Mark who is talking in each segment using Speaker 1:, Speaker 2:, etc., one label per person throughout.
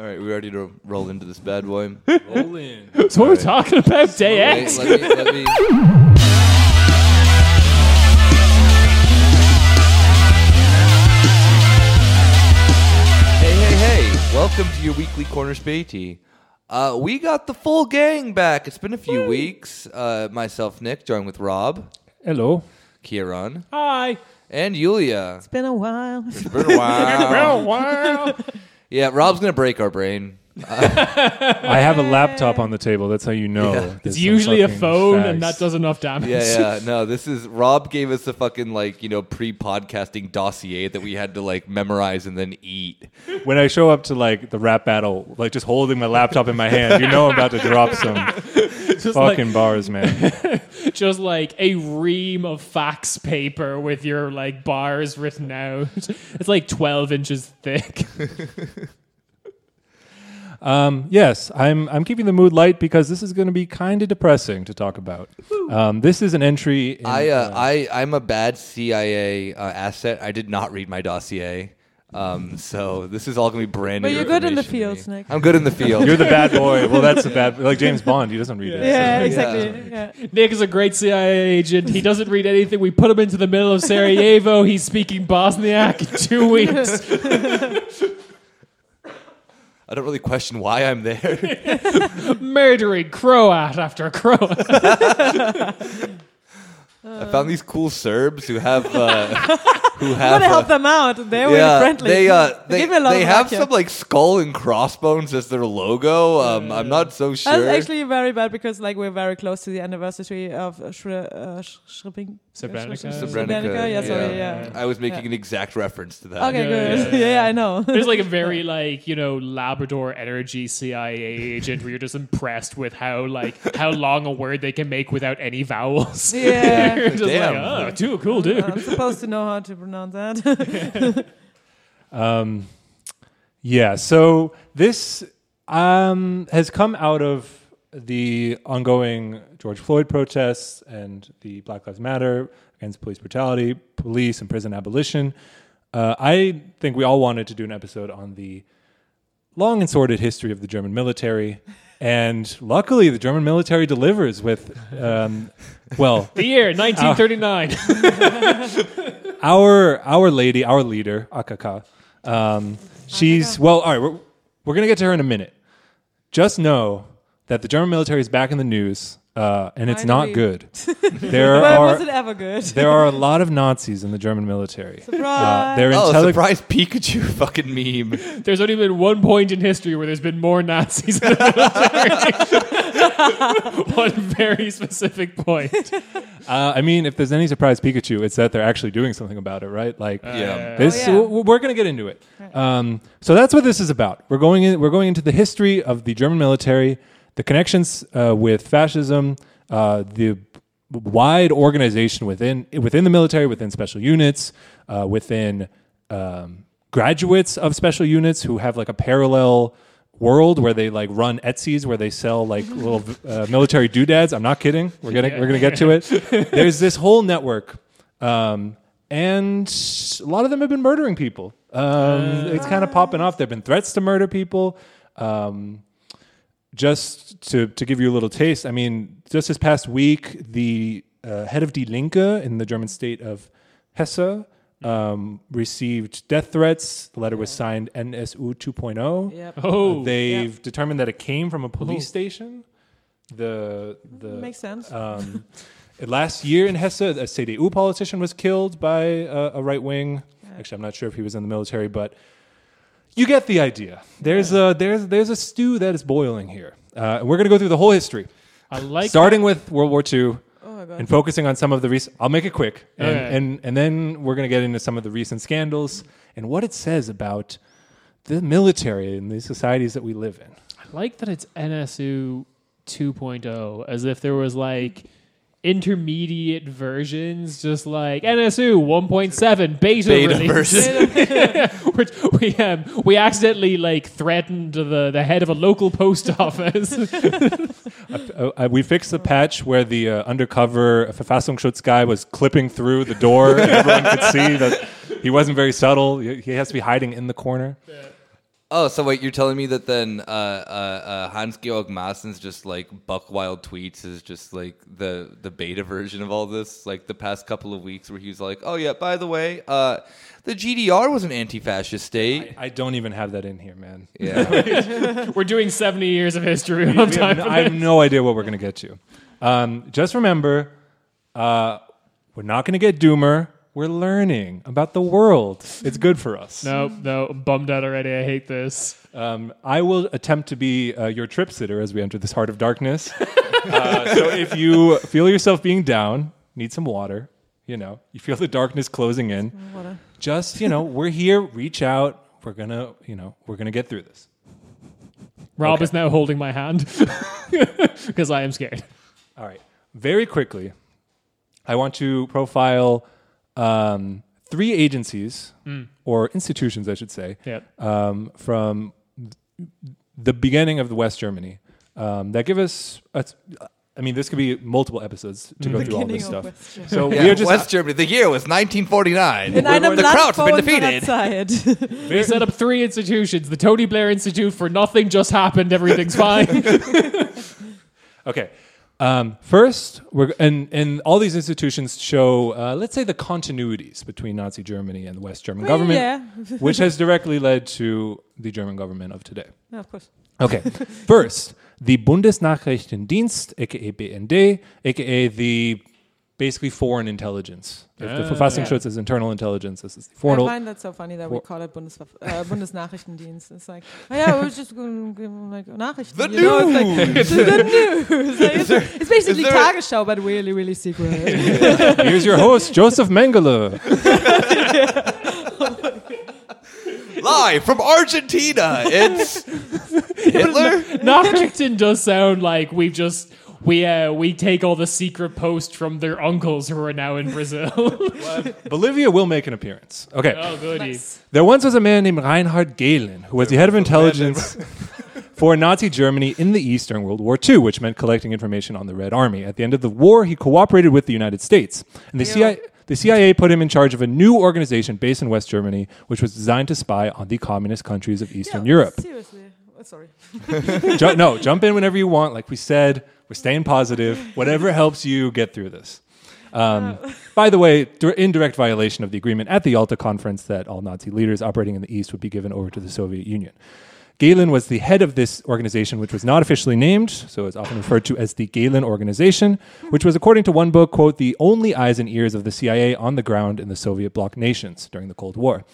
Speaker 1: All right, we're ready to roll into this bad boy?
Speaker 2: Roll in.
Speaker 3: So what we're talking about day
Speaker 1: Wait,
Speaker 3: X.
Speaker 1: let me, let me. Hey, hey, hey! Welcome to your weekly Corner Späti. Uh, we got the full gang back. It's been a few weeks. Uh, myself, Nick, joined with Rob,
Speaker 2: Hello.
Speaker 1: Kieran,
Speaker 3: Hi.
Speaker 1: and Yulia.
Speaker 4: It's been a while.
Speaker 1: It's been a while.
Speaker 3: wow.
Speaker 1: yeah, Rob's gonna break our brain.
Speaker 2: I have a laptop on the table. That's how you know.
Speaker 1: Yeah.
Speaker 3: It's usually a
Speaker 2: fucking
Speaker 3: phone, and that does enough damage.
Speaker 1: Yeah, yeah. No, this is Rob gave us a fucking like you know pre-podcasting dossier that we had to like memorize and then eat.
Speaker 2: When I show up to like the rap battle, like just holding my laptop in my hand, you know I'm about to drop some
Speaker 3: Just like,
Speaker 2: fucking bars, man.
Speaker 3: just like a ream of fax paper with your like bars written out. It's like twelve inches thick.
Speaker 2: Um, yes, I'm. I'm keeping the mood light because this is going to be kind of depressing to talk about. Um, this is an entry. In,
Speaker 1: I uh, I I'm a bad CIA uh, asset. I did not read my dossier. Um, so this is all gonna be brand new.
Speaker 4: But you're good in the
Speaker 1: information to me.
Speaker 4: fields, Nick.
Speaker 1: I'm good in the field.
Speaker 2: You're the bad boy. Well, that's a bad. Like James Bond, he doesn't read it.
Speaker 4: Yeah,
Speaker 2: so-
Speaker 4: exactly. Yeah.
Speaker 3: Nick is a great CIA agent. He doesn't read anything. We put him into the middle of Sarajevo. He's speaking Bosniak in two weeks.
Speaker 1: I don't really question why I'm there.
Speaker 3: Murdering Croat after Croat.
Speaker 1: I found these cool Serbs who have uh, who
Speaker 4: I
Speaker 1: have.
Speaker 4: want to
Speaker 1: uh,
Speaker 4: help them out. They're
Speaker 1: yeah,
Speaker 4: really friendly.
Speaker 1: they uh, they,
Speaker 4: give me a lot
Speaker 1: they
Speaker 4: of
Speaker 1: have
Speaker 4: luck
Speaker 1: some like skull and crossbones as their logo. Um, I'm not so sure.
Speaker 4: That's actually very bad because like we're very close to the anniversary of uh, Shre- uh, Sh- Srebrenica.
Speaker 3: Srebrenica.
Speaker 4: Srebrenica, yeah, sorry, yeah.
Speaker 1: I was making
Speaker 4: Yeah.
Speaker 1: an exact reference to that.
Speaker 4: Okay,
Speaker 3: Yeah,
Speaker 4: good.
Speaker 3: yeah,
Speaker 4: Yeah,
Speaker 3: yeah.
Speaker 4: I know.
Speaker 3: There's like a very like you know Labrador energy CIA agent where you're just impressed with how like how long a word they can make without any vowels.
Speaker 4: Yeah.
Speaker 3: You're just
Speaker 1: Damn.
Speaker 3: like, oh, too cool, dude.
Speaker 4: I'm supposed to know how to pronounce that.
Speaker 2: Um, yeah. So this um, has come out of the ongoing George Floyd protests and the Black Lives Matter against police brutality, police and prison abolition. Uh, I think we all wanted to do an episode on the long and sordid history of the German military. And luckily, the German military delivers with, um, well,
Speaker 3: The year 1939.
Speaker 2: our our lady, our leader, Akaka. Um, she's well. All right, we're we're gonna get to her in a minute. Just know that the German military is back in the news, uh, and it's not
Speaker 4: Finally.
Speaker 2: good. There
Speaker 4: Why
Speaker 2: are
Speaker 4: was it ever good?
Speaker 2: there are a lot of Nazis in the German military. Uh,
Speaker 4: Surprise.
Speaker 2: they're
Speaker 1: Oh,
Speaker 2: intelli-
Speaker 1: surprise Pikachu fucking meme.
Speaker 3: There's only been one point in history where there's been more Nazis in the military. one very specific point.
Speaker 2: Uh, I mean, if there's any surprise Pikachu, it's that they're actually doing something about it, right? Like,
Speaker 1: Yeah.
Speaker 2: This
Speaker 4: Oh, yeah.
Speaker 2: w- we're going to get into it. Um, so that's what this is about. We're going in, we're going into the history of the German military, the connections uh, with fascism, uh, the wide organization within within the military, within special units, uh, within um, graduates of special units who have like a parallel world where they like run Etsy's where they sell like little uh, military doodads. I'm not kidding. We're gonna we're gonna get to it. There's this whole network. Um, and a lot of them have been murdering people. Um, it's kind of popping off. There have been threats to murder people. Um, just to, to give you a little taste, I mean, just this past week, the uh, head of Die Linke in the German state of Hesse um, received death threats. The letter was signed NSU 2.0.
Speaker 4: Yep.
Speaker 3: Oh,
Speaker 2: They've determined that it came from a police station. The the
Speaker 4: Makes sense.
Speaker 2: um, last year in Hesse, a CDU politician was killed by a, a right wing. Actually, I'm not sure if he was in the military, but you get the idea. There's a there's there's a stew that is boiling here. Uh, and we're going to go through the whole history,
Speaker 3: I like
Speaker 2: starting with World War II
Speaker 4: oh
Speaker 2: and focusing on some of the recent. I'll make it quick, and
Speaker 3: Okay.
Speaker 2: and, and then we're going to get into some of the recent scandals and what it says about the military and the societies that we live in.
Speaker 3: I like that it's NSU 2.0, oh, as if there was like intermediate versions, just like NSU 1.7 beta,
Speaker 1: Beta
Speaker 3: release.
Speaker 1: version.
Speaker 3: Which we um, we accidentally like threatened the, the head of a local post office.
Speaker 2: Uh, uh, we fixed the patch where the uh, undercover Verfassungsschutz guy was clipping through the door, and everyone could see that he wasn't very subtle. He he has to be hiding in the corner.
Speaker 1: Oh, so wait, you're telling me that then uh, uh, uh, Hans Georg Maassens just like Buck Wild tweets is just like the the beta version of all this? Like the past couple of weeks where he was like, "Oh yeah, by the way, uh, the GDR was an anti-fascist state."
Speaker 2: I don't even have that in here, man.
Speaker 1: yeah,
Speaker 3: We're doing 70 years of history
Speaker 2: We
Speaker 3: time.
Speaker 2: have- I have no idea what we're going to get to. Um, just remember, uh, we're not going to get doomer. We're learning about the world. It's good for us.
Speaker 3: No, no, I'm bummed out already. I hate this.
Speaker 2: Um, I will attempt to be uh, your trip sitter as we enter this heart of darkness. uh, so if you feel yourself being down, need some water, you know, you feel the darkness closing in, just, you know, we're here, reach out. We're going to, you know, we're going to get through this.
Speaker 3: Rob
Speaker 2: Okay.
Speaker 3: is now holding my hand because I am scared.
Speaker 2: All right. Very quickly, I want to profile um, three agencies or institutions, I should say,
Speaker 3: Yeah.
Speaker 2: um, from the beginning of the West Germany um, that give us. A, I mean, this could be multiple episodes to go through all this stuff.
Speaker 4: West
Speaker 2: So
Speaker 1: yeah.
Speaker 2: we are just
Speaker 1: West Germany. The year was 1949.
Speaker 4: In einem
Speaker 1: the
Speaker 4: Land
Speaker 1: Krauts have been
Speaker 4: vor
Speaker 1: defeated.
Speaker 4: unserer Zeit.
Speaker 3: We set up three institutions. The Tony Blair Institute for nothing just happened. Everything's fine.
Speaker 2: Okay. Um, first, we're and and all these institutions show, uh, let's say, the continuities between Nazi Germany and the West German government,
Speaker 4: yeah.
Speaker 2: which has directly led to the German government of today.
Speaker 4: yeah, of course.
Speaker 2: Okay. First, the Bundesnachrichtendienst, aka BND, aka the basically foreign intelligence. If the
Speaker 3: Ah.
Speaker 2: Verfassungsschutz is internal intelligence. This is the
Speaker 4: I find that so funny that we call it Bundes, uh, Bundesnachrichtendienst. It's like, oh yeah, we're just going to give them like Nachrichten.
Speaker 1: The
Speaker 4: you know? It's like,
Speaker 1: news.
Speaker 4: the news. Like, it's, it's basically
Speaker 1: is there a-
Speaker 4: Tagesschau, but really, really secret.
Speaker 2: Here's your host, Joseph Mengele.
Speaker 1: Live from Argentina, it's Hitler.
Speaker 3: Nachrichten does sound like we've just we uh, we take all the secret posts from their uncles who are now in Brazil.
Speaker 2: Bolivia will make an appearance. Okay.
Speaker 3: oh, goody.
Speaker 2: There once was a man named Reinhard Gehlen who was the head of intelligence for Nazi Germany in the East during World War II, which meant collecting information on the Red Army. At the end of the war, he cooperated with the United States. And the CIA, the CIA put him in charge of a new organization based in West Germany, which was designed to spy on the communist countries of Eastern
Speaker 4: Yeah,
Speaker 2: Europe.
Speaker 4: Seriously. Oh, sorry.
Speaker 2: Ju- no, jump in whenever you want. Like we said, we're staying positive. Whatever helps you get through this. Um, by the way, in direct violation of the agreement at the Yalta conference that all Nazi leaders operating in the East would be given over to the Soviet Union. Gehlen was the head of this organization, which was not officially named, so it's often referred to as the Gehlen Organization, which was, according to one book, quote, the only eyes and ears of the CIA on the ground in the Soviet bloc nations during the Cold War.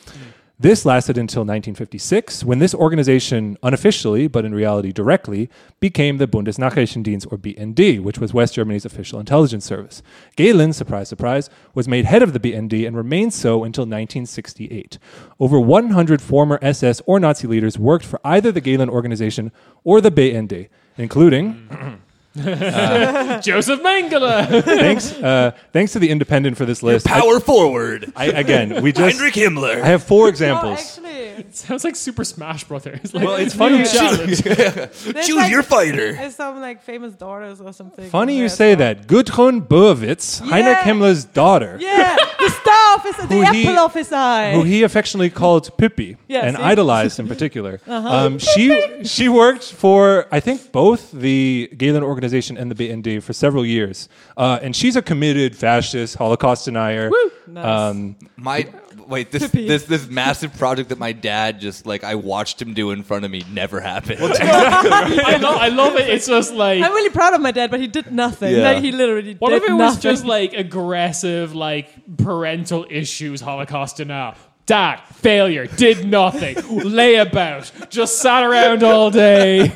Speaker 2: This lasted until 1956, when this organization, unofficially, but in reality directly, became the Bundesnachrichtendienst, or BND, which was West Germany's official intelligence service. Gehlen, surprise, surprise, was made head of the BND and remained so until 1968. Over 100 former SS or Nazi leaders worked for either the Gehlen organization or the BND, including,
Speaker 3: Joseph Mengele.
Speaker 2: thanks, uh, thanks to the Independent for this list. I-
Speaker 1: Power forward.
Speaker 2: I, again, we just,
Speaker 1: Heinrich Himmler.
Speaker 2: I have four
Speaker 4: No,
Speaker 2: examples.
Speaker 4: actually,
Speaker 3: Sounds like Super Smash Brothers. Like,
Speaker 2: Well, it's funny-
Speaker 3: new challenge.
Speaker 4: there's
Speaker 1: Choose
Speaker 4: like,
Speaker 1: your fighter.
Speaker 4: There's some like famous daughters or something.
Speaker 2: Funny you say
Speaker 4: as
Speaker 2: that. Gudrun Burwitz, Heinrich
Speaker 4: Yeah.
Speaker 2: Himmler's daughter,
Speaker 4: Yeah, the star of his, the
Speaker 2: Who he-
Speaker 4: apple of his eye.
Speaker 2: who he affectionately called Pippi
Speaker 4: Yes,
Speaker 2: and
Speaker 4: see?
Speaker 2: idolized in particular. um, she she worked for I think both the Gehlen organization and the BND for several years, uh, and she's a committed fascist, Holocaust denier.
Speaker 4: Nice.
Speaker 2: Um,
Speaker 1: My wait, this
Speaker 4: Pippi.
Speaker 1: this this massive project that my dad just like I watched him do in front of me never happened.
Speaker 3: I, lo- I love it. It's just like
Speaker 4: I'm really proud of my dad, but he did nothing.
Speaker 1: Yeah.
Speaker 4: Like he literally
Speaker 3: What
Speaker 4: did
Speaker 3: if it was
Speaker 4: nothing.
Speaker 3: just like aggressive, like parental issues, Holocaust denial? Dad, failure, did nothing, layabout, just sat around all day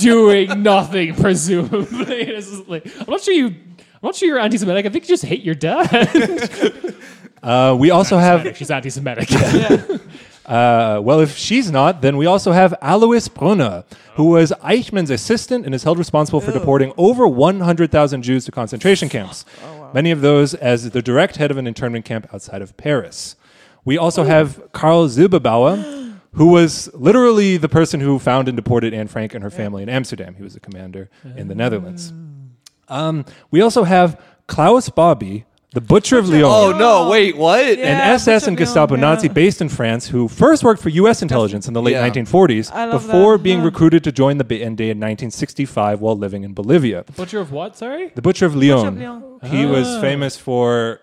Speaker 3: doing nothing, presumably. Like, I'm not sure you. I'm not sure you're anti-Semitic. I think you just hate your dad.
Speaker 2: uh, we also have
Speaker 3: She's anti-Semitic.
Speaker 2: Uh, well, if she's not, then we also have Alois Brunner, who was Eichmann's assistant and is held responsible for deporting over 100,000 Jews to concentration camps. Many of those as the direct head of an internment camp outside of Paris. We also have Karl Silberbauer, who was literally the person who found and deported Anne Frank and her family in Amsterdam. He was a commander in the Netherlands. Um, we also have Klaus Barbie, The Butcher of Lyon.
Speaker 1: Oh no! Wait, what?
Speaker 4: Yeah.
Speaker 2: an SS
Speaker 4: Butcher
Speaker 2: and
Speaker 4: of Lyon,
Speaker 2: Gestapo
Speaker 4: yeah.
Speaker 2: Nazi based in France who first worked for U.S. intelligence in the late
Speaker 1: Yeah.
Speaker 2: 1940s before
Speaker 4: that,
Speaker 2: being
Speaker 4: yeah.
Speaker 2: recruited to join the BND in 1965 while living in Bolivia.
Speaker 3: The Butcher of what? Sorry.
Speaker 2: The Butcher of
Speaker 4: Butcher
Speaker 2: Lyon.
Speaker 4: of Lyon.
Speaker 2: He was
Speaker 3: Ah.
Speaker 2: famous for,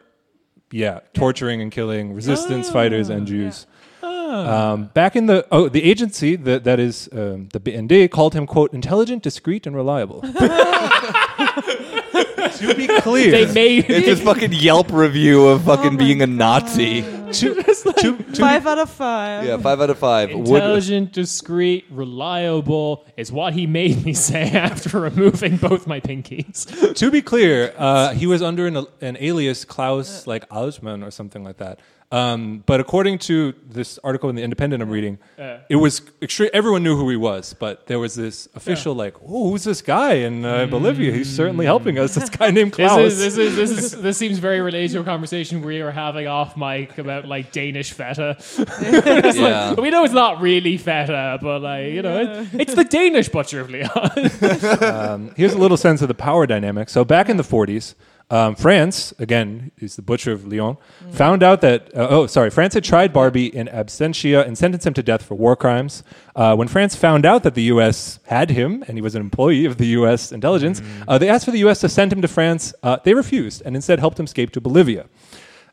Speaker 2: yeah, torturing and killing resistance
Speaker 3: Ah.
Speaker 2: fighters and Jews. Um, back in the oh, the agency that that is um, the BND called him quote intelligent, discreet, and reliable. to be clear,
Speaker 3: They made
Speaker 1: It's his fucking Yelp review of fucking
Speaker 4: my
Speaker 1: being a Nazi.
Speaker 2: to, to, to
Speaker 4: Five out of five.
Speaker 1: Yeah, five out of five. Would-
Speaker 3: intelligent, discreet, reliable is what he made me say after removing both my pinkies.
Speaker 2: to be clear, uh, he was under an, an alias Klaus like Alsman or something like that. Um, but according to this article in the Independent I'm reading, it was extreme. Everyone knew who he was, but there was this official like, "Oh, who's this guy in uh, Bolivia? He's certainly helping us." This guy named
Speaker 3: This
Speaker 2: Klaus.
Speaker 3: is, this is this is this seems very related to a conversation we were having off mic about like Danish feta. It's like, we know it's not really feta, but like you know, it, it's the Danish butcher of Lyon.
Speaker 2: Here's a little sense of the power dynamic. So back in the 40s, um, France, again, is the butcher of Lyon, found out that, uh, oh, sorry, France had tried Barbie in absentia and sentenced him to death for war crimes. Uh, when France found out that the U.S. had him and he was an employee of the U.S. intelligence, uh, they asked for the U.S. to send him to France. Uh, they refused and instead helped him escape to Bolivia.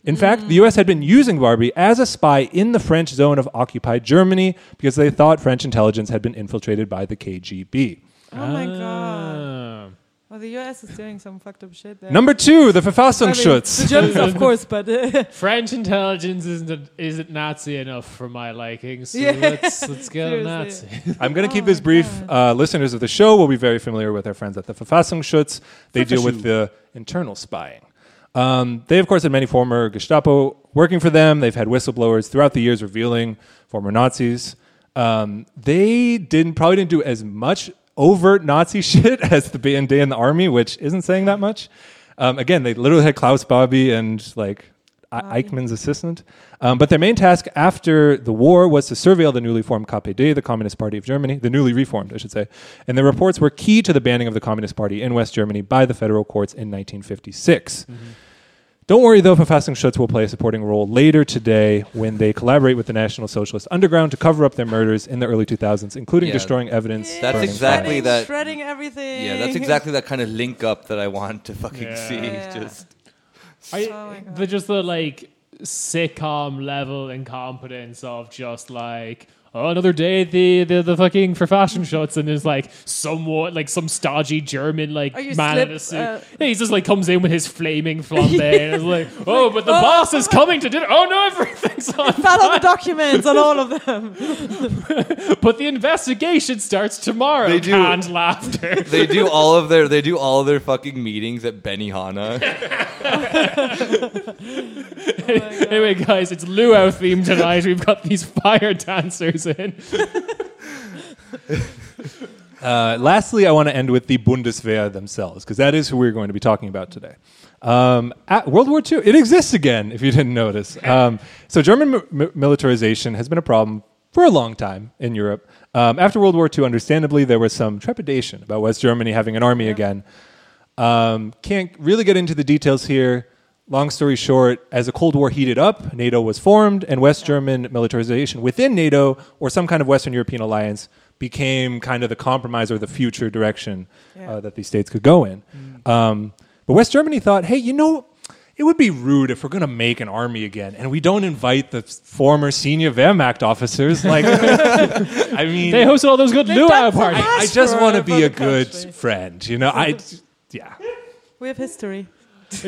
Speaker 2: In fact, the U.S. had been using Barbie as a spy in the French zone of occupied Germany because they thought French intelligence had been infiltrated by the KGB.
Speaker 4: Oh my god. Well, the US is doing some fucked up shit there.
Speaker 2: Number two, the
Speaker 4: I mean,
Speaker 2: Verfassungsschutz.
Speaker 4: the Germans, of course, but uh,
Speaker 3: French intelligence isn't isn't Nazi enough for my liking, so
Speaker 4: Yeah.
Speaker 3: let's let's get
Speaker 4: Seriously.
Speaker 3: Nazi.
Speaker 2: I'm going to keep
Speaker 4: Oh
Speaker 2: this brief.
Speaker 4: God.
Speaker 2: Uh, listeners of the show will be very familiar with our friends at the Verfassungsschutz. They deal with the internal spying. Um, they, of course, had many former Gestapo working for them. They've had whistleblowers throughout the years revealing former Nazis. Um, they didn't probably didn't do as much overt Nazi shit as the BND in the army, which isn't saying that much. Um, again, they literally had Klaus Barbie and like I- Eichmann's assistant. Um, but their main task after the war was to surveil the newly formed KPD, the Communist Party of Germany, the newly reformed, I should say. And the reports were key to the banning of the Communist Party in West Germany by the federal courts in 1956. Don't worry, though, Verfassungsschutz will play a supporting role later today when they collaborate with the National Socialist Underground to cover up their murders in the early 2000s, including
Speaker 1: Yeah.
Speaker 2: destroying evidence.
Speaker 1: That's exactly
Speaker 2: files.
Speaker 1: that-
Speaker 4: shredding everything.
Speaker 1: Yeah, that's exactly that kind of link up that I want to fucking
Speaker 3: Yeah.
Speaker 1: see.
Speaker 4: Yeah.
Speaker 1: Just
Speaker 3: I,
Speaker 4: Oh my God.
Speaker 3: the just the like sitcom level incompetence of just like oh another day at the the, the fucking Verfassungsschutz and there's like somewhat like some stodgy German like
Speaker 4: Oh, you
Speaker 3: man in a suit.
Speaker 4: uh,
Speaker 3: yeah, he just like comes in with his flaming flambe and it's like oh but the boss is coming to dinner. Oh no everything's on
Speaker 4: Fell on the documents on all of them.
Speaker 3: but the investigation starts tomorrow.
Speaker 1: They do.
Speaker 3: Canned laughter.
Speaker 1: they do all of their they do all of their fucking meetings at Benihana.
Speaker 3: anyway, guys, it's luau theme tonight. We've got these fire dancers in.
Speaker 2: Uh, lastly, I want to end with the Bundeswehr themselves, because that is who we're going to be talking about today. Um, World War II, it exists again, if you didn't notice. Um, so, German mi- militarization has been a problem for a long time in Europe. Um, after World War II, understandably, there was some trepidation about West Germany having an army again. Um, can't really get into the details here. Long story short, as the Cold War heated up, NATO was formed, and West German militarization within NATO or some kind of Western European alliance became kind of the compromise or the future direction
Speaker 4: Yeah.
Speaker 2: uh, that these states could go in. Um, but West Germany thought, hey, you know, it would be rude if we're going to make an army again and we don't invite the former senior Wehrmacht officers. Like, I mean,
Speaker 3: They hosted all those good luau
Speaker 4: done
Speaker 3: parties.
Speaker 2: I, I just want to be a
Speaker 4: the
Speaker 2: good friend, you know. I, yeah.
Speaker 4: We have history.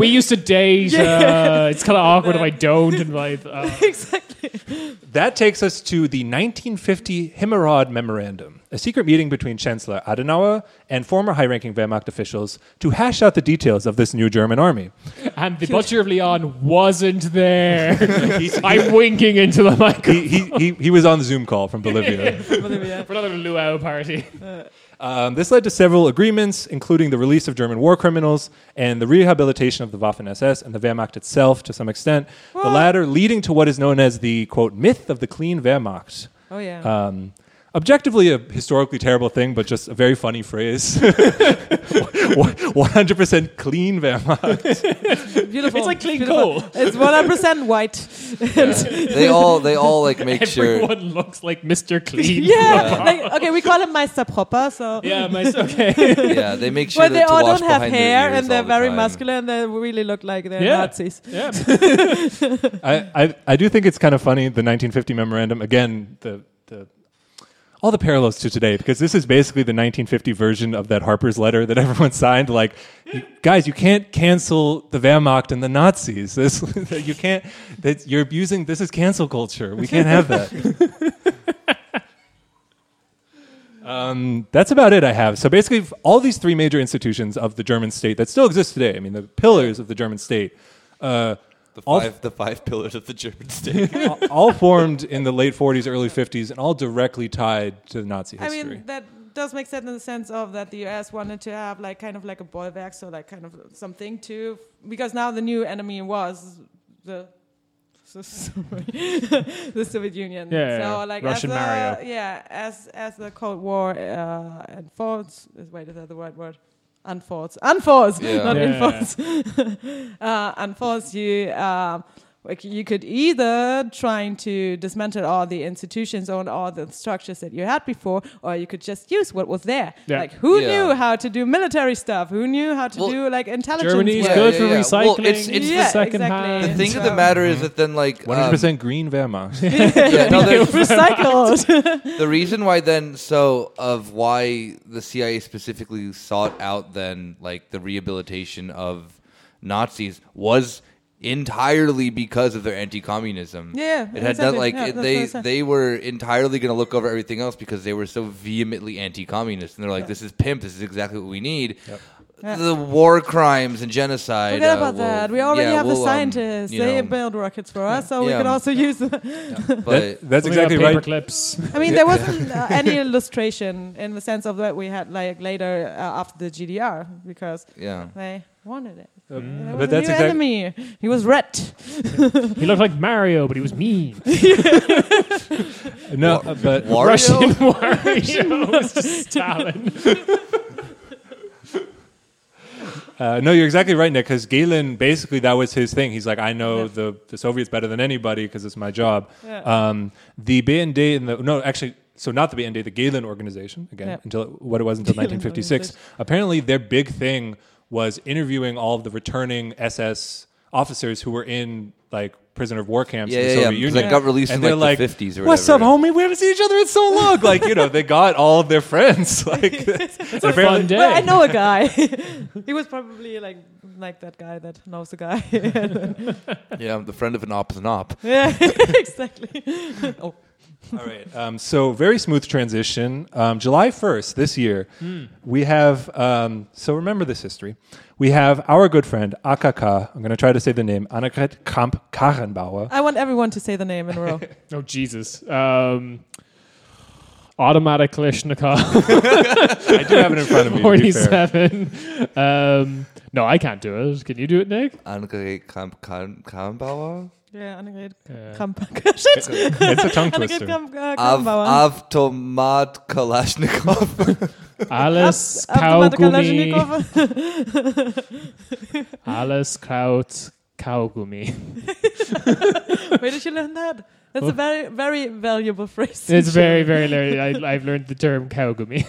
Speaker 3: we used to date. Uh, it's kind of awkward if I don't invite. Uh,
Speaker 4: exactly.
Speaker 2: That takes us to the 1950 Himmerod Memorandum, a secret meeting between Chancellor Adenauer and former high-ranking Wehrmacht officials to hash out the details of this new German army.
Speaker 3: and the Butcher of Lyon wasn't there. I'm winking into the microphone
Speaker 2: He, he, he, he was on the Zoom call from Bolivia.
Speaker 4: Bolivia.
Speaker 3: for another luau party.
Speaker 2: Um, this led to several agreements, including the release of German war criminals and the rehabilitation of the Waffen SS and the Wehrmacht itself to some extent, the latter leading to what is known as the, quote, myth of the clean Wehrmacht.
Speaker 4: Oh yeah.
Speaker 2: Um, objectively a historically terrible thing, but just a very funny phrase. 100% clean Wehrmacht.
Speaker 4: Beautiful.
Speaker 3: It's like clean
Speaker 4: beautiful.
Speaker 3: coal.
Speaker 4: It's 100% white.
Speaker 1: they all they all like make sure.
Speaker 3: Everyone looks like Mr. Clean.
Speaker 4: yeah. Like, okay, we call him Meister Proper, so.
Speaker 3: Yeah, my, okay.
Speaker 1: Yeah, they make sure
Speaker 4: But they all don't have hair and they're
Speaker 1: the
Speaker 4: very
Speaker 1: time.
Speaker 4: muscular and they really look like they're
Speaker 3: Yeah.
Speaker 4: Nazis.
Speaker 3: yeah.
Speaker 2: I, I, I do think it's kind of funny, the 1950 memorandum. Again, the, the all the parallels to today, because this is basically the 1950 version of that Harper's letter that everyone signed. Like, guys, you can't cancel the Wehrmacht and the Nazis. This, you can't. That you're abusing. This is cancel culture. We can't have that. um, that's about it. I have. So basically, all these three major institutions of the German state that still exist today. I mean, the pillars of the German state. Uh,
Speaker 1: The
Speaker 2: all-
Speaker 1: five the five pillars of the German state.
Speaker 2: all- all formed in the late 40s, early 50s, and all directly tied to the Nazi history.
Speaker 4: I mean, that does make sense in the sense of that the US wanted to have like kind of like a bulwark, so like kind of something to, because now the new enemy was the. The Soviet Union.
Speaker 3: Yeah,
Speaker 4: so
Speaker 3: yeah.
Speaker 4: like
Speaker 3: Russian
Speaker 4: as the,
Speaker 3: Mario.
Speaker 4: Yeah, as as the Cold War uh, unfolds, is wait, is that the right word? Unfolds, unfolds,
Speaker 1: Yeah.
Speaker 4: not
Speaker 3: Yeah.
Speaker 4: unfolds. uh, unfolds, you um, like you could either trying to dismantle all the institutions or all the structures that you had before, or you could just use what was there.
Speaker 3: Yeah.
Speaker 4: Like who
Speaker 1: Yeah.
Speaker 4: knew how to do military stuff? Who knew how to
Speaker 1: Well,
Speaker 4: do like intelligence?
Speaker 3: Germany's
Speaker 4: work?
Speaker 3: good
Speaker 1: yeah,
Speaker 3: for
Speaker 1: yeah.
Speaker 3: recycling.
Speaker 1: Well, it's- it's
Speaker 3: the
Speaker 4: Yeah,
Speaker 3: second
Speaker 4: exactly.
Speaker 3: hand.
Speaker 1: the thing of the matter is that then like
Speaker 2: 100%
Speaker 1: um,
Speaker 2: green Wehrmacht.
Speaker 1: yeah, no,
Speaker 4: recycled.
Speaker 1: the reason why then so of why the CIA specifically sought out then like the rehabilitation of Nazis was entirely because of their anti-communism.
Speaker 4: Yeah,
Speaker 1: it had
Speaker 4: exactly.
Speaker 1: like
Speaker 4: Yeah,
Speaker 1: it,
Speaker 4: that's
Speaker 1: they
Speaker 4: what I said.
Speaker 1: they were entirely going to look over everything else because they were so vehemently anti-communist and they're like, this is pimp. This is exactly what we need.
Speaker 4: Yeah.
Speaker 1: The war crimes and genocide.
Speaker 4: Forget
Speaker 1: uh,
Speaker 4: about
Speaker 1: will-
Speaker 4: that. We already
Speaker 1: yeah,
Speaker 4: have the
Speaker 1: we'll, um,
Speaker 4: scientists.
Speaker 1: you
Speaker 4: they
Speaker 1: know,
Speaker 4: build rockets for us, so we
Speaker 1: Yeah.
Speaker 4: could also use them.
Speaker 1: but
Speaker 2: That- that's exactly
Speaker 3: paper
Speaker 2: right.
Speaker 3: clips.
Speaker 4: I mean, there wasn't uh, any illustration in the sense of that we had like later uh, after the GDR because
Speaker 1: yeah.
Speaker 4: they wanted it. There
Speaker 2: but that's
Speaker 4: new
Speaker 2: exactly.
Speaker 4: enemy. He was red.
Speaker 3: He looked like Mario, but he was mean.
Speaker 2: No, uh, but
Speaker 1: Wario?
Speaker 3: Russian Wario was just Stalin.
Speaker 2: Uh, no, you're exactly right, Nick. Because Gehlen, basically, that was his thing. He's like, I know
Speaker 4: Yeah.
Speaker 2: the, the Soviets better than anybody because it's my job.
Speaker 4: Yeah.
Speaker 2: Um, the BND and the no, actually, so not the BND, the Gehlen organization again,
Speaker 4: Yeah.
Speaker 2: until what it was until
Speaker 4: Gehlen
Speaker 2: 1956. Apparently, their big thing was interviewing all of the returning SS officers who were in like prisoner of war camps
Speaker 1: Yeah,
Speaker 2: in the
Speaker 1: yeah,
Speaker 2: Soviet
Speaker 1: yeah. 'cause
Speaker 2: Union.
Speaker 1: That got released
Speaker 2: and
Speaker 1: in
Speaker 2: they're
Speaker 1: like,
Speaker 2: like,
Speaker 1: the 50s or
Speaker 2: What's up, homie? We haven't seen each other in so long. Like, you know, they got all of their friends. Like,
Speaker 3: It's a fun day.
Speaker 4: Well, I know a guy. he was probably like like that guy that knows the guy.
Speaker 1: Yeah, I'm the friend of an op is an op.
Speaker 4: yeah, exactly. oh,
Speaker 2: All right. Um, so very smooth transition. Um, July first this year, we have. Um, so remember this history. We have our good friend AKK. I'm going to try to say the name Annegret Kamp Karrenbauer.
Speaker 4: I want everyone to say the name in a row.
Speaker 3: Oh Jesus! Um, automatic Kalashnikov,
Speaker 2: I do have it in front of me. to be fair.
Speaker 3: forty-seven. Um, no, I can't do it. Can you do it, Nick?
Speaker 1: Annegret Kramp- Kram- Karrenbauer?
Speaker 4: Yeah, Annegret
Speaker 3: Yeah.
Speaker 4: Kramp. Shit.
Speaker 2: It's a tongue
Speaker 4: Annegret
Speaker 2: twister.
Speaker 4: Kramp, uh,
Speaker 1: Av,
Speaker 4: Kramp-Bauer.
Speaker 1: Avtomat Kalashnikov.
Speaker 3: Alles
Speaker 4: Automatic
Speaker 3: Kaugummi. Alles Kraut Kaugummi.
Speaker 4: Where did you learn that? That's a very, very valuable phrase.
Speaker 3: It's very, very learned. I, I've learned the term Kaugummi.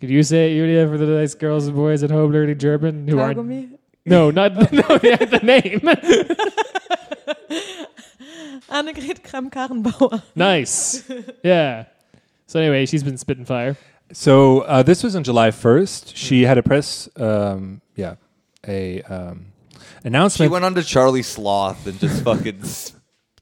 Speaker 3: Could you say it, Julia, for the nice girls and boys at home learning German who aren't? No, not no, yeah, the name.
Speaker 4: Annegret Kramp-Karrenbauer.
Speaker 3: nice. Yeah. So anyway, she's been spitting fire.
Speaker 2: So uh, this was on July 1st. She had a press, um, yeah, a um, announcement.
Speaker 1: she
Speaker 2: announcement.
Speaker 1: went on to Charlie Sloth and just fucking, s-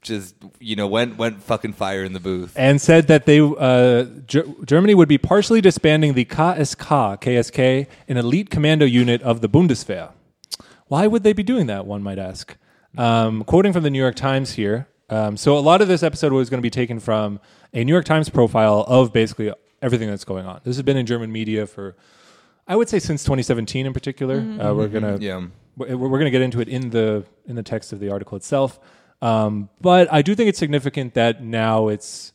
Speaker 1: just, you know, went went fucking fire in the booth.
Speaker 2: and said that they uh, Ger- Germany would be partially disbanding the KSK, KSK, an elite commando unit of the Bundeswehr. Why would they be doing that? One might ask. Um, quoting from the New York Times here. Um, so a lot of this episode was going to be taken from a New York Times profile of basically everything that's going on. This has been in German media for, I would say, since 2017 in particular. Uh, we're gonna
Speaker 1: Yeah.
Speaker 2: we're, we're going to get into it in the in the text of the article itself. Um, but I do think it's significant that now it's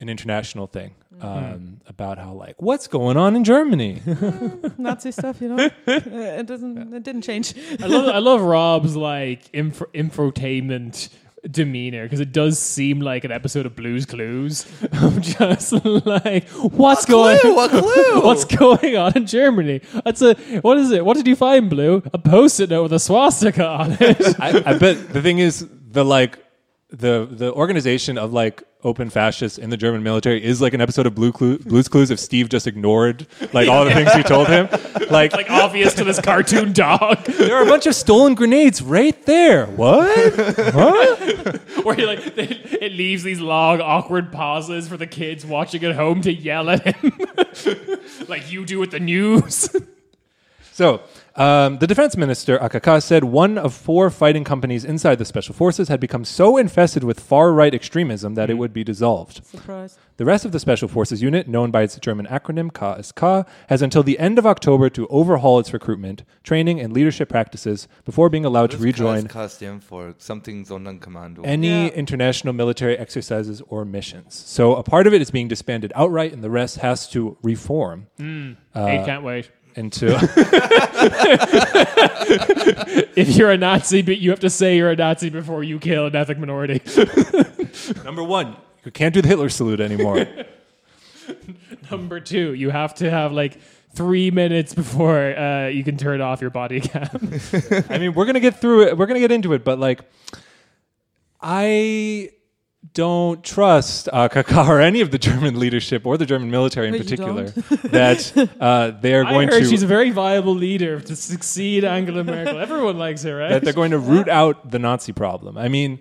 Speaker 2: an international thing um, about how like what's going on in Germany.
Speaker 4: Nazi stuff, you know. It doesn't. It didn't change.
Speaker 3: I love I love Rob's like info, infotainment demeanor because it does seem like an episode of Blue's Clues I'm just like what's going
Speaker 1: Clue, a clue.
Speaker 3: what's going on in Germany. That's a what is it? What did you find, Blue? A post-it note with a swastika on it.
Speaker 2: I, I bet the thing is the like the the organization of like open fascists in the German military is like an episode of Blue Clue, Blue's Clues if Steve just ignored like all the things you told him. Like,
Speaker 3: like obvious to this cartoon dog,
Speaker 2: there are a bunch of stolen grenades right there. What? what?
Speaker 3: where he like it leaves these long awkward pauses for the kids watching at home to yell at him, like you do with the news.
Speaker 2: So, um, the defense minister, AKK, said one of four fighting companies inside the special forces had become so infested with far right extremism that it mm-hmm. would be dissolved.
Speaker 4: Surprise.
Speaker 2: The rest of the special forces unit, known by its German acronym KSK, has until the end of October to overhaul its recruitment, training, and leadership practices before being allowed to rejoin
Speaker 1: KSK stand for something Sonderkommando.
Speaker 2: any
Speaker 4: Yeah.
Speaker 2: international military exercises or missions. So, a part of it is being disbanded outright, and the rest has to reform mm.
Speaker 3: uh, I can't wait.
Speaker 2: Into.
Speaker 3: If you're a Nazi, but you have to say you're a Nazi before you kill an ethnic minority.
Speaker 2: Number one, you can't do the Hitler salute anymore.
Speaker 3: Number two, you have to have like three minutes before uh, you can turn off your body cam.
Speaker 2: I mean, we're gonna get through it. We're gonna get into it, but like, I don't trust uh, or any of the German leadership or the German military in particular that uh, they are
Speaker 3: I
Speaker 2: going
Speaker 3: heard
Speaker 2: to
Speaker 3: she's a very viable leader to succeed Angela Merkel. Everyone likes her, right?
Speaker 2: that they're going to root out the Nazi problem. I mean.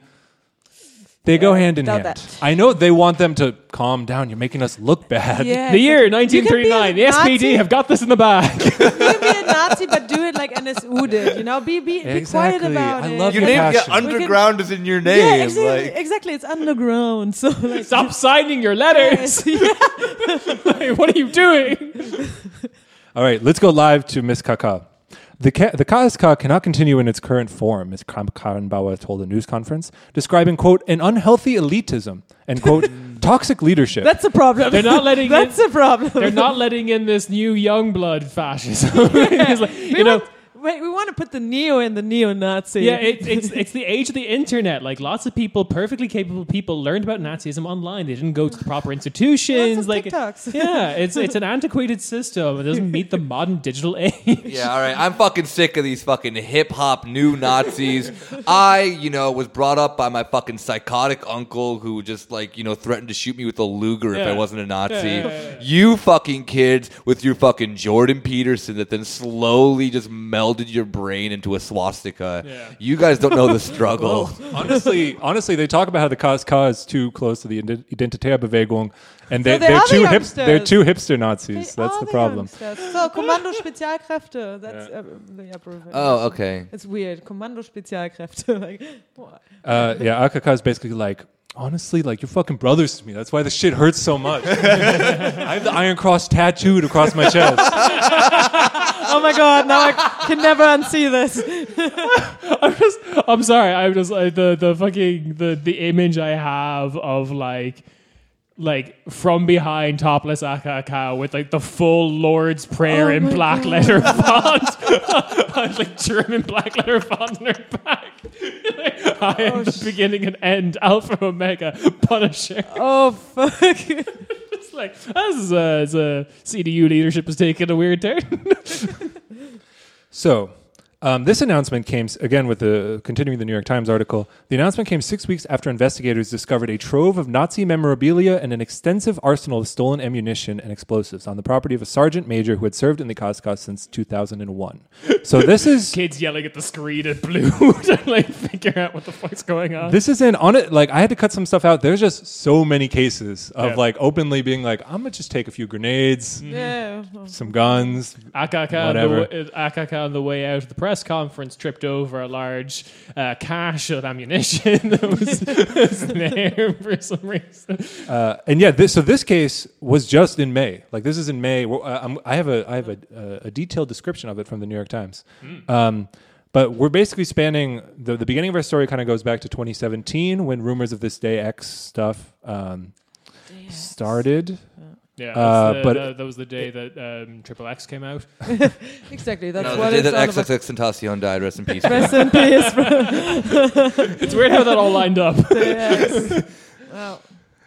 Speaker 2: They go hand in hand.
Speaker 4: that.
Speaker 2: I know they want them to calm down. You're making us look bad.
Speaker 4: Yeah.
Speaker 3: the year
Speaker 4: You can be
Speaker 3: 1939, the SPD
Speaker 4: Nazi.
Speaker 3: have got this in the bag.
Speaker 4: You can be a Nazi, but do it like NSU did. You know, be be, be quiet about
Speaker 2: I
Speaker 4: it.
Speaker 2: love
Speaker 1: Your name, yeah,
Speaker 2: passion.
Speaker 1: underground is in your name.
Speaker 4: Yeah, exactly.
Speaker 1: like,
Speaker 4: exactly. It's underground. So like,
Speaker 3: Stop signing your letters.
Speaker 4: yeah.
Speaker 3: Like, what are you doing?
Speaker 2: All right, let's go live to Miss Kaka. The, K- the KSK cannot continue in its current form, Ms. Karrenbauer told a news conference, describing, quote, an unhealthy elitism and, quote, toxic leadership.
Speaker 4: That's a problem.
Speaker 3: They're not letting
Speaker 4: That's
Speaker 3: in,
Speaker 4: a problem.
Speaker 3: they're not letting in this new young blood fascism. It's like,
Speaker 4: We
Speaker 3: you know,
Speaker 4: want, wait, we want to put the neo in the neo-Nazi.
Speaker 3: Yeah, it, it's it's the age of the internet. Like lots of people, perfectly capable people, learned about Nazism online. They didn't go to the proper institutions.
Speaker 4: Lots of
Speaker 3: like
Speaker 4: TikToks.
Speaker 3: yeah, it's it's an antiquated system. It doesn't meet the modern digital age.
Speaker 1: Yeah, all right. I'm fucking sick of these fucking hip hop new Nazis. I, you know, was brought up by my fucking psychotic uncle who just like, you know, threatened to shoot me with a Luger if I wasn't a Nazi.
Speaker 3: Yeah, yeah, yeah, yeah.
Speaker 1: You fucking kids with your fucking Jordan Peterson that then slowly just melded your brain into a swastika.
Speaker 3: Yeah.
Speaker 1: You guys don't know the struggle.
Speaker 2: honestly, honestly, they talk about how the KSK is too close to the ident- Identitärbewegung, and they,
Speaker 4: So they
Speaker 2: they're
Speaker 4: are the
Speaker 2: too hip, they're too hipster Nazis.
Speaker 4: They
Speaker 2: That's
Speaker 4: are
Speaker 2: the problem.
Speaker 4: youngsters. So, Kommando Spezialkräfte. That's uh, the abbreviation.
Speaker 1: Oh, okay.
Speaker 4: It's weird. Kommando Spezialkräfte. like, what?
Speaker 2: Uh, yeah, AKK is basically like, honestly, like you're fucking brothers to me. That's why this shit hurts so much. I have the Iron Cross tattooed across my chest.
Speaker 4: oh my god! Now I can never unsee this.
Speaker 3: I'm just, I'm sorry. I'm just like the the fucking the the image I have of like. Like from behind topless Akaka with like the full Lord's Prayer
Speaker 4: Oh
Speaker 3: in
Speaker 4: my
Speaker 3: black
Speaker 4: God.
Speaker 3: letter font, like German black letter font in her back. I am
Speaker 4: Oh,
Speaker 3: the
Speaker 4: sh-
Speaker 3: beginning and end, Alpha Omega, Punisher.
Speaker 4: Oh fuck!
Speaker 3: It's like this is uh, a, it's uh, a CDU leadership is taking a weird turn.
Speaker 2: So, um, this announcement came again with the continuing the New York Times article. The announcement came six weeks after investigators discovered a trove of Nazi memorabilia and an extensive arsenal of stolen ammunition and explosives on the property of a sergeant major who had served in the KSK since 2001. So this is
Speaker 3: Kids yelling at the screen at blue to like figure out what the fuck's going on.
Speaker 2: this isn't on it. Like I had to cut some stuff out. There's just so many cases of
Speaker 3: Yeah.
Speaker 2: like openly being like, I'm gonna just take a few grenades,
Speaker 4: yeah.
Speaker 2: some guns.
Speaker 3: Akaka on,
Speaker 2: Whatever.
Speaker 3: the, wa- uh, Akaka on the way out of the press conference tripped over a large uh, cache of ammunition that was, was there for some reason.
Speaker 2: Uh, and yeah, this, so this case was just in May. Like this is in May. Well, Uh, I'm, I have a I have a, uh, a detailed description of it from the New York Times. Um, but we're basically spanning the the beginning of our story. Kind of goes back to 2017 when rumors of this Day X stuff. Um, started.
Speaker 3: Yeah,
Speaker 2: Uh,
Speaker 3: the-
Speaker 2: but-
Speaker 3: the- that was the day that um, X came out.
Speaker 4: Exactly. That's
Speaker 1: No,
Speaker 4: what
Speaker 1: the day
Speaker 4: it's
Speaker 1: that. XXX Tentacion died, rest in peace.
Speaker 4: Rest in peace.
Speaker 3: It's weird how that all lined up.
Speaker 4: Wow.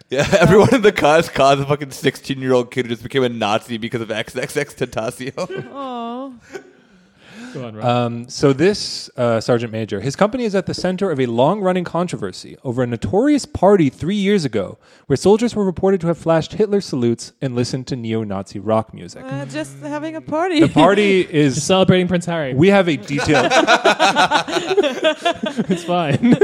Speaker 1: yeah, everyone in the cast caused a fucking 16 year old kid who just became a Nazi because of XXX Tentacion.
Speaker 4: Oh.
Speaker 3: Go on, Rob.
Speaker 2: Um, so this uh, sergeant major, his company is at the center of a long-running controversy over a notorious party three years ago, where soldiers were reported to have flashed Hitler salutes and listened to neo-Nazi rock music.
Speaker 4: Uh, just having a party.
Speaker 2: The party
Speaker 3: Just
Speaker 2: is.
Speaker 3: celebrating Prince Harry.
Speaker 2: We have a detailed.
Speaker 3: it's fine.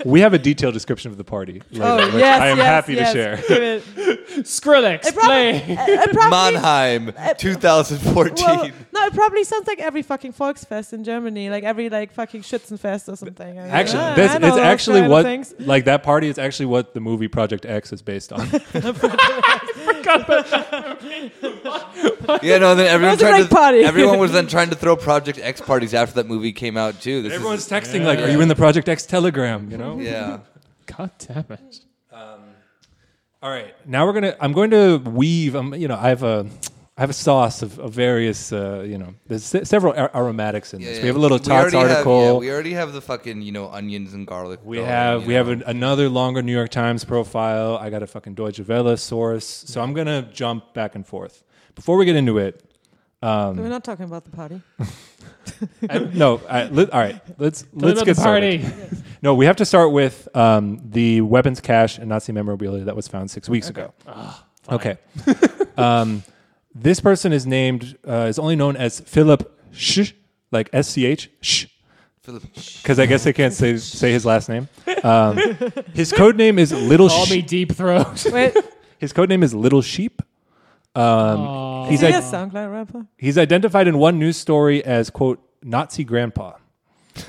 Speaker 2: we have a detailed description of the party. Later,
Speaker 4: oh,
Speaker 2: which
Speaker 4: yes,
Speaker 2: I am
Speaker 4: yes,
Speaker 2: happy
Speaker 4: yes.
Speaker 2: to share.
Speaker 4: Give it.
Speaker 3: Skrillex,
Speaker 4: It probably,
Speaker 3: play.
Speaker 4: it, it probably
Speaker 1: Mannheim, 2014.
Speaker 4: Well, no, it probably sounds like every fucking Volksfest in Germany, like every like fucking Schützenfest or something.
Speaker 2: Actually,
Speaker 4: Yeah,
Speaker 2: this,
Speaker 4: I know
Speaker 2: it's actually
Speaker 4: kind of
Speaker 2: what
Speaker 4: things.
Speaker 2: like that party is actually what the movie Project X is based on.
Speaker 1: yeah, no, then everyone
Speaker 4: was
Speaker 1: tried to,
Speaker 4: party.
Speaker 1: everyone was then trying to throw Project X parties after that movie came out too. This
Speaker 2: Everyone's
Speaker 1: is,
Speaker 2: texting like, "Are you in the Project X Telegram?" You know.
Speaker 1: yeah.
Speaker 3: God damn it.
Speaker 2: All right, now we're gonna. I'm going to weave. Um, you know, I have a, I have a sauce of, of various. Uh, you know, there's se- several ar- aromatics in this.
Speaker 1: Yeah,
Speaker 2: We have a little
Speaker 1: we
Speaker 2: Tots article.
Speaker 1: Have, yeah, we already have the fucking you know onions and garlic.
Speaker 2: we
Speaker 1: going,
Speaker 2: have
Speaker 1: you
Speaker 2: we have an, another longer New York Times profile. I got a fucking Deutsche Welle source. So I'm gonna jump back and forth. Before we get into it,
Speaker 4: We're not talking about the party.
Speaker 2: I, no, I, let, all right. Let's
Speaker 3: Tell
Speaker 2: let's get
Speaker 3: about party.
Speaker 2: started. No, we have to start with um, the weapons cache and Nazi memorabilia that was found six weeks ago. okay. um, this person is named uh, is only known as Philip Sch, like S C H Sch,
Speaker 1: Philip.
Speaker 2: because I guess they can't say say his last name. Um, his code name is Little. Sheep.
Speaker 3: Call
Speaker 2: Sh-
Speaker 3: me Deep Throat.
Speaker 4: Wait,
Speaker 2: his code name is Little Sheep. Um, he's
Speaker 4: is he a SoundCloud rapper?
Speaker 2: he's identified in one news story as quote Nazi grandpa.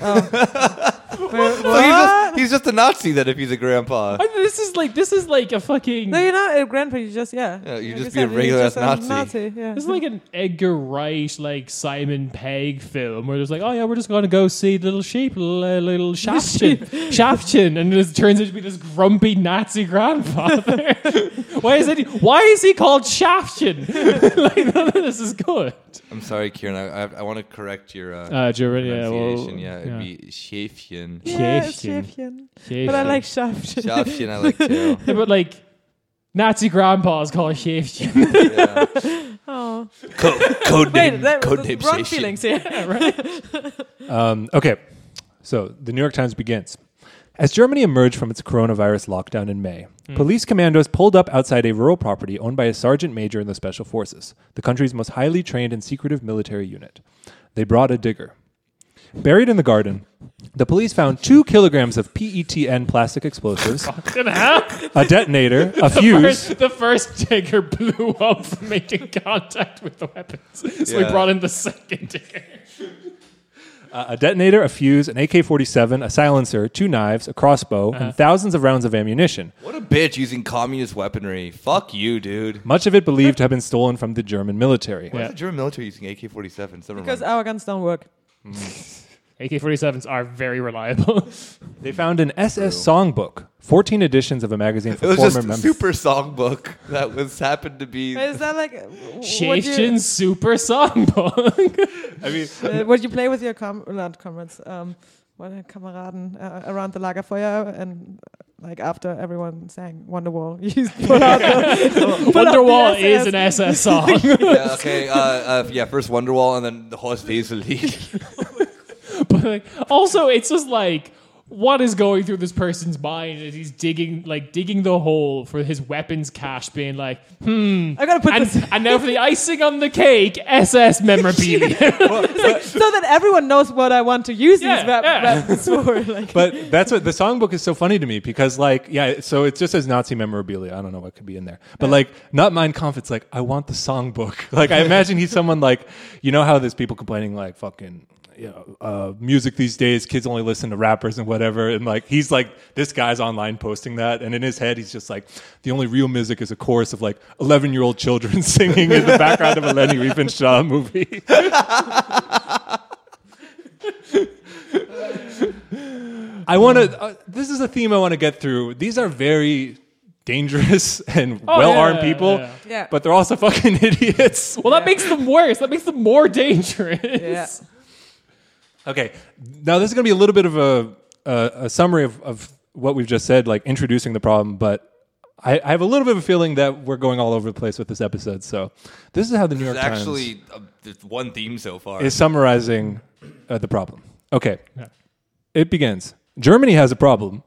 Speaker 4: Wait,
Speaker 1: So he's, just, he's just a Nazi then if he's a grandpa.
Speaker 3: I- this is like this is like a fucking.
Speaker 4: No, you're not a grandpa. You're just yeah.
Speaker 1: Yeah, you
Speaker 4: Like
Speaker 1: just
Speaker 4: I
Speaker 1: be a
Speaker 4: said, you're
Speaker 1: regular
Speaker 4: just
Speaker 1: ass
Speaker 4: a
Speaker 1: Nazi.
Speaker 4: Yeah.
Speaker 3: This is like an Edgar Wright, like Simon Pegg film where there's like, oh yeah, we're just going to go see little sheep, little, uh, little Shaftchen, Shaftchen, and it turns out to be this grumpy Nazi grandfather. why is it? Why is he called Shaftchen? like none of this is good.
Speaker 1: I'm sorry, Kieran. I, I, I want to correct your uh,
Speaker 3: Uh, German, yeah, well,
Speaker 1: pronunciation. yeah, it'd
Speaker 3: yeah.
Speaker 1: be Schäfchen.
Speaker 4: Yeah, it's
Speaker 3: Schäfchen.
Speaker 4: Schäfchen. But I like Shaft.
Speaker 1: Schäfchen, I like too.
Speaker 3: Yeah, but like Nazi grandpas call it Schäfchen.
Speaker 1: Yeah.
Speaker 4: Oh,
Speaker 1: Co- code
Speaker 4: wait,
Speaker 1: name,
Speaker 4: that,
Speaker 1: code name
Speaker 4: wrong
Speaker 1: Schäfchen.
Speaker 4: feelings here.
Speaker 2: Um, okay, so the New York Times begins. As Germany emerged from its coronavirus lockdown in May, police commandos pulled up outside a rural property owned by a sergeant major in the Special Forces, the country's most highly trained and secretive military unit. They brought a digger. Buried in the garden, the police found two kilograms of PETN plastic explosives, a detonator, a fuse,
Speaker 3: First, the first digger blew up from making contact with the weapons. So we
Speaker 1: Yeah.
Speaker 3: brought in the second digger.
Speaker 2: Uh, a detonator, a fuse, an AK 47, a silencer, two knives, a crossbow, and thousands of rounds of ammunition,
Speaker 1: What a bitch using communist weaponry. Fuck you, dude.
Speaker 2: much of it believed to have been stolen from the German military.
Speaker 1: Why
Speaker 3: Yeah.
Speaker 1: is the German military using AK-47s? Never
Speaker 4: because our guns don't work.
Speaker 3: AK 47s are very reliable.
Speaker 2: They found an SS songbook, 14 editions of a magazine
Speaker 1: it
Speaker 2: for
Speaker 1: was
Speaker 2: former
Speaker 1: just a
Speaker 2: members.
Speaker 1: super songbook that was happened to be.
Speaker 4: Is that like what you,
Speaker 3: Super Songbook.
Speaker 2: I mean,
Speaker 4: uh, what you play with your com- not comrades, um, what uh, Kameraden uh, around the Lagerfeuer and uh, like after everyone sang Wonderwall, you just pull out the pull the
Speaker 3: Wonderwall is an SS song.
Speaker 1: yeah, okay, uh, uh, yeah, first Wonderwall and then the Horst Wessel
Speaker 3: but like, also, it's just like. What is going through this person's mind as he's digging, like digging the hole for his weapons cache, being like, hmm.
Speaker 4: I gotta put
Speaker 3: and,
Speaker 4: this
Speaker 3: and now for the icing on the cake, SS memorabilia.
Speaker 4: so that everyone knows what I want to use
Speaker 3: Yeah,
Speaker 4: these wep-
Speaker 3: yeah.
Speaker 4: weapons for. Like,
Speaker 2: but that's what the songbook is so funny to me because, like, yeah, so it just says Nazi memorabilia. I don't know what could be in there, but like, not Mein Kampf. It's like I want the songbook. Like, I imagine he's someone like, you know how there's people complaining like, fucking. You know, uh, music these days, kids only listen to rappers and whatever. And like, he's like, this guy's online posting that. And in his head, he's just like, the only real music is a chorus of like 11 year old children singing in the background of a Leni Riefenstahl movie. I want to. Uh, this is a theme I want to get through. These are very dangerous and
Speaker 3: Oh,
Speaker 2: well armed
Speaker 3: yeah,
Speaker 2: people,
Speaker 3: yeah.
Speaker 4: Yeah.
Speaker 2: but they're also fucking idiots.
Speaker 3: Well, that makes them worse. That makes them more dangerous.
Speaker 4: Yeah.
Speaker 2: Okay, now this is going to be a little bit of a, a, a summary of, of what we've just said, like introducing the problem, but I, I have a little bit of a feeling that we're going all over the place with this episode. So this is how the New
Speaker 1: There's
Speaker 2: York Times
Speaker 1: actually uh, there's one theme so far.
Speaker 2: is summarizing uh, the problem. Okay, it begins. Germany has a problem.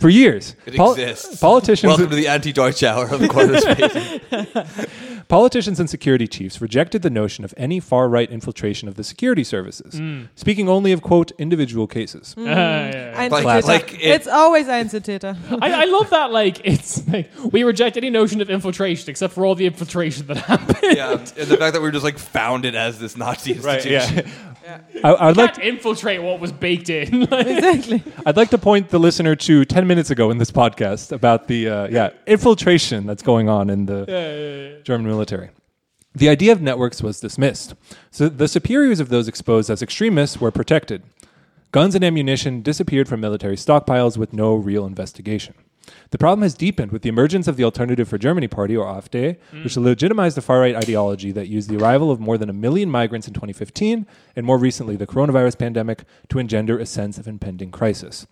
Speaker 2: For years,
Speaker 1: It
Speaker 2: pol-
Speaker 1: exists.
Speaker 2: politicians
Speaker 1: Welcome to the anti-Deutsch hour of the corner space.
Speaker 2: Politicians and security chiefs rejected the notion of any far right infiltration of the security services, speaking only of, quote, individual cases.
Speaker 3: Ah, yeah, yeah.
Speaker 1: Like- like it-
Speaker 4: it's always Einzeltäter.
Speaker 3: I, I love that. Like it's like we reject any notion of infiltration except for all the infiltration that happened.
Speaker 1: yeah, and the fact that we were just like founded as this Nazi institution. Right.
Speaker 2: I, I'd, like
Speaker 3: Can't infiltrate what was baked in.
Speaker 4: Exactly.
Speaker 2: I'd like to point the listener to 10 minutes ago in this podcast about the uh, yeah infiltration that's going on in the German military. The idea of networks was dismissed. So the superiors of those exposed as extremists were protected. Guns and ammunition disappeared from military stockpiles with no real investigation. The problem has deepened with the emergence of the Alternative for Germany Party, or AfD, which mm. legitimized the far right ideology that used the arrival of more than a million migrants in 2015 and more recently the coronavirus pandemic to engender a sense of impending crisis.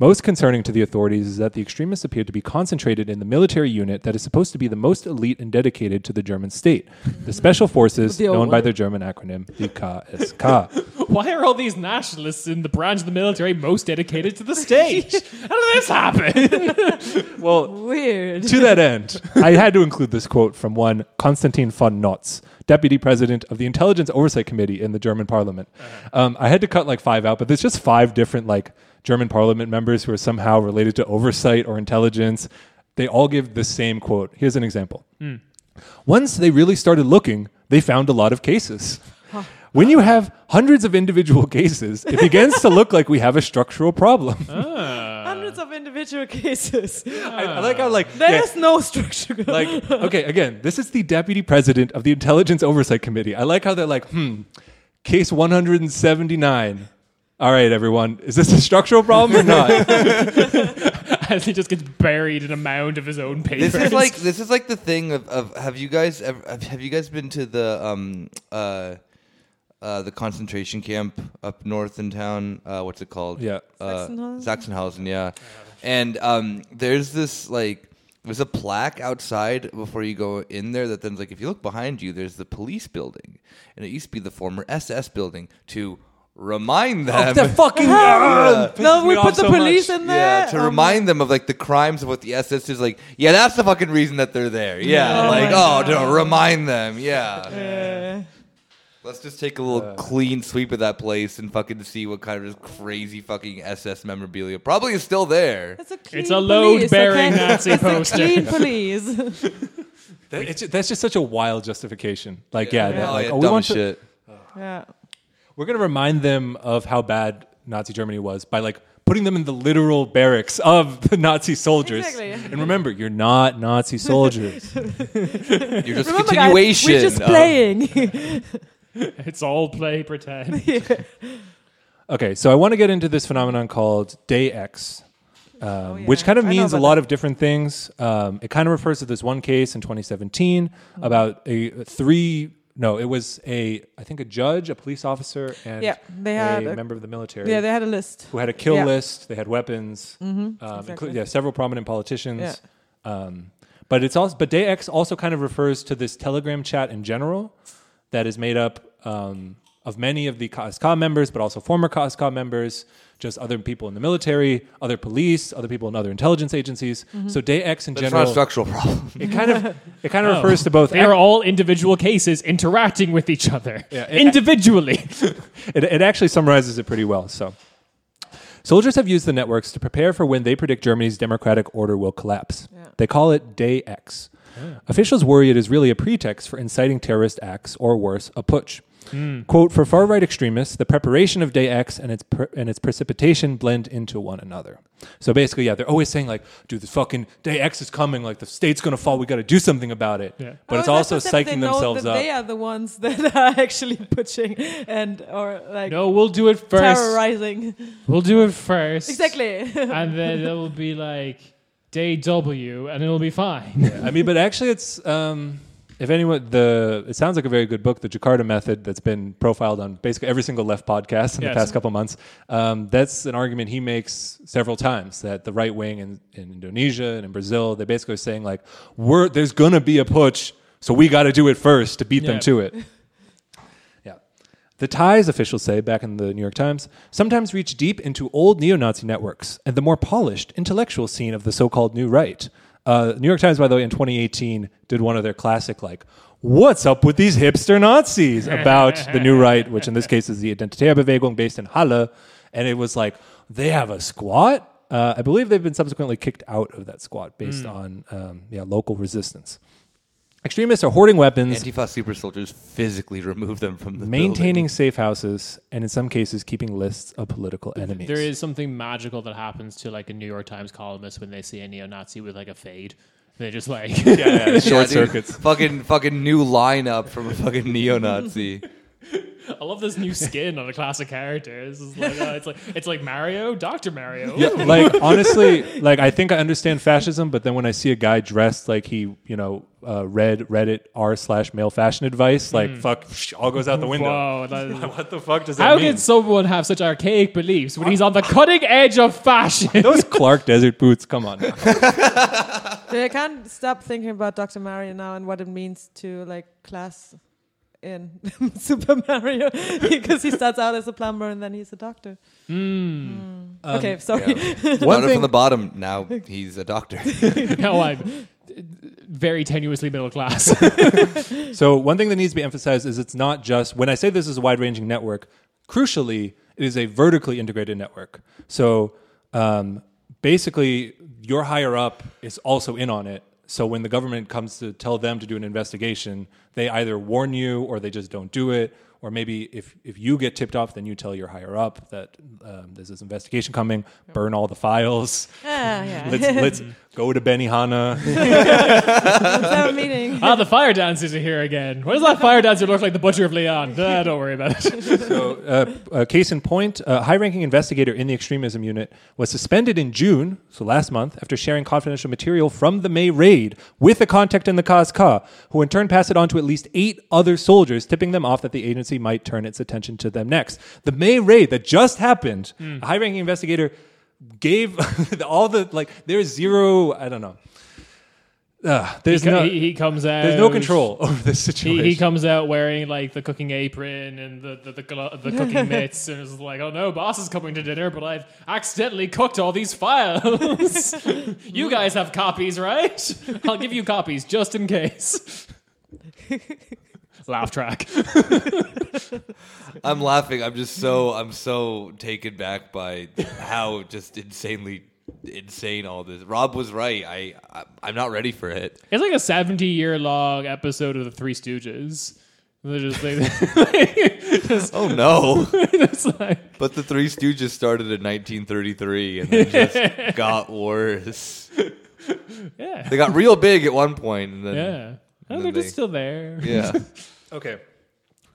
Speaker 2: Most concerning to the authorities is that the extremists appear to be concentrated in the military unit that is supposed to be the most elite and dedicated to the German state, the Special Forces,
Speaker 4: The old
Speaker 2: known by their German acronym, the KSK.
Speaker 3: why are all these nationalists in the branch of the military most dedicated to the state? How did this happen?
Speaker 2: well,
Speaker 4: Weird.
Speaker 2: to that end, I had to include this quote from one Konstantin von Notz, deputy president of the Intelligence Oversight Committee in the German Parliament. Um, I had to cut like five out, but there's just five different like German Parliament members who are somehow related to oversight or intelligence. They all give the same quote. Here's an example. Once they really started looking, they found a lot of cases. When you have hundreds of individual cases, it begins to look like we have a structural problem.
Speaker 4: Hundreds of individual cases.
Speaker 2: I, I like how like
Speaker 4: There
Speaker 2: yeah,
Speaker 4: is no structure.
Speaker 2: like okay again this is the deputy president of the intelligence oversight committee i like how they're like hmm case 179 all right everyone is this a structural problem or not
Speaker 3: As he just gets buried in a mound of his own papers.
Speaker 1: This is like this is like the thing of, of have you guys ever have, have you guys been to the um uh uh the concentration camp up north in town uh what's it called
Speaker 2: Yeah.
Speaker 1: uh,
Speaker 4: Sachsenhausen?
Speaker 1: Sachsenhausen yeah and um there's this like there's a plaque outside before you go in there that then's like if you look behind you there's the police building and it used to be the former SS building to remind them
Speaker 2: the fucking
Speaker 4: no, we put the
Speaker 2: so
Speaker 4: police
Speaker 2: much.
Speaker 4: in there.
Speaker 1: yeah, to
Speaker 4: um,
Speaker 1: remind them of like the crimes of what the SS is like. Yeah, that's the fucking reason that they're there. Yeah,
Speaker 4: Oh
Speaker 1: like
Speaker 4: my
Speaker 1: oh, to remind them. Yeah,
Speaker 4: uh,
Speaker 1: let's just take a little clean sweep of that place and fucking see what kind of just crazy fucking SS memorabilia probably is still there.
Speaker 4: it's a, clean
Speaker 3: It's a load-bearing
Speaker 4: okay?
Speaker 3: Nazi
Speaker 4: It's a
Speaker 3: poster.
Speaker 4: clean police.
Speaker 2: That- it's that's just such a wild justification like yeah, that,
Speaker 1: oh
Speaker 2: like,
Speaker 1: yeah,
Speaker 2: oh, we
Speaker 1: dumb
Speaker 2: want to-
Speaker 1: shit.
Speaker 4: yeah.
Speaker 2: We're gonna remind them of how bad nazi germany was by like putting them in the literal barracks of the nazi soldiers
Speaker 4: Exactly.
Speaker 2: and remember you're not nazi soldiers
Speaker 1: You're just
Speaker 4: Remember, guys,
Speaker 1: continuation.
Speaker 4: we're just
Speaker 1: of-
Speaker 4: playing.
Speaker 3: it's all play pretend.
Speaker 2: Okay, so I want to get into this phenomenon called Day X, um,
Speaker 4: Oh, yeah.
Speaker 2: which kind of means a lot
Speaker 4: that.
Speaker 2: of different things. Um, it kind of refers to this one case in 2017 about a three. No, it was a I think a judge, a police officer, and
Speaker 4: Yeah, they had
Speaker 2: a,
Speaker 4: a-
Speaker 2: member of the military
Speaker 4: yeah, they had a list.
Speaker 2: who had a kill
Speaker 4: Yeah.
Speaker 2: list. They had weapons, um,
Speaker 4: exactly.
Speaker 2: yeah, several prominent politicians.
Speaker 4: Yeah.
Speaker 2: Um, but it's also but Day X also kind of refers to this Telegram chat in general that is made up um, of many of the KSK members, but also former KSK members, just other people in the military, other police, other people in other intelligence agencies. Mm-hmm. So Day X in
Speaker 1: But it's
Speaker 2: general,
Speaker 1: not a structural problem.
Speaker 2: it kind of it kind of refers to both.
Speaker 3: They are all individual cases interacting with each other
Speaker 2: Yeah, it-
Speaker 3: individually.
Speaker 2: it, it actually summarizes it pretty well. So, soldiers have used the networks to prepare for when they predict Germany's democratic order will collapse. They call it Day X. Officials worry it is really a pretext for inciting terrorist acts or worse, a putsch. Quote, for far right extremists, the preparation of Day X and its, per- and its precipitation blend into one another. So basically, yeah, they're always saying, like, dude, this fucking Day X is coming, like, the state's gonna fall, we gotta do something about it.
Speaker 3: Yeah.
Speaker 2: But it's
Speaker 4: Oh,
Speaker 2: also
Speaker 4: that's they
Speaker 2: psyching
Speaker 4: know
Speaker 2: themselves
Speaker 4: that
Speaker 2: up.
Speaker 4: They are the ones that are actually pushing and or like
Speaker 3: No, we'll do it first.
Speaker 4: terrorizing.
Speaker 3: We'll do it first.
Speaker 4: Exactly.
Speaker 3: And then it will be like, day W, and it'll be fine.
Speaker 2: I mean, but actually, it's um, if anyone the it sounds like a very good book, the Jakarta Method, that's been profiled on basically every single left podcast in
Speaker 3: Yes.
Speaker 2: the past couple months. Um, that's an argument he makes several times that the right wing in, in Indonesia and in Brazil, they basically are saying like, we're there's gonna be a putsch, so we got to do it first to beat
Speaker 3: Yeah.
Speaker 2: them to it. Yeah. The ties, officials say back in the New York Times, sometimes reach deep into old neo Nazi networks and the more polished intellectual scene of the so called New Right. Uh, New York Times, by the way, in 2018 did one of their classic, like, what's up with these hipster Nazis about the New Right, which in this case is the Identitätsbewegung based in Halle. And it was like, they have a squat. Uh, I believe they've been subsequently kicked out of that squat based on um, yeah, local resistance. Extremists are hoarding weapons
Speaker 1: Antifa super soldiers physically remove them from the
Speaker 2: maintaining
Speaker 1: building.
Speaker 2: safe houses and in some cases keeping lists of political enemies.
Speaker 3: There is something magical that happens to like a New York Times columnist when they see a neo-Nazi with like a fade. They just like
Speaker 2: yeah, yeah,
Speaker 1: Yeah,
Speaker 2: short
Speaker 1: dude,
Speaker 2: circuits.
Speaker 1: Fucking fucking new lineup from a fucking neo-Nazi.
Speaker 3: I love this new skin on a classic character. This is like uh, it's like it's like Mario, Doctor Mario.
Speaker 2: like honestly, like I think I understand fascism, but then when I see a guy dressed like he, you know, uh, read Reddit r slash male fashion advice, like fuck, all goes out the window.
Speaker 3: Whoa, that is-
Speaker 2: What the fuck does that mean?
Speaker 3: How
Speaker 2: mean?
Speaker 3: can someone have such archaic beliefs when he's on the cutting edge of fashion?
Speaker 2: Those Clark Desert boots, come on. now.
Speaker 4: I can't stop thinking about Dr. Mario now and what it means to like class in Super Mario because he starts out as a plumber and then he's a doctor. Mm. okay, sorry.
Speaker 1: Yeah.
Speaker 2: One
Speaker 1: Started
Speaker 2: thing-
Speaker 1: from the bottom. Now he's a doctor.
Speaker 3: no, I'm very tenuously middle class.
Speaker 2: So one thing that needs to be emphasized is it's not just when I say this is a wide-ranging network. Crucially, it is a vertically integrated network. So um, basically, your higher up is also in on it. So when the government comes to tell them to do an investigation, they either warn you or they just don't do it. Or maybe if, if you get tipped off, then you tell your higher up that um, there's this investigation coming, burn all the files.
Speaker 4: Yeah.
Speaker 2: Let's, let's go to Benihana.
Speaker 4: Let's have a meeting.
Speaker 3: ah, the fire dancers are here again. What does that fire dancer look like the Butcher of Lyon? Ah, don't worry about it.
Speaker 2: So, uh, uh, case in point, a high ranking investigator in the extremism unit was suspended in June, so last month, after sharing confidential material from the May raid with a contact in the Kazka, who in turn passed it on to at least eight other soldiers, tipping them off that the agency might turn its attention to them next. The May raid that just happened, a high ranking investigator gave all the, like, there's zero, I don't know. Uh, there's
Speaker 3: he,
Speaker 2: no,
Speaker 3: he, he comes out.
Speaker 2: there's no control over this
Speaker 3: He,
Speaker 2: situation.
Speaker 3: he comes out wearing like the cooking apron and the the, the, glo- the cooking mitts and is like, "Oh no, boss is coming to dinner, but I've accidentally cooked all these files. you guys have copies, right? I'll give you copies just in case." Laugh track.
Speaker 1: I'm laughing. I'm just so I'm so taken back by how just insanely insane all this. Rob was right. I, I I'm not ready for it.
Speaker 3: It's like a seventy-year long episode of the Three Stooges. They're just, they, just,
Speaker 1: Oh no!
Speaker 3: it's like,
Speaker 1: but the Three Stooges started in 1933 and then just got worse.
Speaker 3: yeah,
Speaker 1: They got real big at one point, and then
Speaker 3: yeah.
Speaker 1: and
Speaker 3: Oh,
Speaker 1: then
Speaker 3: they're
Speaker 1: they-
Speaker 3: just still there.
Speaker 1: yeah.
Speaker 2: Okay.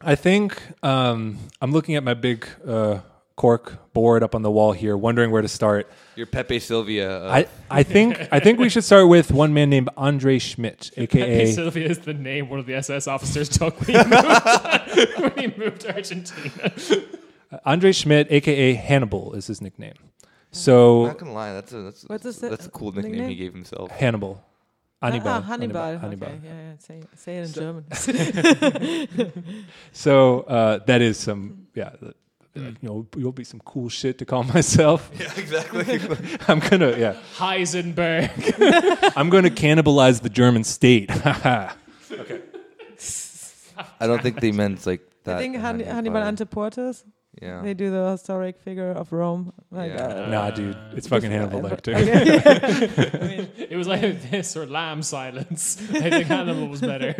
Speaker 2: I think um, I'm looking at my big uh, cork board up on the wall here, wondering where to start.
Speaker 1: Your Pepe Sylvia. Uh,
Speaker 2: I, I think I think we should start with one man named Andre Schmidt,
Speaker 3: Pepe
Speaker 2: aka
Speaker 3: Sylvia is the name one of the SS officers took when he moved, when he moved to Argentina.
Speaker 2: Andre Schmidt, aka Hannibal, is his nickname.
Speaker 1: I'm
Speaker 2: So
Speaker 1: not gonna lie. That's a that's,
Speaker 4: What is
Speaker 1: that's
Speaker 4: it?
Speaker 1: a cool nickname,
Speaker 4: Nickname?
Speaker 1: he gave himself.
Speaker 2: Hannibal, Hannibal,
Speaker 4: Ah, Hannibal.
Speaker 2: Hannibal.
Speaker 4: Okay, yeah, yeah. Say, say it in German.
Speaker 2: So uh, that is some yeah. uh, You know, you'll be some cool shit to call myself.
Speaker 1: Yeah, exactly.
Speaker 2: I'm gonna, yeah,
Speaker 3: Heisenberg.
Speaker 2: I'm gonna cannibalize the German state. Okay.
Speaker 1: I don't think they meant like that.
Speaker 4: I think
Speaker 1: in
Speaker 4: Han- Hannibal ante portas.
Speaker 1: Yeah.
Speaker 4: They do the historic figure of Rome. Like,
Speaker 1: Yeah.
Speaker 4: uh,
Speaker 2: nah, dude, it's fucking Hannibal Lecter.
Speaker 4: Okay.
Speaker 3: It was like this or lamb silence. I think Hannibal was better.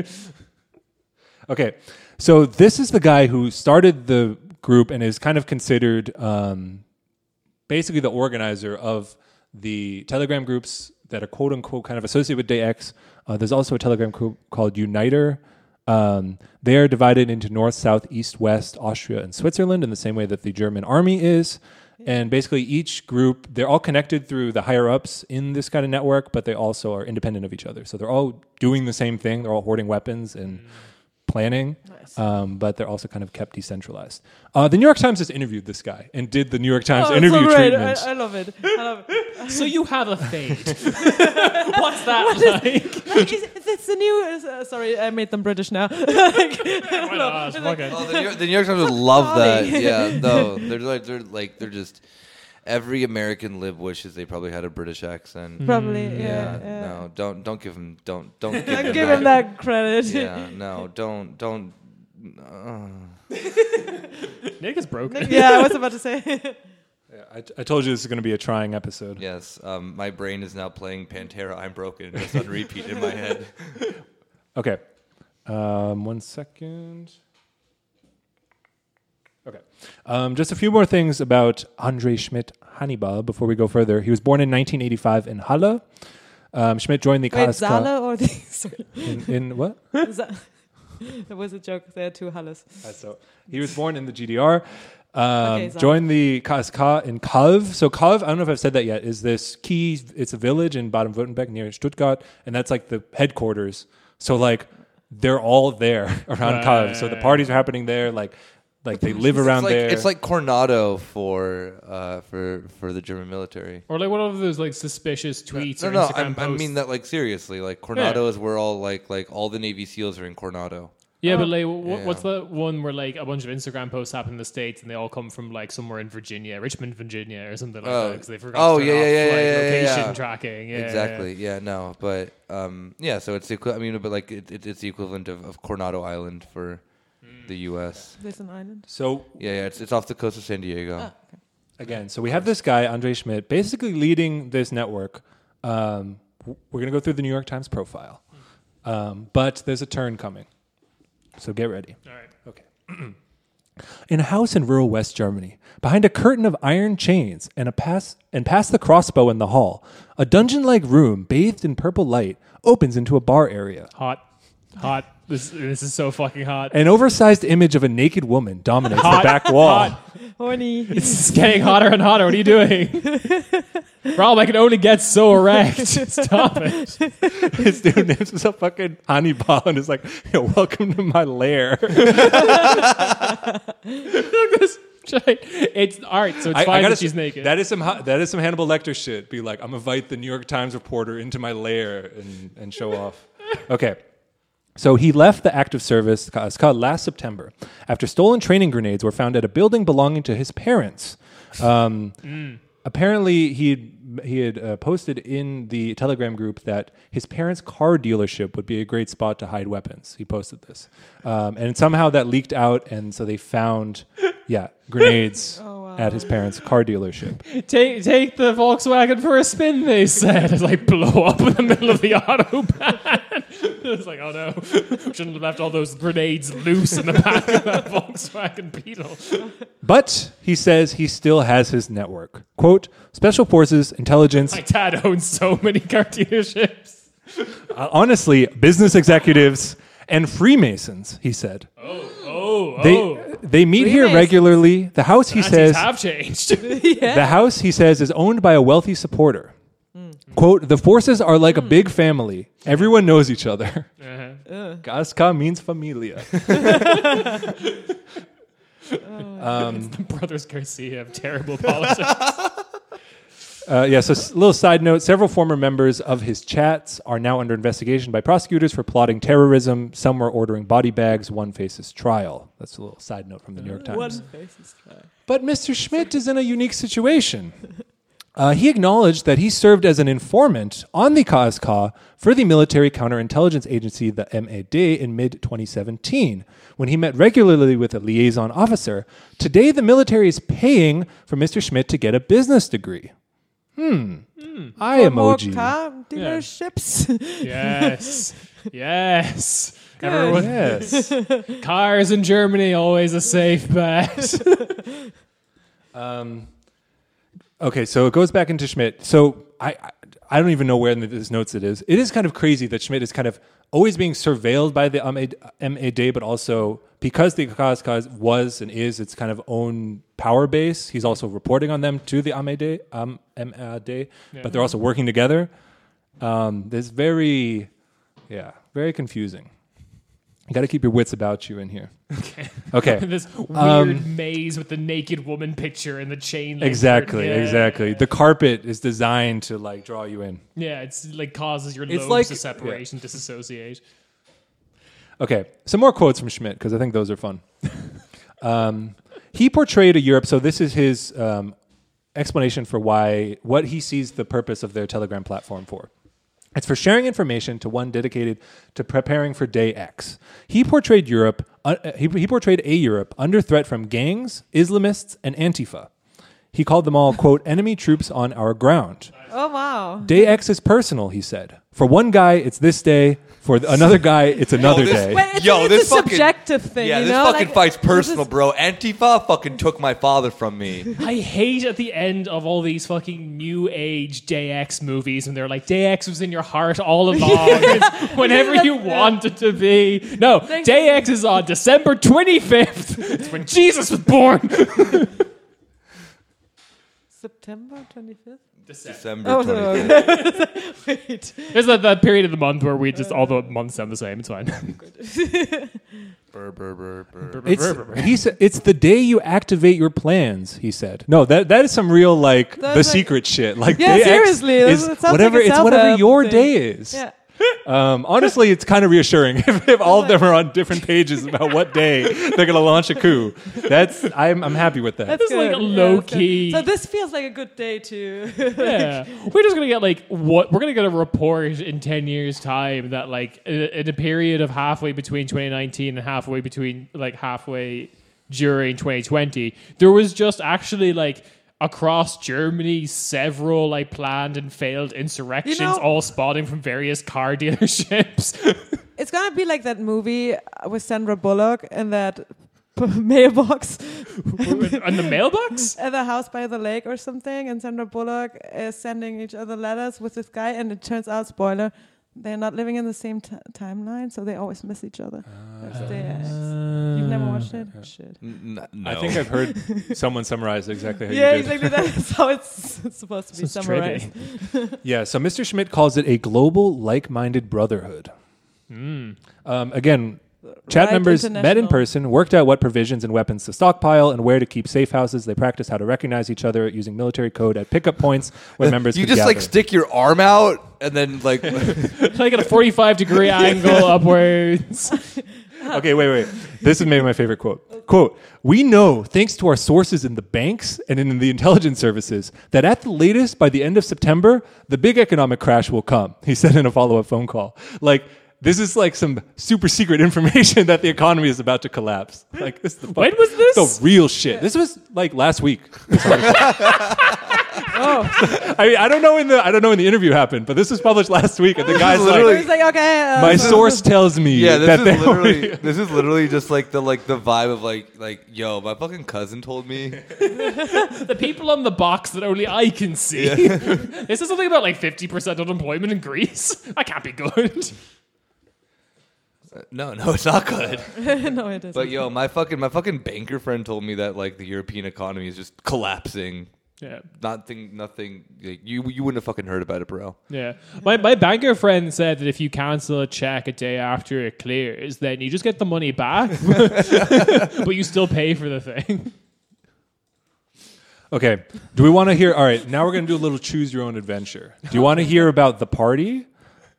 Speaker 2: Okay, so this is the guy who started the group and is kind of considered um, basically the organizer of the Telegram groups that are quote unquote kind of associated with Day X. Uh, there's also a Telegram group called Uniter. Um, they are divided into North, South, East, West, Austria, and Switzerland in the same way that the German army is. And basically, each group, they're all connected through the higher ups in this kind of network, but they also are independent of each other. So they're all doing the same thing. They're all hoarding weapons and planning,
Speaker 4: Nice.
Speaker 2: um, but they're also kind of kept decentralized. Uh, the New York Times has interviewed this guy and did the New York Times
Speaker 4: Oh,
Speaker 2: interview
Speaker 4: so great.
Speaker 2: treatment.
Speaker 4: I, I love it. I love it.
Speaker 3: So you have a fade. What's that like?
Speaker 4: Like, it's, it's the new. Uh, sorry, I made them British now.
Speaker 3: Why not? Fuck.
Speaker 1: Oh, the New York, the New York Times would love that. Yeah, no, they're like they're like they're just every American lib wishes they probably had a British accent.
Speaker 4: Probably,
Speaker 1: Yeah,
Speaker 4: yeah. yeah.
Speaker 1: no, don't don't give him don't don't give,
Speaker 4: Don't
Speaker 1: him,
Speaker 4: give him that credit.
Speaker 1: Yeah, no, don't don't. Uh,
Speaker 3: Nick is broken.
Speaker 4: yeah, I was about to say.
Speaker 2: Yeah, I, I told you this is going to be a trying episode.
Speaker 1: yes, um, my brain is now playing Pantera. I'm broken. Just on repeat in my head.
Speaker 2: Okay. Um, one second. Okay. Um, just a few more things about Andre Schmidt Hannibal before we go further. He was born in 1985 in Halle. Um, Schmidt joined the
Speaker 4: Wait,
Speaker 2: KSK
Speaker 4: Saale or the. Sorry.
Speaker 2: in, in what?
Speaker 4: Z- that was a joke. There are two Halles.
Speaker 2: Uh, so he was born in the GDR. Um,
Speaker 4: Okay,
Speaker 2: joined the KSK in Calw. So Calw, I don't know if I've said that yet. Is this key? It's a village in Baden-Württemberg near Stuttgart, and that's like the headquarters. So like they're all there around Calw. So the parties are happening there. Like like they live around
Speaker 1: it's like,
Speaker 2: there.
Speaker 1: It's like Coronado for uh, for for the German military.
Speaker 3: Or like one of those like suspicious tweets
Speaker 1: No,
Speaker 3: or
Speaker 1: no,
Speaker 3: Instagram
Speaker 1: I'm,
Speaker 3: posts.
Speaker 1: I mean that like seriously. Like Coronado is where all like like all the Navy SEAls are in Coronado.
Speaker 3: Yeah, but like, wh-
Speaker 1: Yeah.
Speaker 3: what's the one where like a bunch of Instagram posts happen in the states and they all come from like somewhere in Virginia, Richmond, Virginia, or something like
Speaker 1: Oh.
Speaker 3: that because they forgot
Speaker 1: Oh,
Speaker 3: to turn
Speaker 1: yeah,
Speaker 3: off,
Speaker 1: yeah, yeah,
Speaker 3: like,
Speaker 1: yeah, yeah,
Speaker 3: location
Speaker 1: yeah.
Speaker 3: tracking. Yeah,
Speaker 1: exactly. Yeah. No. But um, yeah. So it's the equi- I mean, but like it, it, it's the equivalent of, of Coronado Island for. The U.S.
Speaker 4: There's an island.
Speaker 2: so
Speaker 1: Yeah. Yeah. It's it's off the coast of San Diego.
Speaker 4: Ah, okay.
Speaker 2: again, so we have this guy Andre Schmidt basically leading this network. Um, w- we're gonna go through the New York Times profile, um, but there's a turn coming. So get ready.
Speaker 3: All right.
Speaker 2: Okay. in a house in rural West Germany, behind a curtain of iron chains and a pass and past the crossbow in the hall, a dungeon-like room bathed in purple light opens into a bar area.
Speaker 3: Hot, hot. This this is so fucking hot.
Speaker 2: An oversized image of a naked woman dominates
Speaker 3: Hot,
Speaker 2: the back wall.
Speaker 3: hot.
Speaker 4: Horny.
Speaker 3: It's getting hotter and hotter. What are you doing? Rob, I can only get so erect. Stop it.
Speaker 2: this dude names himself fucking Hannibal and is like, Yo, welcome to my lair.
Speaker 3: it's art, so it's
Speaker 2: I- I
Speaker 3: fine
Speaker 2: gotta
Speaker 3: that she's
Speaker 2: say,
Speaker 3: naked.
Speaker 2: That is some Ha- that is some Hannibal Lecter shit. Be like, I'm gonna invite the New York Times reporter into my lair and, and show off. Okay. So he left the active service last September after stolen training grenades were found at a building belonging to his parents. Um, Apparently, he had, he had uh, posted in the Telegram group that his parents' car dealership would be a great spot to hide weapons. He posted this, um, and somehow that leaked out, and so they found, yeah, grenades at his parents' car dealership.
Speaker 3: take take the Volkswagen for a spin. They said as like blow up in the middle of the autobahn. it's like oh no, shouldn't have left all those grenades loose in the back of that Volkswagen Beetle.
Speaker 2: But he says he still has his network. Quote, special forces, intelligence,
Speaker 3: My dad owns so many car dealerships.
Speaker 2: uh, honestly, business executives, and Freemasons, he said.
Speaker 3: Oh,
Speaker 2: They,
Speaker 3: oh,
Speaker 2: they meet here
Speaker 4: Freemasons.
Speaker 2: regularly. The house, he
Speaker 3: Nazis
Speaker 2: says,
Speaker 3: have changed.
Speaker 2: the house, he says, is owned by a wealthy supporter. Quote, the forces are like a big family. Everyone knows each other.
Speaker 3: Uh-huh.
Speaker 2: Gaska means familia. Um,
Speaker 3: the brothers Garcia have terrible politics.
Speaker 2: Uh, yeah, so s- little side note several former members of his chats are now under investigation by prosecutors for plotting terrorism. Some were ordering body bags, one faces trial. That's a little side note from the New York Times.
Speaker 4: One face is try.
Speaker 2: But Mr. Schmidt is in a unique situation. Uh, he acknowledged that he served as an informant on the KSK for the military counterintelligence agency, the MAD, in mid 2017, when he met regularly with a liaison officer. Today, the military is paying for Mr. Schmidt to get a business degree. Hmm. I
Speaker 4: For more
Speaker 2: emoji.
Speaker 4: car dealerships.
Speaker 3: yes, yes.
Speaker 4: Good.
Speaker 3: Everyone,
Speaker 2: Yes.
Speaker 3: cars in Germany always a safe bet.
Speaker 2: Um, okay, so it goes back into Schmidt. So I, I, I don't even know where in the, his notes it is. It is kind of crazy that Schmidt is kind of always being surveilled by the MAD, MAD but also because the Kazkaz was and is its kind of own power base, he's also reporting on them to the MAD, um, MAD, but they're also working together. Um, there's very, yeah, very confusing. You got to keep your wits about you in here. Okay. Okay.
Speaker 3: this weird
Speaker 2: Um,
Speaker 3: maze with the naked woman picture and the chain.
Speaker 2: Exactly,
Speaker 3: Yeah.
Speaker 2: exactly. The carpet is designed to like draw you in.
Speaker 3: Yeah, it's like causes your
Speaker 2: It's
Speaker 3: lobes
Speaker 2: like-
Speaker 3: to separate and disassociate.
Speaker 2: Okay, some more quotes from Schmidt because I think those are fun. um, he portrayed a Europe. So this is his um, explanation for why what he sees the purpose of their Telegram platform for. It's for sharing information to one dedicated to preparing for day X. He portrayed Europe. Uh, he, he portrayed a Europe under threat from gangs, Islamists, and Antifa. He called them all quote enemy troops on our ground.
Speaker 4: Oh wow.
Speaker 2: Day X is personal, he said. For one guy, it's this day. For th- another guy, it's oh, another
Speaker 1: this-
Speaker 2: day.
Speaker 4: Wait, it's,
Speaker 1: Yo,
Speaker 4: it's
Speaker 1: this
Speaker 4: a
Speaker 1: fucking-
Speaker 4: subjective thing.
Speaker 1: Yeah,
Speaker 4: you
Speaker 1: this
Speaker 4: know?
Speaker 1: fucking
Speaker 4: Like,
Speaker 1: fight's
Speaker 4: this
Speaker 1: personal,
Speaker 4: is-
Speaker 1: bro. Antifa fucking took my father from me.
Speaker 3: I hate at the end of all these fucking new age Day X movies when they're like Day X was in your heart all along. It's whenever you
Speaker 4: Yeah.
Speaker 3: want it to be. No,
Speaker 4: Thank
Speaker 3: Day. X is on December 25th. It's when Jesus was born.
Speaker 4: September 25th.
Speaker 1: December
Speaker 4: Oh,
Speaker 1: 25th.
Speaker 4: no. Wait.
Speaker 3: There's that, that period of the month where we just all the months sound the same. It's fine.
Speaker 1: Brr, brr, brr, brr.
Speaker 2: It's, he said, it's the day you activate your plans, he said. No, that, that is some real, like,
Speaker 4: That's
Speaker 2: the
Speaker 4: like-
Speaker 2: secret shit. Like,
Speaker 4: Yeah,
Speaker 2: day X
Speaker 4: seriously,
Speaker 2: is
Speaker 4: it sounds
Speaker 2: whatever,
Speaker 4: like a
Speaker 2: it's whatever
Speaker 4: self-help
Speaker 2: your
Speaker 4: thing.
Speaker 2: day is.
Speaker 4: Yeah.
Speaker 2: Um, honestly, it's kind of reassuring if, if all of them are on different pages about what day they're going to launch a coup. That's I'm, I'm happy with that.
Speaker 4: That's
Speaker 3: like
Speaker 4: good.
Speaker 3: a
Speaker 4: Yeah,
Speaker 3: low key-
Speaker 4: So this feels like a good day too.
Speaker 3: yeah, we're just gonna get like what we're gonna get a report in ten years' time that like in a, in a period of halfway between 2019 and halfway between like halfway during 2020, there was just actually like across Germany several like planned and failed insurrections,
Speaker 4: You know-
Speaker 3: all spawning from various car dealerships.
Speaker 4: it's gonna be like that movie with Sandra Bullock and that p- mailbox
Speaker 3: and the mailbox.
Speaker 4: at the house by the lake or something, and Sandra Bullock is sending each other letters with this guy, and it turns out, spoiler, they're not living in the same t- timeline, so they always miss each other. That's the- You've never watched it? Shit.
Speaker 1: N- n- no.
Speaker 2: I think I've heard someone summarize exactly how
Speaker 4: Yeah,
Speaker 2: you did.
Speaker 4: exactly. That's how it's, it's supposed to be
Speaker 3: It's
Speaker 4: summarized.
Speaker 2: Yeah, so Mr. Schmidt calls it a global like-minded brotherhood. Um, again, chat
Speaker 4: Right
Speaker 2: members met in person, worked out what provisions and weapons to stockpile, and where to keep safe houses. They practiced how to recognize each other using military code at pickup points where members
Speaker 1: you just
Speaker 2: gather.
Speaker 1: like stick your arm out and then like
Speaker 3: like at a 45 degree angle upwards.
Speaker 2: Okay, wait, wait. This is maybe my favorite quote. Quote, we know, thanks to our sources in the banks and in the intelligence services, that at the latest, by the end of September, the big economic crash will come, he said in a follow up phone call. Like, this is like some super secret information that the economy is about to collapse. Like, this is the
Speaker 3: When was this?
Speaker 2: The real shit. This was like last week.
Speaker 4: Oh,
Speaker 2: I mean, I don't know when the I don't know when the interview happened, but this was published last week, and the guy's
Speaker 1: literally-
Speaker 2: like,
Speaker 4: it's like okay. Uh,
Speaker 2: my source tells me
Speaker 1: yeah. This
Speaker 2: that
Speaker 1: is
Speaker 2: they
Speaker 1: literally this is literally just like the like the vibe of like like yo, my fucking cousin told me.
Speaker 3: the people on the box that only I can see. this is something about like 50% unemployment in Greece. That can't be good.
Speaker 1: No, no, it's not good.
Speaker 4: no, it isn't.
Speaker 1: But yo, my fucking my fucking banker friend told me that like the European economy is just collapsing.
Speaker 3: Yeah.
Speaker 1: Nothing, nothing. Like, you you wouldn't have fucking heard about it, bro.
Speaker 3: Yeah. My, my banker friend said that if you cancel a check a day after it clears, then you just get the money back, but you still pay for the thing.
Speaker 2: Okay. Do we want to hear? All right. Now we're going to do a little choose your own adventure. Do you want to hear about the party,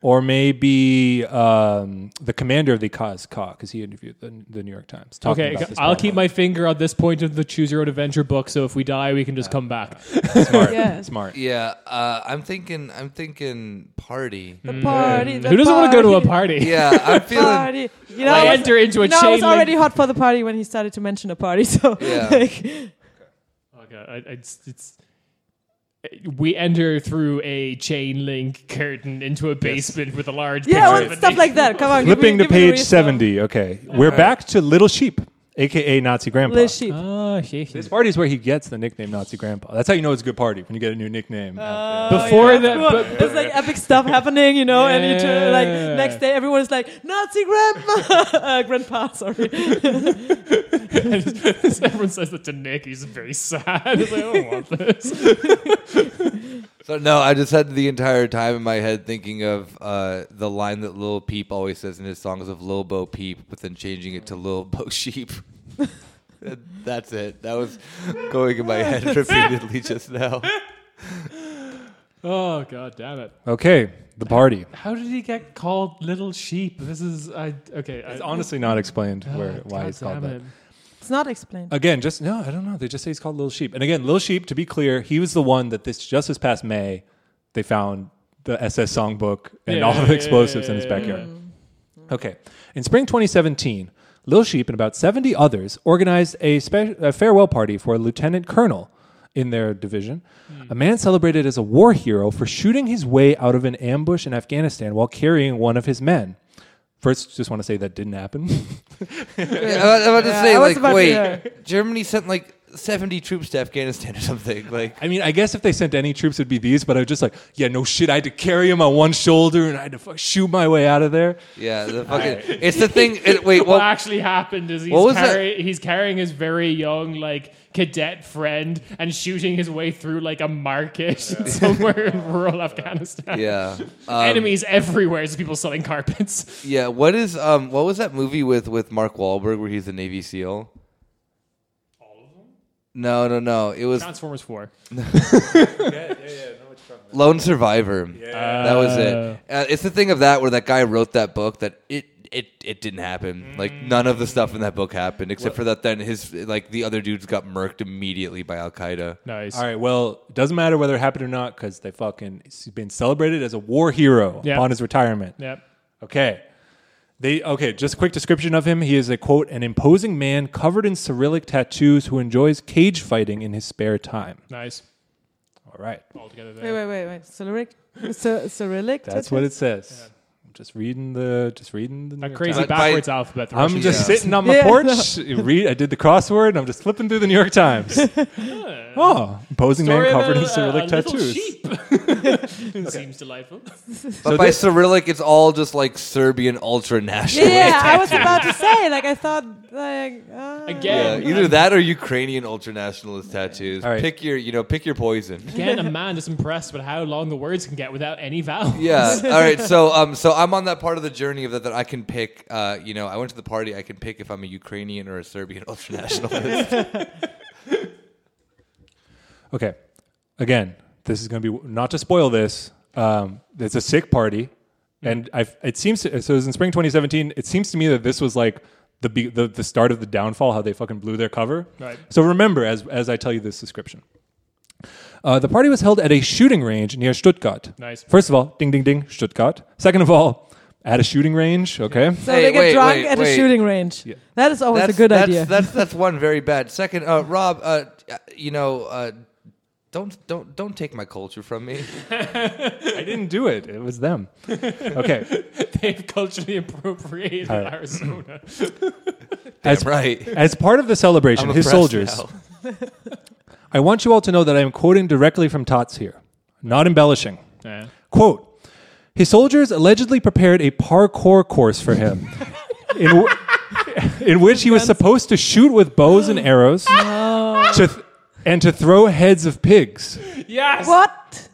Speaker 2: or maybe um, the commander of the KazKA because he interviewed the, the New York Times? talking
Speaker 3: Okay,
Speaker 2: about this
Speaker 3: I'll
Speaker 2: party.
Speaker 3: keep my finger on this point of the Choose Your Own Adventure book, so if we die, we can just come back.
Speaker 2: smart.
Speaker 4: Yeah.
Speaker 2: Smart.
Speaker 1: Yeah, uh, I'm thinking. I'm thinking party.
Speaker 4: the party. The
Speaker 3: Who doesn't want to go to a party?
Speaker 1: Yeah, I'm feeling.
Speaker 4: Party. You know,
Speaker 3: I
Speaker 4: I was-
Speaker 3: enter into a
Speaker 4: you know, I was already
Speaker 3: link-
Speaker 4: hot for the party when he started to mention a party. So
Speaker 1: Yeah.
Speaker 4: like,
Speaker 3: Okay, I, I- it's, it's we enter through a chain link curtain into a basement with a large
Speaker 4: yeah,
Speaker 3: picture
Speaker 4: well,
Speaker 3: of
Speaker 4: stuff like that. Come on, give me-
Speaker 2: Flipping to
Speaker 4: give the
Speaker 2: page 70. Okay. We're back to Little Sheep. Aka Nazi Grandpa.
Speaker 4: Liz Sheep.
Speaker 3: Oh, shit.
Speaker 2: This party is where he gets the nickname Nazi Grandpa. That's how you know it's a good party when you get a new nickname.
Speaker 3: Before
Speaker 4: yeah,
Speaker 3: that,
Speaker 4: cool.
Speaker 3: but,
Speaker 4: it's like epic stuff happening, you know, and you turn, like next day everyone is like Nazi grandma, uh, grandpa, sorry.
Speaker 3: everyone says that to Nick. He's very sad. He's like, I don't want this.
Speaker 1: So no, I just had the entire time in my head thinking of uh, the line that Lil Peep always says in his songs of Lil Bo Peep, but then changing it to Lil Bo Sheep. That's it. That was going in my head repeatedly just now.
Speaker 3: Oh god damn it!
Speaker 2: Okay, the party.
Speaker 3: How did he get called Little Sheep? This is I okay.
Speaker 2: It's
Speaker 3: I,
Speaker 2: honestly not explained where
Speaker 3: Oh,
Speaker 2: why
Speaker 3: God
Speaker 2: he's called
Speaker 3: damn
Speaker 2: that.
Speaker 3: it.
Speaker 4: It's not explained.
Speaker 2: Again, just no, I don't know. They just say he's called Little Sheep. And again, Little Sheep, to be clear, he was the one that this just this past May they found the SS songbook and
Speaker 3: Yeah,
Speaker 2: all
Speaker 3: yeah,
Speaker 2: the
Speaker 3: yeah,
Speaker 2: explosives
Speaker 3: yeah,
Speaker 2: in his
Speaker 3: yeah,
Speaker 2: backyard. Okay. In spring 2017, Lil Sheep and about 70 others organized a, spe- a farewell party for a lieutenant colonel in their division, hmm. a man celebrated as a war hero for shooting his way out of an ambush in Afghanistan while carrying one of his men. First, just want to say that didn't happen.
Speaker 1: Yeah, I was about to
Speaker 4: Yeah,
Speaker 1: say,
Speaker 4: I was
Speaker 1: like,
Speaker 4: about to-
Speaker 1: wait,
Speaker 4: yeah.
Speaker 1: Germany sent like 70 troops to Afghanistan or something. Like,
Speaker 2: I mean, I guess if they sent any troops, it'd be these. But I was just like, yeah, no shit. I had to carry him on one shoulder, and I had to fuck, shoot my way out of there.
Speaker 1: yeah, the fucking. It's the thing. It, wait,
Speaker 3: what
Speaker 1: well,
Speaker 3: actually happened is he's,
Speaker 1: What was that?
Speaker 3: carry, he's carrying his very young like cadet friend and shooting his way through like a market somewhere in rural Afghanistan.
Speaker 1: yeah. Um,
Speaker 3: Enemies everywhere. There's people selling carpets.
Speaker 1: Yeah, what is um what was that movie with with Mark Wahlberg where he's a Navy SEAL? All of them? No, no, no. It was
Speaker 3: Transformers Four. yeah, yeah, yeah.
Speaker 1: Lone Survivor. Yeah, That was it. Uh, it's the thing of that where that guy wrote that book that it it it didn't happen. Like mm. none of the stuff in that book happened except for that then his like the other dudes got murked immediately by Al Qaeda.
Speaker 3: Nice.
Speaker 2: All right. Well, it doesn't matter whether it happened or not because they fucking he's been celebrated as a war hero
Speaker 3: Yeah.
Speaker 2: upon his retirement.
Speaker 3: Yep.
Speaker 2: Okay. They okay. Just a quick description of him. He is a quote an imposing man covered in Cyrillic tattoos who enjoys cage fighting in his spare time.
Speaker 3: Nice.
Speaker 2: All right.
Speaker 3: All together
Speaker 4: Wait,
Speaker 3: there.
Speaker 4: wait, wait, wait. Cyrillic? Cy- Cyrillic?
Speaker 2: That's what it says. I'm just reading the just reading the New
Speaker 3: A
Speaker 2: York
Speaker 3: crazy
Speaker 2: Times.
Speaker 1: But by-
Speaker 3: backwards alphabet. the
Speaker 2: I'm just
Speaker 3: use.
Speaker 2: sitting on my
Speaker 4: Yeah,
Speaker 2: porch. Read. I did the crossword. and I'm just flipping through the New York Times. oh, imposing
Speaker 3: Story
Speaker 2: man covered
Speaker 3: a-
Speaker 2: in Cyrillic
Speaker 3: a
Speaker 2: tattoos.
Speaker 3: sheep. Seems delightful.
Speaker 1: But
Speaker 2: So
Speaker 1: by
Speaker 2: this-
Speaker 1: Cyrillic, it's all just like Serbian ultra nationalist.
Speaker 4: Yeah, I was about to say, like, I thought, like, uh,
Speaker 1: Yeah,
Speaker 3: Again,
Speaker 1: either that or Ukrainian ultra nationalist tattoos.
Speaker 2: All right.
Speaker 1: Pick your, you know, pick your poison.
Speaker 3: again, a man is impressed with how long the words can get without any vowels.
Speaker 1: Yeah. All right. So, um, so I'm on that part of the journey of that that I can pick. Uh, you know, I went to the party. I can pick if I'm a Ukrainian or a Serbian ultranationalist.
Speaker 2: Okay. Again, this is going to be not to spoil this. Um, it's a sick party, and I. It seems to, so. It was in spring 2017. It seems to me that this was like the the the start of the downfall. How they fucking blew their cover.
Speaker 3: Right.
Speaker 2: So remember, as as I tell you this description, uh, the party was held at a shooting range near Stuttgart.
Speaker 3: Nice.
Speaker 2: First of all, ding ding ding, Stuttgart. Second of all, at a shooting range. Okay.
Speaker 4: so
Speaker 1: Hey,
Speaker 4: they get
Speaker 1: wait,
Speaker 4: drunk
Speaker 1: wait,
Speaker 4: at
Speaker 1: wait.
Speaker 4: a shooting range.
Speaker 2: Yeah.
Speaker 4: That is always
Speaker 1: that's
Speaker 4: a good
Speaker 1: that's,
Speaker 4: idea.
Speaker 1: That's that's one very bad. Second, uh, Rob, uh, you know, uh, don't don't don't take my culture from me.
Speaker 2: I didn't do it. It was them. Okay.
Speaker 3: They've culturally appropriated
Speaker 2: All right.
Speaker 3: Arizona.
Speaker 2: As,
Speaker 1: right.
Speaker 2: as part of the celebration,
Speaker 1: I'm
Speaker 2: his
Speaker 1: oppressed
Speaker 2: soldiers.
Speaker 1: now.
Speaker 2: I want you all to know that I am quoting directly from Taz here, not embellishing.
Speaker 3: Yeah.
Speaker 2: Quote His soldiers allegedly prepared a parkour course for him, in, w- in which he was supposed to shoot with bows and arrows to th- and to throw heads of pigs.
Speaker 3: Yes.
Speaker 4: what?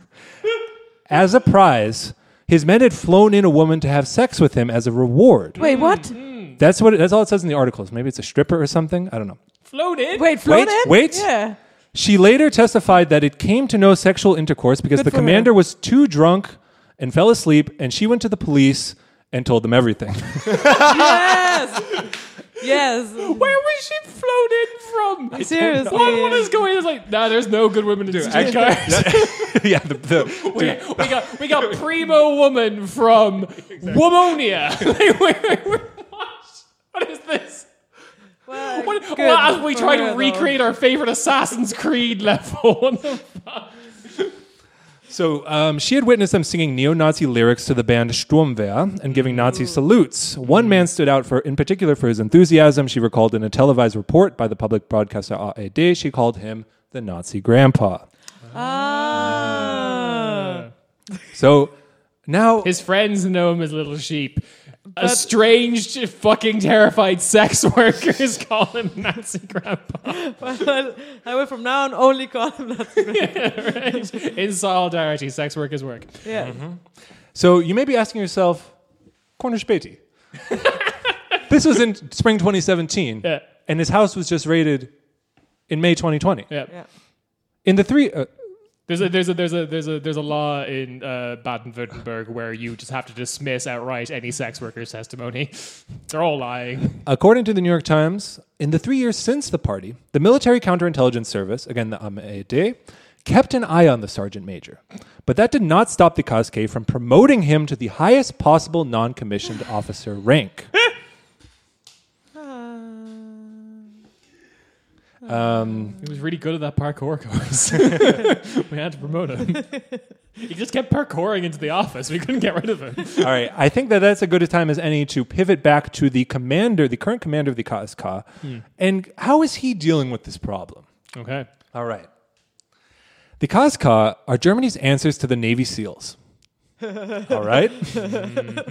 Speaker 2: As a prize, his men had flown in a woman to have sex with him as a reward.
Speaker 4: Wait, what?
Speaker 2: That's what. It, that's all it says in the articles. Maybe it's a stripper or something. I don't know.
Speaker 3: Floated.
Speaker 4: Wait, floated?
Speaker 2: wait.
Speaker 4: Yeah.
Speaker 2: She later testified that it came to no sexual intercourse because
Speaker 4: Good
Speaker 2: the
Speaker 4: for her.
Speaker 2: commander was too drunk and fell asleep, and she went to the police and told them everything.
Speaker 4: Yes. yes.
Speaker 3: Where was she floated from?
Speaker 4: Seriously.
Speaker 3: What, what is going on? It's like, nah, there's no good women in streetcars.
Speaker 2: yeah, the, the,
Speaker 3: we, we got we got primo woman from Womonia. Like, wait, wait, wait, what? What is this?
Speaker 4: Well,
Speaker 3: What,
Speaker 4: good
Speaker 3: well, as we try
Speaker 4: her,
Speaker 3: to
Speaker 4: though.
Speaker 3: recreate our favorite Assassin's Creed level. What the fuck?
Speaker 2: So um, she had witnessed them singing neo-Nazi lyrics to the band Sturmwehr and giving Nazi salutes. One man stood out for, in particular, for his enthusiasm. She recalled in a televised report by the public broadcaster ARD. She called him the Nazi grandpa.
Speaker 4: Ah.
Speaker 2: So now
Speaker 3: His friends know him as Little Sheep. Estranged, fucking terrified sex workers call him Nazi Grandpa.
Speaker 4: Well, I will from now on only call him that.
Speaker 3: right? In solidarity, sex workers work.
Speaker 4: Yeah.
Speaker 2: So you may be asking yourself, Corner Späti. this was in spring 2017,
Speaker 3: Yeah.
Speaker 2: and his house was just raided in May 2020.
Speaker 3: Yeah.
Speaker 4: Yeah.
Speaker 2: In the three, uh,
Speaker 3: There's a there's a there's a there's a there's a law in uh, Baden-Württemberg where you just have to dismiss outright any sex worker's testimony. They're all lying.
Speaker 2: according to the New York Times, in the three years since the party, the military counterintelligence service, again the MAD, kept an eye on the sergeant major. But that did not stop the KSK from promoting him to the highest possible non-commissioned officer rank. Um,
Speaker 3: He was really good at that parkour course. we had to promote him. He just kept parkouring into the office. We couldn't get rid of him.
Speaker 2: All right, I think that that's a good a time as any to pivot back to the commander, the current commander of the KSK, and how is he dealing with this problem?
Speaker 3: Okay.
Speaker 2: All right. The KSK are Germany's answers to the Navy SEALs. All right.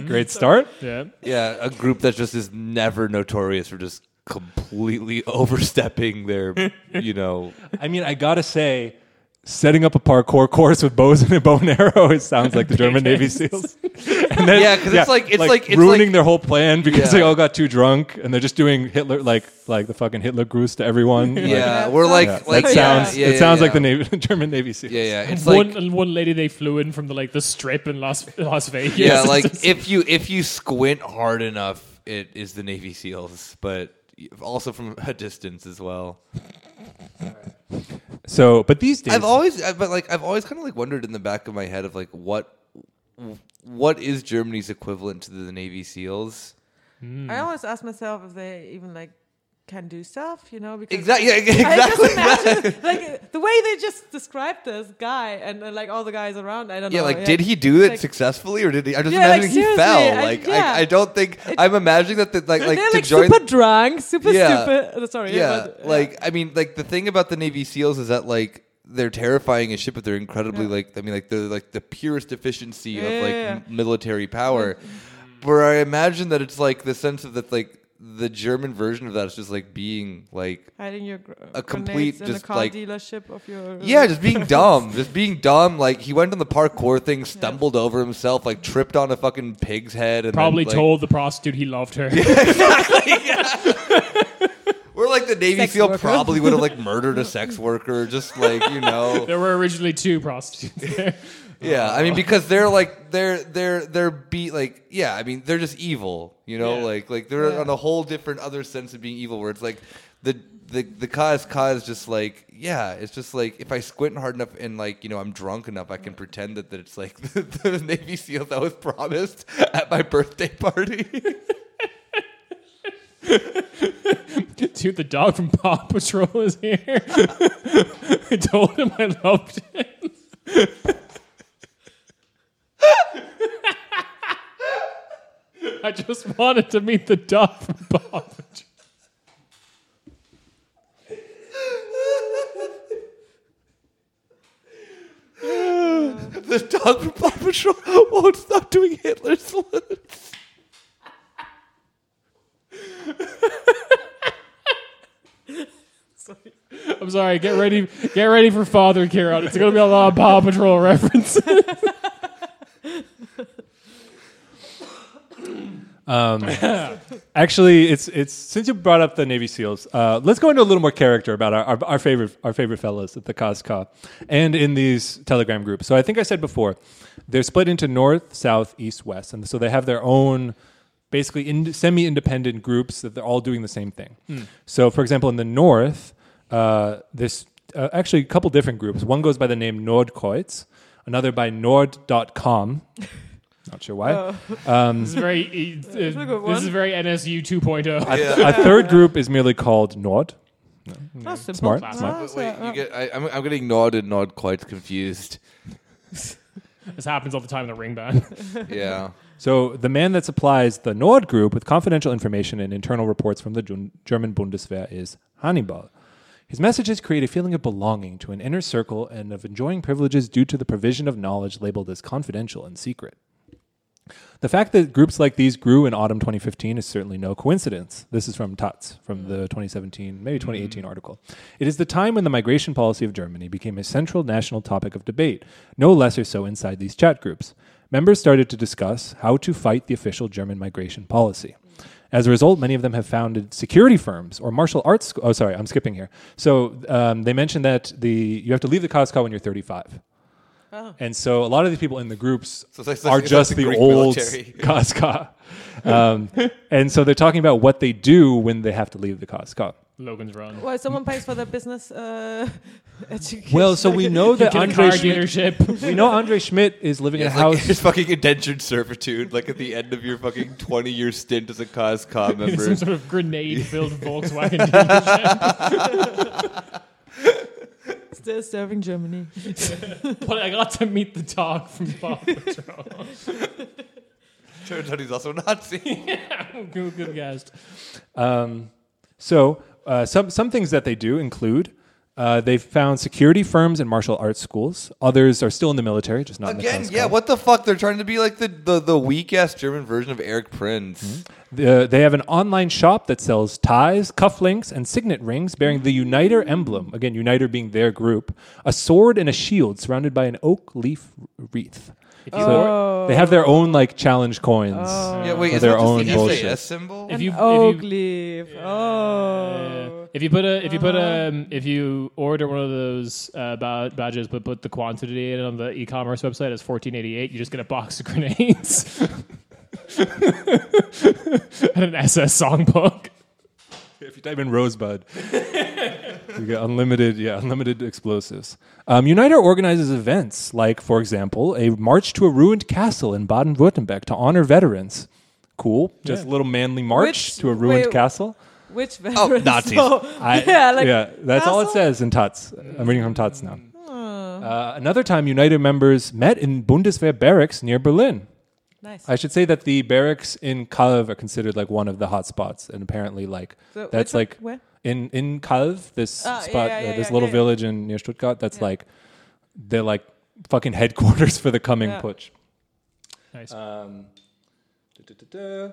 Speaker 2: Great start.
Speaker 3: Yeah.
Speaker 1: Yeah, a group that just is never notorious for just completely overstepping their, you know.
Speaker 2: I mean, I gotta say, setting up a parkour course with bows and a bow and arrow, it sounds like the German Navy SEAls. And then,
Speaker 1: Yeah, 'cause it's like- it's like- it's
Speaker 2: ruining
Speaker 1: like-
Speaker 2: their whole plan because
Speaker 1: Yeah.
Speaker 2: they all got too drunk and they're just doing Hitler like like the fucking Hitler Gruß to everyone.
Speaker 1: Yeah,
Speaker 4: Yeah,
Speaker 1: we're like,
Speaker 2: yeah,
Speaker 1: like
Speaker 2: that sounds.
Speaker 1: yeah,
Speaker 2: it sounds
Speaker 1: yeah.
Speaker 2: like the Navy, German Navy SEAls.
Speaker 1: Yeah, yeah. It's
Speaker 3: one
Speaker 1: like
Speaker 3: and one lady they flew in from the like the strip in Las Las Vegas.
Speaker 1: yeah, like if you if you squint hard enough, it is the Navy SEAls, but also from a distance as well.
Speaker 2: So, but these days,
Speaker 1: I've always, I- but like I've always kind of like wondered in the back of my head of like what what is Germany's equivalent to the Navy SEAls?
Speaker 4: I always ask myself if they even like can do stuff, you know? Because
Speaker 1: Exactly, yeah,
Speaker 4: I
Speaker 1: exactly.
Speaker 4: imagine like the way they just described this guy and uh, like all the guys around. I don't know.
Speaker 1: Yeah,
Speaker 4: know.
Speaker 1: like did he do it
Speaker 4: Like-
Speaker 1: successfully or did he? I'm just
Speaker 4: Yeah, like,
Speaker 1: imagining he fell.
Speaker 4: I-
Speaker 1: Like
Speaker 4: yeah.
Speaker 1: I, I don't think I'm imagining that the, like like
Speaker 4: They're
Speaker 1: to
Speaker 4: like
Speaker 1: join.
Speaker 4: super drunk, super
Speaker 1: Yeah.
Speaker 4: stupid. Uh, sorry,
Speaker 1: yeah,
Speaker 4: but,
Speaker 1: like I mean, like the thing about the Navy SEALs is that like they're terrifying as shit, but they're incredibly
Speaker 4: Yeah.
Speaker 1: like I mean, like they're like the purest efficiency
Speaker 4: Yeah,
Speaker 1: of
Speaker 4: yeah,
Speaker 1: like
Speaker 4: yeah.
Speaker 1: m- military power. Where I imagine that it's like the sense of that like the German version of that is just like being like
Speaker 4: hiding your gr-
Speaker 1: A complete
Speaker 4: in the
Speaker 1: just,
Speaker 4: car
Speaker 1: like-
Speaker 4: dealership of your
Speaker 1: Yeah, just being dumb. Just being dumb. Like he went on the parkour thing, stumbled over himself, like tripped on a fucking pig's head, and
Speaker 3: probably
Speaker 1: then, like,
Speaker 3: told the prostitute he loved her.
Speaker 1: Or like the Navy
Speaker 4: Sex
Speaker 1: SEAL
Speaker 4: worker.
Speaker 1: probably would have like murdered a sex worker, just like you know.
Speaker 3: there were originally two prostitutes there.
Speaker 1: Yeah, I mean because they're like they're they're they're be like yeah, I mean they're just evil, you know,
Speaker 3: Yeah.
Speaker 1: like like they're
Speaker 4: Yeah.
Speaker 1: on a whole different other sense of being evil where it's like the the the KSK is just like yeah, it's just like if I squint hard enough and like you know I'm drunk enough, I can pretend that, that it's like the, the Navy SEAL that was promised at my birthday party.
Speaker 3: Dude, the dog from Paw Patrol is here. I told him I loved him. I just wanted to meet the dog from Paw Patrol.
Speaker 1: the dog from Paw Patrol won't stop doing Hitler salutes.
Speaker 3: I'm sorry. Get ready. Get ready for Father Kieran. It's going to be a lot of Paw Patrol references.
Speaker 2: Actually, it's it's since you brought up the Navy SEAls, uh, let's go into a little more character about our, our, our favorite our favorite fellows at the KSK and in these Telegram groups. So I think I said before, they're split into North, South, East, West, and so they have their own basically in, semi-independent groups that they're all doing the same thing. So, for example, in the North, uh, there's uh, actually a couple different groups. One goes by the name Nordkreuz, another by Nord.com. Not sure why.
Speaker 3: This is very. Uh, this is very NSU 2.0.
Speaker 2: A, a third group is merely called Nord.
Speaker 4: That's simple.
Speaker 2: Smart, smart.
Speaker 1: Wait, you get? I, I'm I'm getting Nord and Nord quite confused.
Speaker 3: This happens all the time in the ring band.
Speaker 1: Yeah.
Speaker 2: So the man that supplies the Nord group with confidential information and internal reports from the Jun- German Bundeswehr is Hannibal. His messages create a feeling of belonging to an inner circle and of enjoying privileges due to the provision of knowledge labeled as confidential and secret. The fact that groups like these grew in autumn 2015 is certainly no coincidence. This is from Taz, from the 2017, maybe 2018 article. It is the time when the migration policy of Germany became a central national topic of debate, no lesser so inside these chat groups. Members started to discuss how to fight the official German migration policy. As a result, many of them have founded security firms or martial arts. Sc- oh, sorry, I'm skipping here. So um, they mentioned that the you have to leave the KSK when you're 35. And so a lot of these people in the groups
Speaker 1: So it's like- it's
Speaker 2: are
Speaker 1: like-
Speaker 2: just
Speaker 1: the
Speaker 2: the old
Speaker 1: military.
Speaker 2: KSK. Um, and so they're talking about what they do when they have to leave the KSK.
Speaker 3: Logan's Run.
Speaker 4: Well, someone pays for the business uh, education.
Speaker 2: Well, so we know that Andre Schmidt, we know Andre Schmidt is living in
Speaker 1: It's
Speaker 2: a
Speaker 1: like
Speaker 2: house.
Speaker 1: it's fucking indentured servitude, like at the end of your fucking 20 year stint as a COSCOM member.
Speaker 3: Some sort of grenade-filled Volkswagen dealership.
Speaker 4: still serving Germany.
Speaker 3: but I got to meet the dog from Paw Patrol.
Speaker 1: Turns out he's also a Nazi.
Speaker 3: good, good guess.
Speaker 2: Um, so uh, some some things that they do include uh, they've found security firms and martial arts schools. Others are still in the military, just not
Speaker 1: Again,
Speaker 2: in the
Speaker 1: yeah, what the fuck? They're trying to be like the, the, the weak ass German version of Erik Prince.
Speaker 2: The- they have an online shop that sells ties, cufflinks, and signet rings bearing the Uniter emblem. Again, Uniter being their group, a sword and a shield surrounded by an oak leaf wreath.
Speaker 3: If you,
Speaker 2: So they have their own like challenge coins.
Speaker 1: Yeah, wait,
Speaker 2: For
Speaker 1: is
Speaker 2: their
Speaker 1: that just
Speaker 2: own
Speaker 1: the
Speaker 2: bullshit.
Speaker 1: SAS symbol?
Speaker 3: if you, if
Speaker 4: Oak
Speaker 3: you
Speaker 4: leaf. Oh.
Speaker 3: if you put a if you put um if you order one of those uh, ba- badges but put the quantity in on the e-commerce website as 1488 you just get a box of grenades and an SS songbook
Speaker 2: If you type in Rosebud, you get unlimited, yeah, unlimited explosives. Um, Uniter organizes events like, for example, a march to a ruined castle in Baden-Württemberg to honor veterans. Cool, just a little manly march
Speaker 4: Which-
Speaker 2: to a ruined
Speaker 4: wait,
Speaker 2: castle.
Speaker 4: Which veterans?
Speaker 1: Oh Nazis.
Speaker 4: Oh,
Speaker 2: I,
Speaker 4: yeah, like
Speaker 2: that's all it
Speaker 4: castle?
Speaker 2: says in Taz. I'm reading from Taz now. Uh, another time, Uniter members met in Bundeswehr barracks near Berlin.
Speaker 4: Nice.
Speaker 2: I should say that the barracks in Calw are considered like one of the hot spots, and apparently, like
Speaker 4: So
Speaker 2: that's
Speaker 4: which one?
Speaker 2: like
Speaker 4: Where?
Speaker 2: in in Calw, this
Speaker 4: Ah,
Speaker 2: spot,
Speaker 4: yeah,
Speaker 2: uh, this
Speaker 4: yeah,
Speaker 2: little
Speaker 4: yeah.
Speaker 2: village in near Stuttgart. That's
Speaker 4: Yeah.
Speaker 2: like they're like fucking headquarters for the coming
Speaker 4: Yeah.
Speaker 2: putsch.
Speaker 3: nice
Speaker 2: Um, du-du-du-du.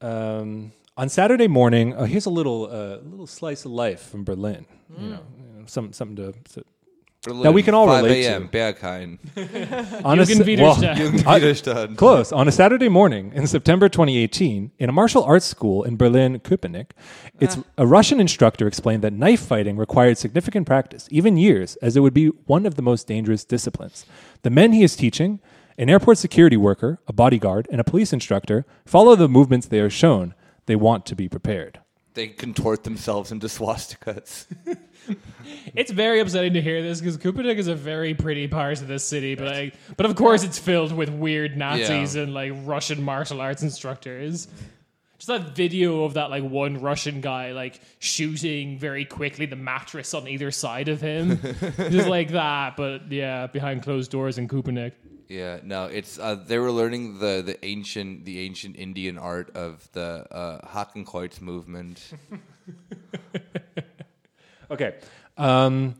Speaker 2: Um, on Saturday morning, uh, here's a little uh, little slice of life from Berlin.
Speaker 4: Mm.
Speaker 2: You know, you know, some something to. to
Speaker 1: Berlin,
Speaker 2: That we can all
Speaker 1: 5
Speaker 2: relate to.
Speaker 1: a.m. Berghain.
Speaker 2: on a sa-
Speaker 3: Jugendwiderstand.
Speaker 1: Widerstand.
Speaker 2: Close. On a Saturday morning in September 2018, in a martial arts school in Berlin, Köpenick, it's ah. a Russian instructor explained that knife fighting required significant practice, even years, as it would be one of the most dangerous disciplines. The men he is teaching, an airport security worker, a bodyguard, and a police instructor, follow the movements they are shown. They want to be prepared.
Speaker 1: They contort themselves into swastikas.
Speaker 3: It's very upsetting to hear this because Köpenick is a very pretty part of this city, but like, but of course it's filled with weird Nazis
Speaker 1: Yeah.
Speaker 3: and like Russian martial arts instructors. Just that video of that like one Russian guy like shooting very quickly the mattress on either side of him, just like that. But yeah, behind closed doors in Köpenick.
Speaker 1: Yeah, no, it's uh, they were learning the, the ancient the ancient Indian art of the uh, Hakenkreuz movement.
Speaker 2: Okay. Um,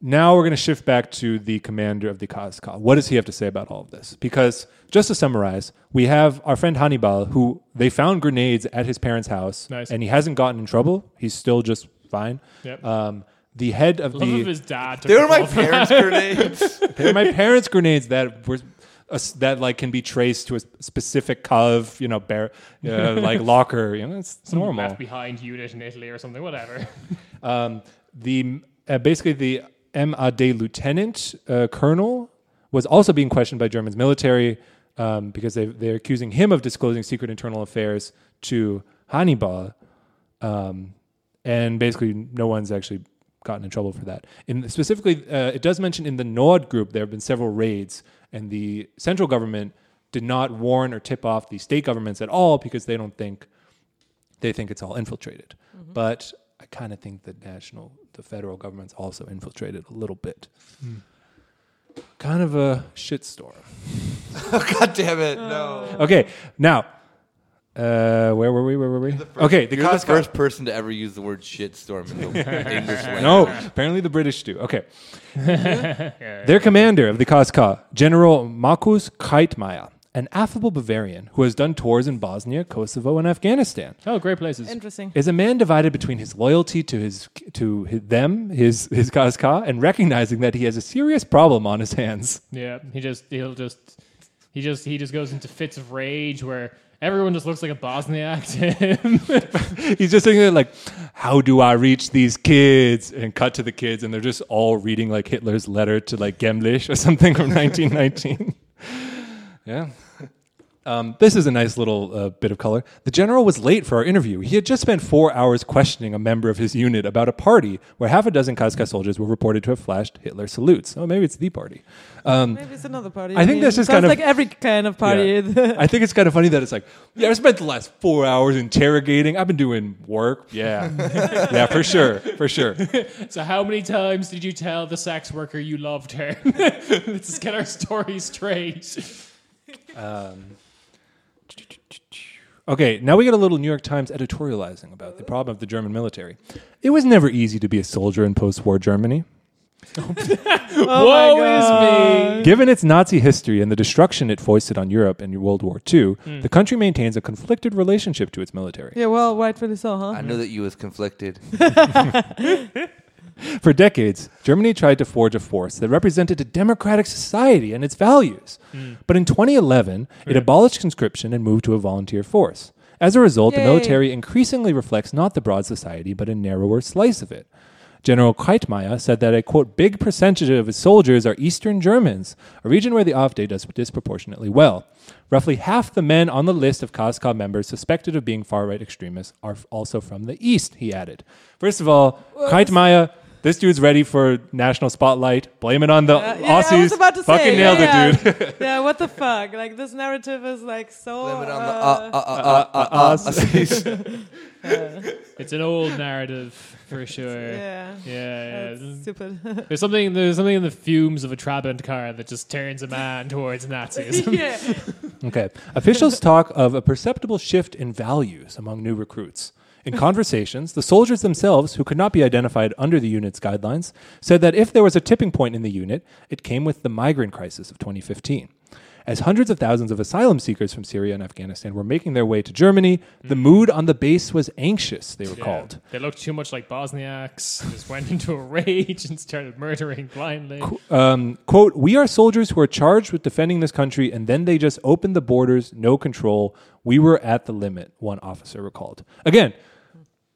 Speaker 2: now we're going to shift back to the commander of the KSK. What does he have to say about all of this? Because just to summarize, we have our friend Hannibal, who they found grenades at his parents' house,
Speaker 3: Nice.
Speaker 2: and he hasn't gotten in trouble. He's still just fine.
Speaker 3: Yep.
Speaker 2: Um, the head of
Speaker 3: Love
Speaker 2: the
Speaker 3: of his dad.
Speaker 1: they were my
Speaker 3: fall for that.
Speaker 1: parents' grenades.
Speaker 2: they were my parents' grenades that were uh, that like can be traced to a specific cove, you know, bear, uh, like locker. You know, it's, it's normal.
Speaker 3: Left behind unit in Italy or something, whatever.
Speaker 2: Um, the uh, basically the MAD lieutenant uh, colonel was also being questioned by German's military um, because they they're accusing him of disclosing secret internal affairs to Hannibal, um, and basically no one's actually gotten in trouble for that. In specifically, uh, it does mention in the Nord group there have been several raids, and the central government did not warn or tip off the state governments at all because they don't think they think it's all infiltrated. But I kind of think the national, the federal government's also infiltrated a little bit. kind of a shitstorm.
Speaker 1: God damn it! No.
Speaker 2: Okay, now, uh, where were we? Where were we? okay, the
Speaker 1: You're the first person to ever use the word shitstorm in the English language.
Speaker 2: No, apparently the British do. Okay. Their commander of the KSK, General Markus Kreitmayr, an affable Bavarian who has done tours in Bosnia, Kosovo, and Afghanistan,
Speaker 3: Oh, great places.
Speaker 4: Interesting.
Speaker 2: is a man divided between his loyalty to his to his, them, his his KSK, and recognizing that he has a serious problem on his hands.
Speaker 3: Yeah, he just he'll just he just he just goes into fits of rage where everyone just looks like a Bosniak to him.
Speaker 2: He's just sitting there like, "How do I reach these kids?" And cut to the kids, and they're just all reading like Hitler's letter to like Gemlich or something from 1919. yeah. Um, this is a nice little uh, bit of color. The general was late for our interview. He had just spent four hours questioning a member of his unit about a party where half a dozen KSK soldiers were reported to have flashed Hitler salutes. Oh, maybe it's the party.
Speaker 4: Maybe it's another party.
Speaker 2: I think that's just
Speaker 4: sounds
Speaker 2: kind of-
Speaker 4: like every kind of party.
Speaker 2: Yeah. I think it's kind of funny that it's like, yeah, I spent the last four hours interrogating. I've been doing work. Yeah. yeah, for sure. For sure.
Speaker 3: so how many times did you tell the sex worker you loved her? Let's get our story straight.
Speaker 2: Okay, now we get a little New York Times editorializing about the problem of the German military. It was never easy to be a soldier in post war Germany.
Speaker 4: Oh
Speaker 3: Woe is me.
Speaker 2: Given its Nazi history and the destruction it foisted on Europe in World War II, hmm. the country maintains a conflicted relationship to its military.
Speaker 4: Yeah, well, rightfully so, huh?
Speaker 1: I know that you was conflicted.
Speaker 2: For decades, Germany tried to forge a force that represented a democratic society and its values. Mm. But in 2011, it abolished conscription and moved to a volunteer force. As a result, the military increasingly reflects not the broad society, but a narrower slice of it. General Kreitmayr said that a quote big percentage of his soldiers are Eastern Germans, a region where the AfD does disproportionately well. Roughly half the men on the list of KSK members suspected of being far right extremists are also from the East, he added. First of all, Kreitmayr, this dude's ready for national spotlight. Blame it on the
Speaker 4: Uh, yeah, I
Speaker 2: Aussies.
Speaker 4: was about to
Speaker 2: Fucking
Speaker 4: say,
Speaker 2: nailed
Speaker 4: yeah,
Speaker 2: it, dude.
Speaker 4: yeah. yeah, what the fuck? Like this narrative is like so.
Speaker 1: Blame it on the
Speaker 4: uh,
Speaker 1: uh, uh, uh, uh, uh, Aussies.
Speaker 3: It's an old narrative for sure.
Speaker 4: yeah.
Speaker 3: Yeah, yeah.
Speaker 4: That's stupid.
Speaker 3: There's something there's something in the fumes of a Trabant car that just turns a man towards Nazism.
Speaker 4: yeah.
Speaker 2: Okay. Officials talk of a perceptible shift in values among new recruits. In conversations, the soldiers themselves, who could not be identified under the unit's guidelines, said that if there was a tipping point in the unit, it came with the migrant crisis of 2015. As hundreds of thousands of asylum seekers from Syria and Afghanistan were making their way to Germany, the mood on the base was anxious, they were
Speaker 3: Yeah.
Speaker 2: called.
Speaker 3: They looked too much like Bosniaks, just went into a rage and started murdering blindly.
Speaker 2: Um, quote, we are soldiers who are charged with defending this country, and then they just opened the borders, no control. We were at the limit, one officer recalled. Again,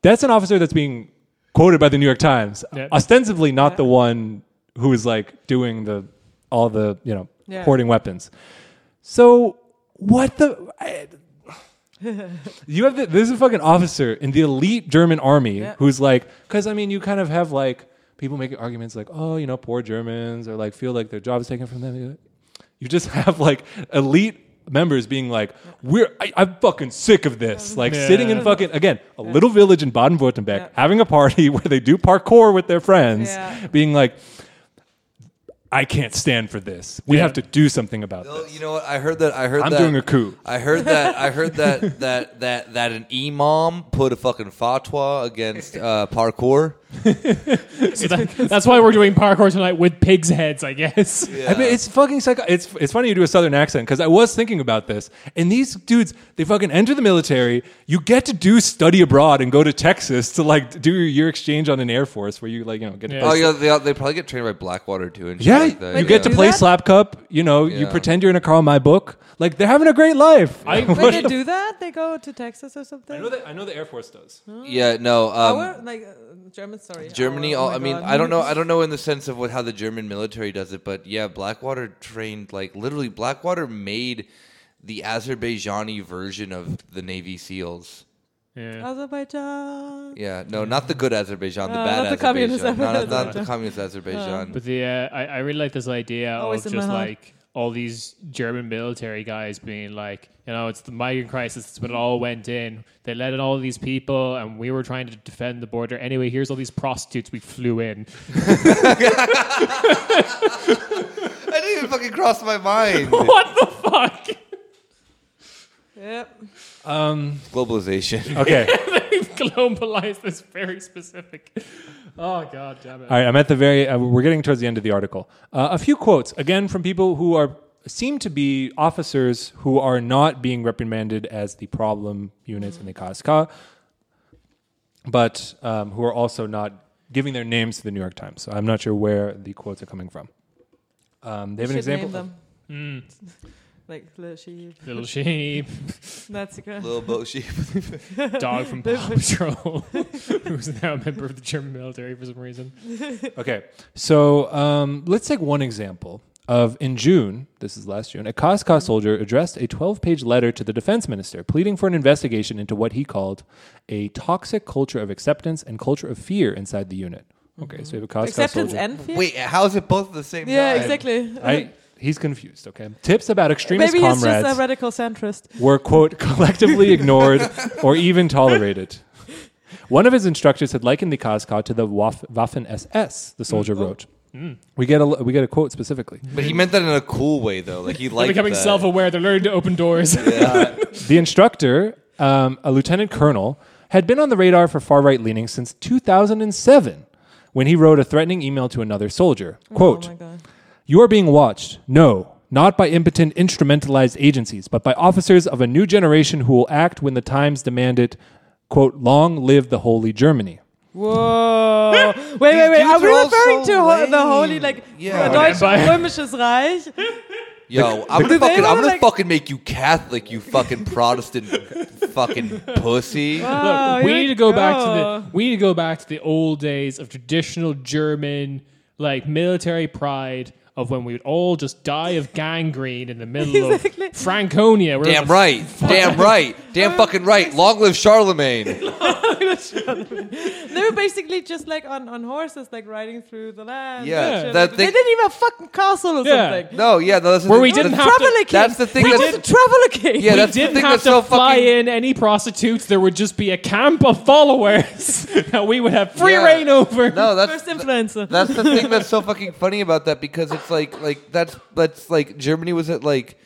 Speaker 2: that's an officer that's being quoted by the New York Times,
Speaker 3: Yeah.
Speaker 2: ostensibly not the one who is like doing the all the you know
Speaker 4: Yeah.
Speaker 2: hoarding weapons. So what the? I, you have the, this is a fucking officer in the elite German army
Speaker 4: Yeah.
Speaker 2: who's like, because I mean, you kind of have like people making arguments like, oh, you know, poor Germans or like feel like their job is taken from them. You just have like elite members being like, we're, I, I'm fucking sick of this. Like
Speaker 3: Yeah.
Speaker 2: sitting in fucking, again, a little village in Baden Württemberg,
Speaker 4: Yeah.
Speaker 2: having a party where they do parkour with their friends,
Speaker 4: Yeah.
Speaker 2: being like, I can't stand for this. We
Speaker 3: Yeah.
Speaker 2: have to do something about
Speaker 1: Well,
Speaker 2: this.
Speaker 1: you know what? I heard that. I heard
Speaker 2: I'm
Speaker 1: that.
Speaker 2: doing a coup.
Speaker 1: I heard that. I heard that. That that that an imam put a fucking fatwa against uh, parkour.
Speaker 3: So that, that's why we're doing parkour tonight with pigs' heads, I guess.
Speaker 2: I mean, it's fucking psycho. It's it's funny you do a southern accent because I was thinking about this. And these dudes, they fucking enter the military. You get to do study abroad and go to Texas to like do your year exchange on an air force where you like you know get.
Speaker 3: Yeah.
Speaker 2: To
Speaker 1: Oh yeah, they, they probably get trained by Blackwater too. And
Speaker 2: yeah,
Speaker 1: like that,
Speaker 2: you
Speaker 4: Wait,
Speaker 2: get to play
Speaker 4: that?
Speaker 2: slap cup. You know, you pretend you're in a Carl My book. Like they're having a great life.
Speaker 3: I,
Speaker 4: When they do that, they go to Texas or something.
Speaker 2: I know that. I know the Air Force does.
Speaker 1: Yeah, no. Um,
Speaker 4: Our, like uh, German, sorry.
Speaker 1: Germany.
Speaker 4: Our-
Speaker 1: all,
Speaker 4: oh my
Speaker 1: I mean,
Speaker 4: God.
Speaker 1: I don't know. I don't know in the sense of what how the German military does it, but yeah, Blackwater trained like literally. Blackwater made the Azerbaijani version of the Navy SEAls.
Speaker 3: yeah.
Speaker 4: Azerbaijan.
Speaker 1: Yeah, no, not the good Azerbaijan, the
Speaker 4: Uh,
Speaker 1: bad
Speaker 4: not the communist
Speaker 1: Azerbaijan, not, not
Speaker 4: Azerbaijan.
Speaker 1: the communist Azerbaijan.
Speaker 3: But the uh, I, I really like this idea
Speaker 4: Always
Speaker 3: of
Speaker 4: in my
Speaker 3: just
Speaker 4: heart.
Speaker 3: like all these German military guys being like, you know, it's the migrant crisis. It's when it all went in. They let in all these people, and we were trying to defend the border. Anyway, here's all these prostitutes we flew in.
Speaker 1: I didn't even fucking cross my mind.
Speaker 3: What the fuck?
Speaker 4: Yep.
Speaker 1: Um, Globalization.
Speaker 2: Okay.
Speaker 3: They've globalized this very specific. Oh god damn it.
Speaker 2: All right, I'm at the very. Uh, we're getting towards the end of the article. Uh, a few quotes again from people who are seem to be officers who are not being reprimanded as the problem units in the KSK, but um, who are also not giving their names to the New York Times. So I'm not sure where the quotes are coming from. Um, they have an example.
Speaker 4: Name them.
Speaker 3: Mm,
Speaker 4: Like little sheep.
Speaker 3: little sheep,
Speaker 4: That's a good.
Speaker 1: Little boat sheep.
Speaker 3: dog from Paw Patrol, who's now a member of the German military for some reason.
Speaker 2: Okay, so um, let's take one example of in June, this is last June, a KSK soldier addressed a 12 page letter to the defense minister pleading for an investigation into what he called a toxic culture of acceptance and culture of fear inside the unit. Okay, so we have a KSK
Speaker 4: Acceptance
Speaker 2: soldier.
Speaker 4: and fear.
Speaker 1: Wait, how is it both at the same
Speaker 4: yeah,
Speaker 1: time?
Speaker 4: exactly.
Speaker 2: I, he's confused, okay? Tips about extremist
Speaker 4: Maybe he's
Speaker 2: comrades
Speaker 4: just a radical centrist.
Speaker 2: were, quote, collectively ignored or even tolerated. One of his instructors had likened the KSK to the Waff- Waffen SS, the soldier wrote. We get a we get a quote specifically.
Speaker 1: But he meant that in a cool way, though. Like he
Speaker 3: They're
Speaker 1: liked
Speaker 3: becoming
Speaker 1: that.
Speaker 3: self-aware. They're learning to open doors.
Speaker 2: The instructor, um, a lieutenant colonel, had been on the radar for far right leaning since 2007 when he wrote a threatening email to another soldier. Quote,
Speaker 4: Oh my god.
Speaker 2: You are being watched. No, not by impotent instrumentalized agencies, but by officers of a new generation who will act when the times demand it. Quote, long live the holy Germany.
Speaker 4: Whoa! wait, wait, wait. Are we
Speaker 1: are
Speaker 4: referring
Speaker 1: so
Speaker 4: to ho- the holy, like,
Speaker 1: Yeah.
Speaker 4: Deutsche
Speaker 3: Empire.
Speaker 4: Römisches Reich?
Speaker 1: Yo, I'm gonna fucking, I'm gonna
Speaker 4: like-
Speaker 1: fucking make you Catholic, you fucking Protestant, fucking pussy.
Speaker 4: Oh,
Speaker 3: we need to
Speaker 4: we
Speaker 3: go back to the we need to go back to the old days of traditional German like military pride of when we would all just die of gangrene in the middle
Speaker 4: Exactly.
Speaker 3: of Franconia. We're
Speaker 1: Damn
Speaker 3: like,
Speaker 1: right, damn right, damn fucking right. Long live Charlemagne.
Speaker 4: They were basically just like on, on horses, like riding through the land.
Speaker 1: Yeah,
Speaker 4: and shit.
Speaker 1: that
Speaker 4: they
Speaker 1: thing-
Speaker 4: didn't even have a fucking castle or
Speaker 3: Yeah.
Speaker 4: something.
Speaker 1: No, yeah, no, that's the
Speaker 3: Where
Speaker 1: thing-
Speaker 3: we didn't
Speaker 1: that's-
Speaker 3: have to-
Speaker 4: Traveler king.
Speaker 1: That's the thing
Speaker 4: We
Speaker 1: that's-
Speaker 4: did the traveler king.
Speaker 1: Yeah,
Speaker 3: we
Speaker 1: that's the
Speaker 3: didn't
Speaker 1: thing
Speaker 3: have
Speaker 1: that's
Speaker 3: to
Speaker 1: so
Speaker 3: fly
Speaker 1: fucking-
Speaker 3: in any prostitutes. There would just be a camp of followers that we would have free
Speaker 1: Yeah.
Speaker 3: reign over.
Speaker 1: No, that's
Speaker 4: First influencer.
Speaker 1: That's the thing that's so fucking funny about that because it's like like that's that's like Germany was at like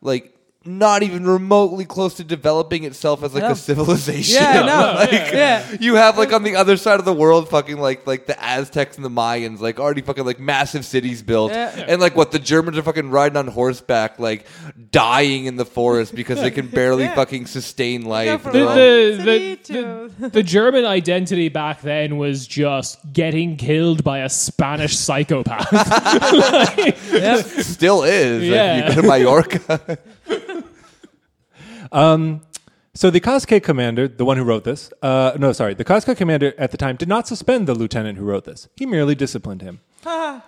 Speaker 1: like not even remotely close to developing itself as like
Speaker 4: Yeah.
Speaker 1: a civilization.
Speaker 4: Yeah, I know.
Speaker 1: Like,
Speaker 4: Yeah.
Speaker 1: You have like on the other side of the world fucking like like the Aztecs and the Mayans like already fucking like massive cities built
Speaker 4: Yeah.
Speaker 1: and like what the Germans are fucking riding on horseback like dying in the forest because they can barely
Speaker 4: Yeah.
Speaker 1: fucking sustain life.
Speaker 4: from
Speaker 3: The-
Speaker 1: They're
Speaker 4: one
Speaker 1: all-
Speaker 3: the- the- The German identity back then was just getting killed by a Spanish psychopath.
Speaker 1: still is
Speaker 3: Yeah.
Speaker 1: if you go to Mallorca.
Speaker 2: So the KSK commander, the one who wrote this, uh, no, sorry, the KSK commander at the time did not suspend the lieutenant who wrote this. He merely disciplined him.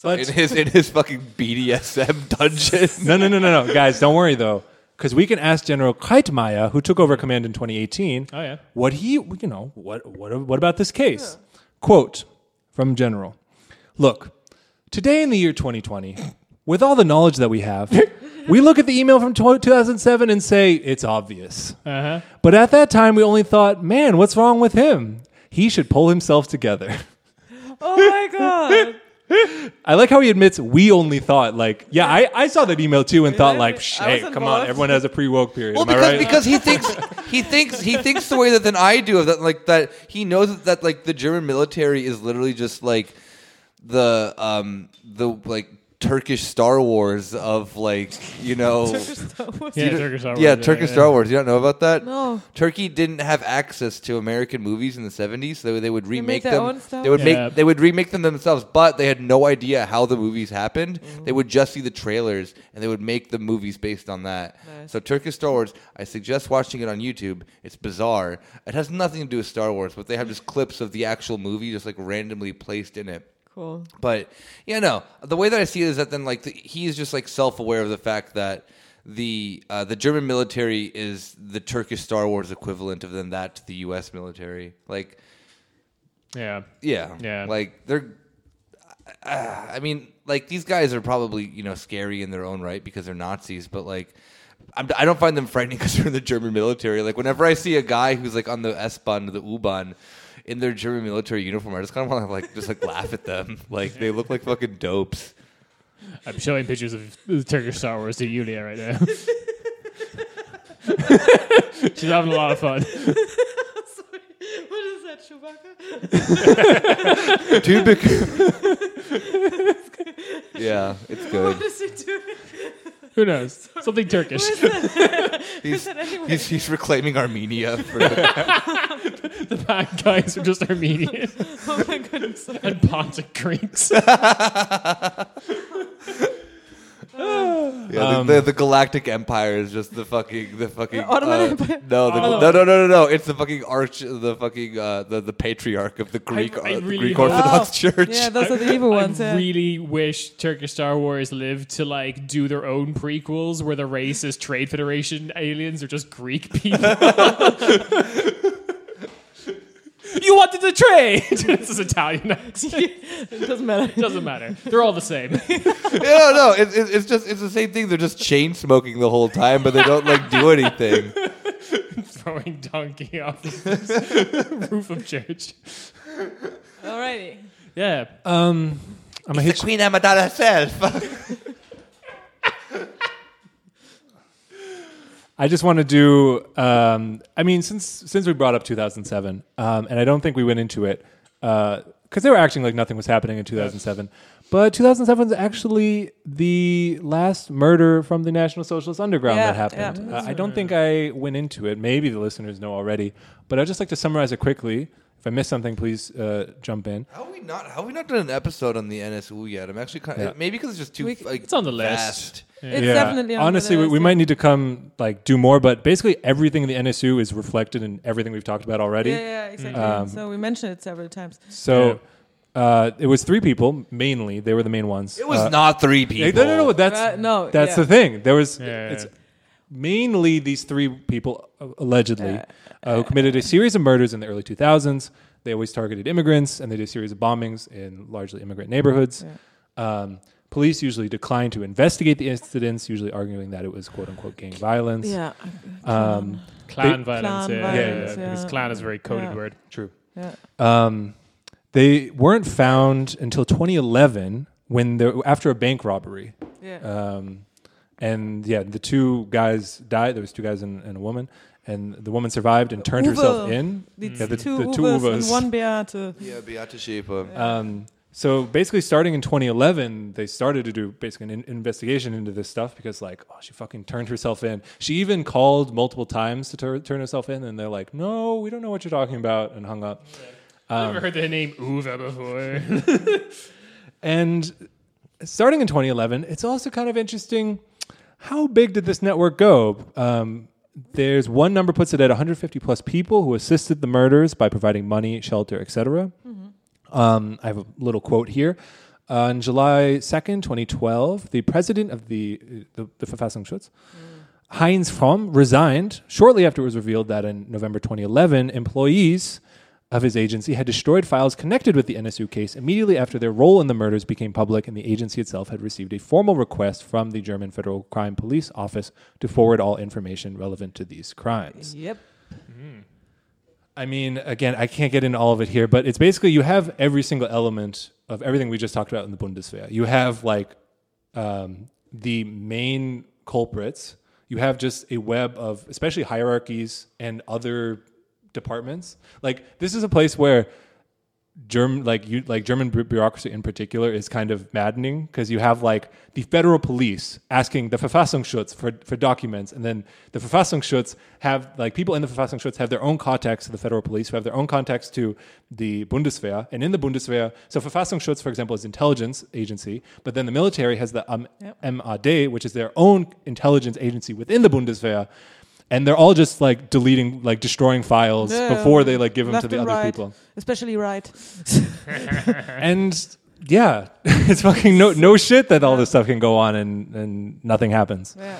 Speaker 2: But
Speaker 1: in his in his fucking BDSM dungeon.
Speaker 2: no, no, no, no, no, guys, don't worry though, because we can ask General Kreitmayr, who took over command in 2018,
Speaker 3: Oh, yeah.
Speaker 2: what he, you know, what, what, what about this case? Quote from General: Look, today in the year 2020, with all the knowledge that we have, we look at the email from tw- 2007 and say it's obvious.
Speaker 3: Uh-huh.
Speaker 2: But at that time, we only thought, man, what's wrong with him? He should pull himself together.
Speaker 4: oh my god.
Speaker 2: I like how he admits we only thought like, yeah, I, I saw that email too and thought
Speaker 4: I
Speaker 2: like, hey, come on, everyone has a pre woke period.
Speaker 1: Well,
Speaker 2: Am I
Speaker 1: because
Speaker 2: right?
Speaker 1: because he thinks he thinks he thinks the way that than I do of that like that he knows that, that like the German military is literally just like the um the like Turkish Star Wars of like you know
Speaker 3: Yeah,
Speaker 1: you don't-
Speaker 3: Turkish Star Wars.
Speaker 1: yeah Turkish Star Wars you don't know about that
Speaker 4: No.
Speaker 1: Turkey didn't have access to American movies in the 70s so they would
Speaker 4: made
Speaker 1: remake
Speaker 4: their
Speaker 1: them
Speaker 4: own Star
Speaker 1: they would
Speaker 3: Yeah.
Speaker 1: make they would remake them themselves but they had no idea how the movies happened
Speaker 4: Mm-hmm.
Speaker 1: they would just see the trailers and they would make the movies based on that
Speaker 4: Nice.
Speaker 1: so Turkish Star Wars I suggest watching it on YouTube it's bizarre it has nothing to do with Star Wars but they have just clips of the actual movie just like randomly placed in it
Speaker 4: Cool.
Speaker 1: but yeah, no. The way that I see it is that then like the, he is just like self aware of the fact that the uh, the German military is the Turkish Star Wars equivalent of then that to the U.S. military. Like,
Speaker 3: Yeah.
Speaker 1: yeah,
Speaker 3: Yeah.
Speaker 1: Like they're. Uh, I mean, like these guys are probably you know scary in their own right because they're Nazis, but like. I'm, I don't find them frightening because they're in the German military. Like whenever I see a guy who's like on the S-Bahn, the U-Bahn, in their German military uniform, I just kind of want to like just like laugh at them. Like they look like fucking dopes.
Speaker 3: I'm showing pictures of the Turkish Star Wars to Yulia right now. She's having a lot of fun.
Speaker 4: What is that, Chewbacca?
Speaker 1: Dude, bec- yeah, it's good.
Speaker 4: What is he doing?
Speaker 3: Who knows? Something Turkish.
Speaker 1: He's,
Speaker 4: anyway?
Speaker 1: he's, he's reclaiming Armenia. For the,
Speaker 3: The bad guys are just Armenian
Speaker 4: Oh my goodness.
Speaker 3: and Pontic Greeks.
Speaker 1: yeah, the, the, the Galactic Empire is just the fucking the fucking
Speaker 4: Ottoman
Speaker 1: uh,
Speaker 4: Empire?
Speaker 1: No, the, no, no, no, no, no. It's the fucking arch, the fucking uh, the the patriarch of the Greek
Speaker 3: I
Speaker 1: uh, the
Speaker 3: really
Speaker 1: Greek
Speaker 3: hope-
Speaker 1: Orthodox
Speaker 4: Oh,
Speaker 1: Church.
Speaker 4: Yeah, those are the evil ones.
Speaker 3: I
Speaker 4: yeah.
Speaker 3: really wish Turkish Star Wars lived to like do their own prequels where the race is Trade Federation aliens or just Greek people. you wanted to trade. this is Italian. accent.
Speaker 4: it doesn't matter.
Speaker 3: Doesn't matter. They're all the same.
Speaker 1: Yeah, no, no. It, it, it's just it's the same thing. They're just chain smoking the whole time, but they don't like do anything.
Speaker 3: Throwing donkey off the roof of church.
Speaker 4: Alrighty.
Speaker 3: Yeah.
Speaker 2: Um, I'm gonna hit you.
Speaker 1: Queen Amidala herself.
Speaker 2: I just want to do. Um, I mean, since since we brought up 2007, um, and I don't think we went into it because they were acting like nothing was happening in 2007. But 2007 is actually the last murder from the National Socialist Underground
Speaker 4: Yeah,
Speaker 2: that happened.
Speaker 4: yeah.
Speaker 2: Uh, I don't think I went into it. Maybe the listeners know already, but I'd just like to summarize it quickly. If I missed something, please uh, jump in.
Speaker 1: How have we not? How have we not done an episode on the NSU yet? I'm actually kind of,
Speaker 2: Yeah.
Speaker 1: maybe because it's just too
Speaker 4: We-
Speaker 1: like
Speaker 3: It's on the list.
Speaker 1: vast.
Speaker 4: It's definitely on the
Speaker 2: honestly, we,
Speaker 4: list,
Speaker 2: we
Speaker 4: yeah.
Speaker 2: might need to come like do more, but basically everything in the NSU is reflected in everything we've talked about already.
Speaker 4: Yeah, yeah, exactly.
Speaker 2: Um,
Speaker 4: so we mentioned it several times.
Speaker 2: So uh, it was three people mainly. They were the main ones.
Speaker 1: It was
Speaker 2: Uh,
Speaker 1: not three people.
Speaker 2: no, no, no. That's
Speaker 4: Uh, no,
Speaker 2: that's
Speaker 4: yeah.
Speaker 2: the thing. There was
Speaker 3: Yeah.
Speaker 2: it's mainly these three people uh, allegedly uh, who committed a series of murders in the early 2000s. They always targeted immigrants, and they did a series of bombings in largely immigrant neighborhoods. Um, police usually declined to investigate the incidents, usually arguing that it was "quote unquote" gang violence.
Speaker 4: Yeah.
Speaker 2: Um,
Speaker 3: Clan
Speaker 2: They-
Speaker 3: violence.
Speaker 4: Clan
Speaker 3: yeah,
Speaker 4: violence,
Speaker 3: yeah, Because
Speaker 4: yeah.
Speaker 3: clan is a very coded
Speaker 4: Yeah.
Speaker 3: word.
Speaker 2: true.
Speaker 4: Yeah.
Speaker 2: Um, they weren't found until 2011 when they after a bank robbery.
Speaker 4: Yeah.
Speaker 2: Um, and yeah, the two guys died. There was two guys and, and a woman, and the woman survived and turned
Speaker 4: Uwe.
Speaker 2: herself in.
Speaker 4: It's
Speaker 2: Yeah, the-
Speaker 4: two
Speaker 2: the two
Speaker 4: Uwes
Speaker 2: Uwes.
Speaker 4: and one Beate.
Speaker 1: Yeah, Beate Schäfer.
Speaker 2: Um, so basically, starting in 2011, they started to do basically an in- investigation into this stuff because, like, oh, she fucking turned herself in. She even called multiple times to tur- turn herself in, and they're like, "No, we don't know what you're talking about," and hung up.
Speaker 3: I've never heard the name Uwe before.
Speaker 2: And starting in 2011, it's also kind of interesting. How big did this network go? Um, there's one number puts it at 150 plus people who assisted the murders by providing money, shelter, etc. Mm-hmm. Um, I have a little quote here. Uh, on July 2nd, 2012, the president of the, the, the Verfassungsschutz, mm. Heinz Fromm, resigned shortly after it was revealed that in November 2011, employees of his agency had destroyed files connected with the NSU case immediately after their role in the murders became public and the agency itself had received a formal request from the German Federal Crime Police Office to forward all information relevant to these crimes.
Speaker 4: Yep.
Speaker 2: I mean, again, I can't get into all of it here, but it's basically you have every single element of everything we just talked about in the Bundeswehr. You have like um, the main culprits. You have just a web of, especially hierarchies and other departments. Like this is a place where German, like you, like German bureaucracy in particular, is kind of maddening because you have like the federal police asking the Verfassungsschutz for, for documents, and then the Verfassungsschutz have like people in the Verfassungsschutz have their own contacts to the federal police, who have their own contacts to the Bundeswehr, and in the Bundeswehr, so Verfassungsschutz, for example, is intelligence agency, but then the military has the um,
Speaker 4: Yep.
Speaker 2: MAD, which is their own intelligence agency within the Bundeswehr. And they're all just like deleting, like destroying files
Speaker 4: Yeah,
Speaker 2: before they like give them to the other
Speaker 4: right.
Speaker 2: people
Speaker 4: Especially right.
Speaker 2: and yeah, it's fucking no no shit that all this stuff can go on and and nothing happens.
Speaker 4: Yeah.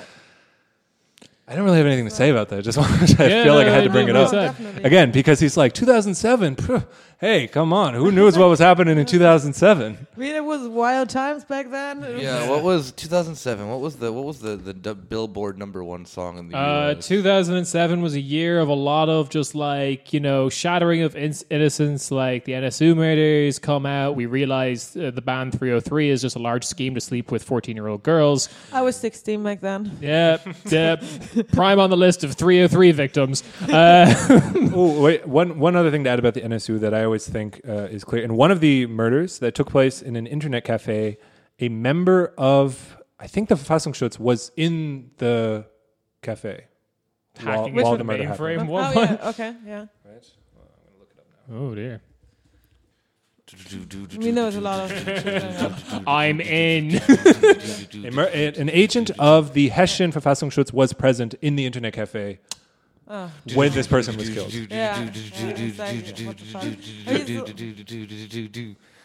Speaker 2: I don't really have anything to say about that. I just want to, I
Speaker 3: Yeah,
Speaker 2: feel like I
Speaker 3: no,
Speaker 2: had to
Speaker 3: it
Speaker 2: bring it up
Speaker 4: Definitely.
Speaker 2: again because he's like 2007. phew, Hey, come on! Who knew what was happening in 2007?
Speaker 4: I mean, it was wild times back then. It was-
Speaker 1: Yeah, what was 2007? What was the what was the the d- Billboard number one song in the
Speaker 3: Uh,
Speaker 1: US?
Speaker 3: 2007 was a year of a lot of just like you know shattering of in- innocence. Like the NSU murders come out, we realized uh, the band 303 is just a large scheme to sleep with 14 year old girls.
Speaker 4: I was 16 back then.
Speaker 3: Yep, yep. Prime on the list of 303 victims. Uh,
Speaker 2: oh, wait. One one other thing to add about the NSU that I always think uh, is clear. In one of the murders that took place in an internet cafe, a member of I think the Verfassungsschutz was in the cafe. while,
Speaker 3: hacking
Speaker 2: while
Speaker 3: into
Speaker 2: the
Speaker 3: the
Speaker 2: murder happened.
Speaker 3: mainframe.
Speaker 4: Oh,
Speaker 3: What?
Speaker 4: yeah, okay, yeah.
Speaker 3: Oh dear.
Speaker 4: I mean, there was a lot of.
Speaker 3: I'm in.
Speaker 2: A mur- a- an agent of the Hessian Verfassungsschutz was present in the internet cafe
Speaker 4: Oh.
Speaker 2: when this person was killed.
Speaker 4: Yeah, yeah, it's like, what the fuck?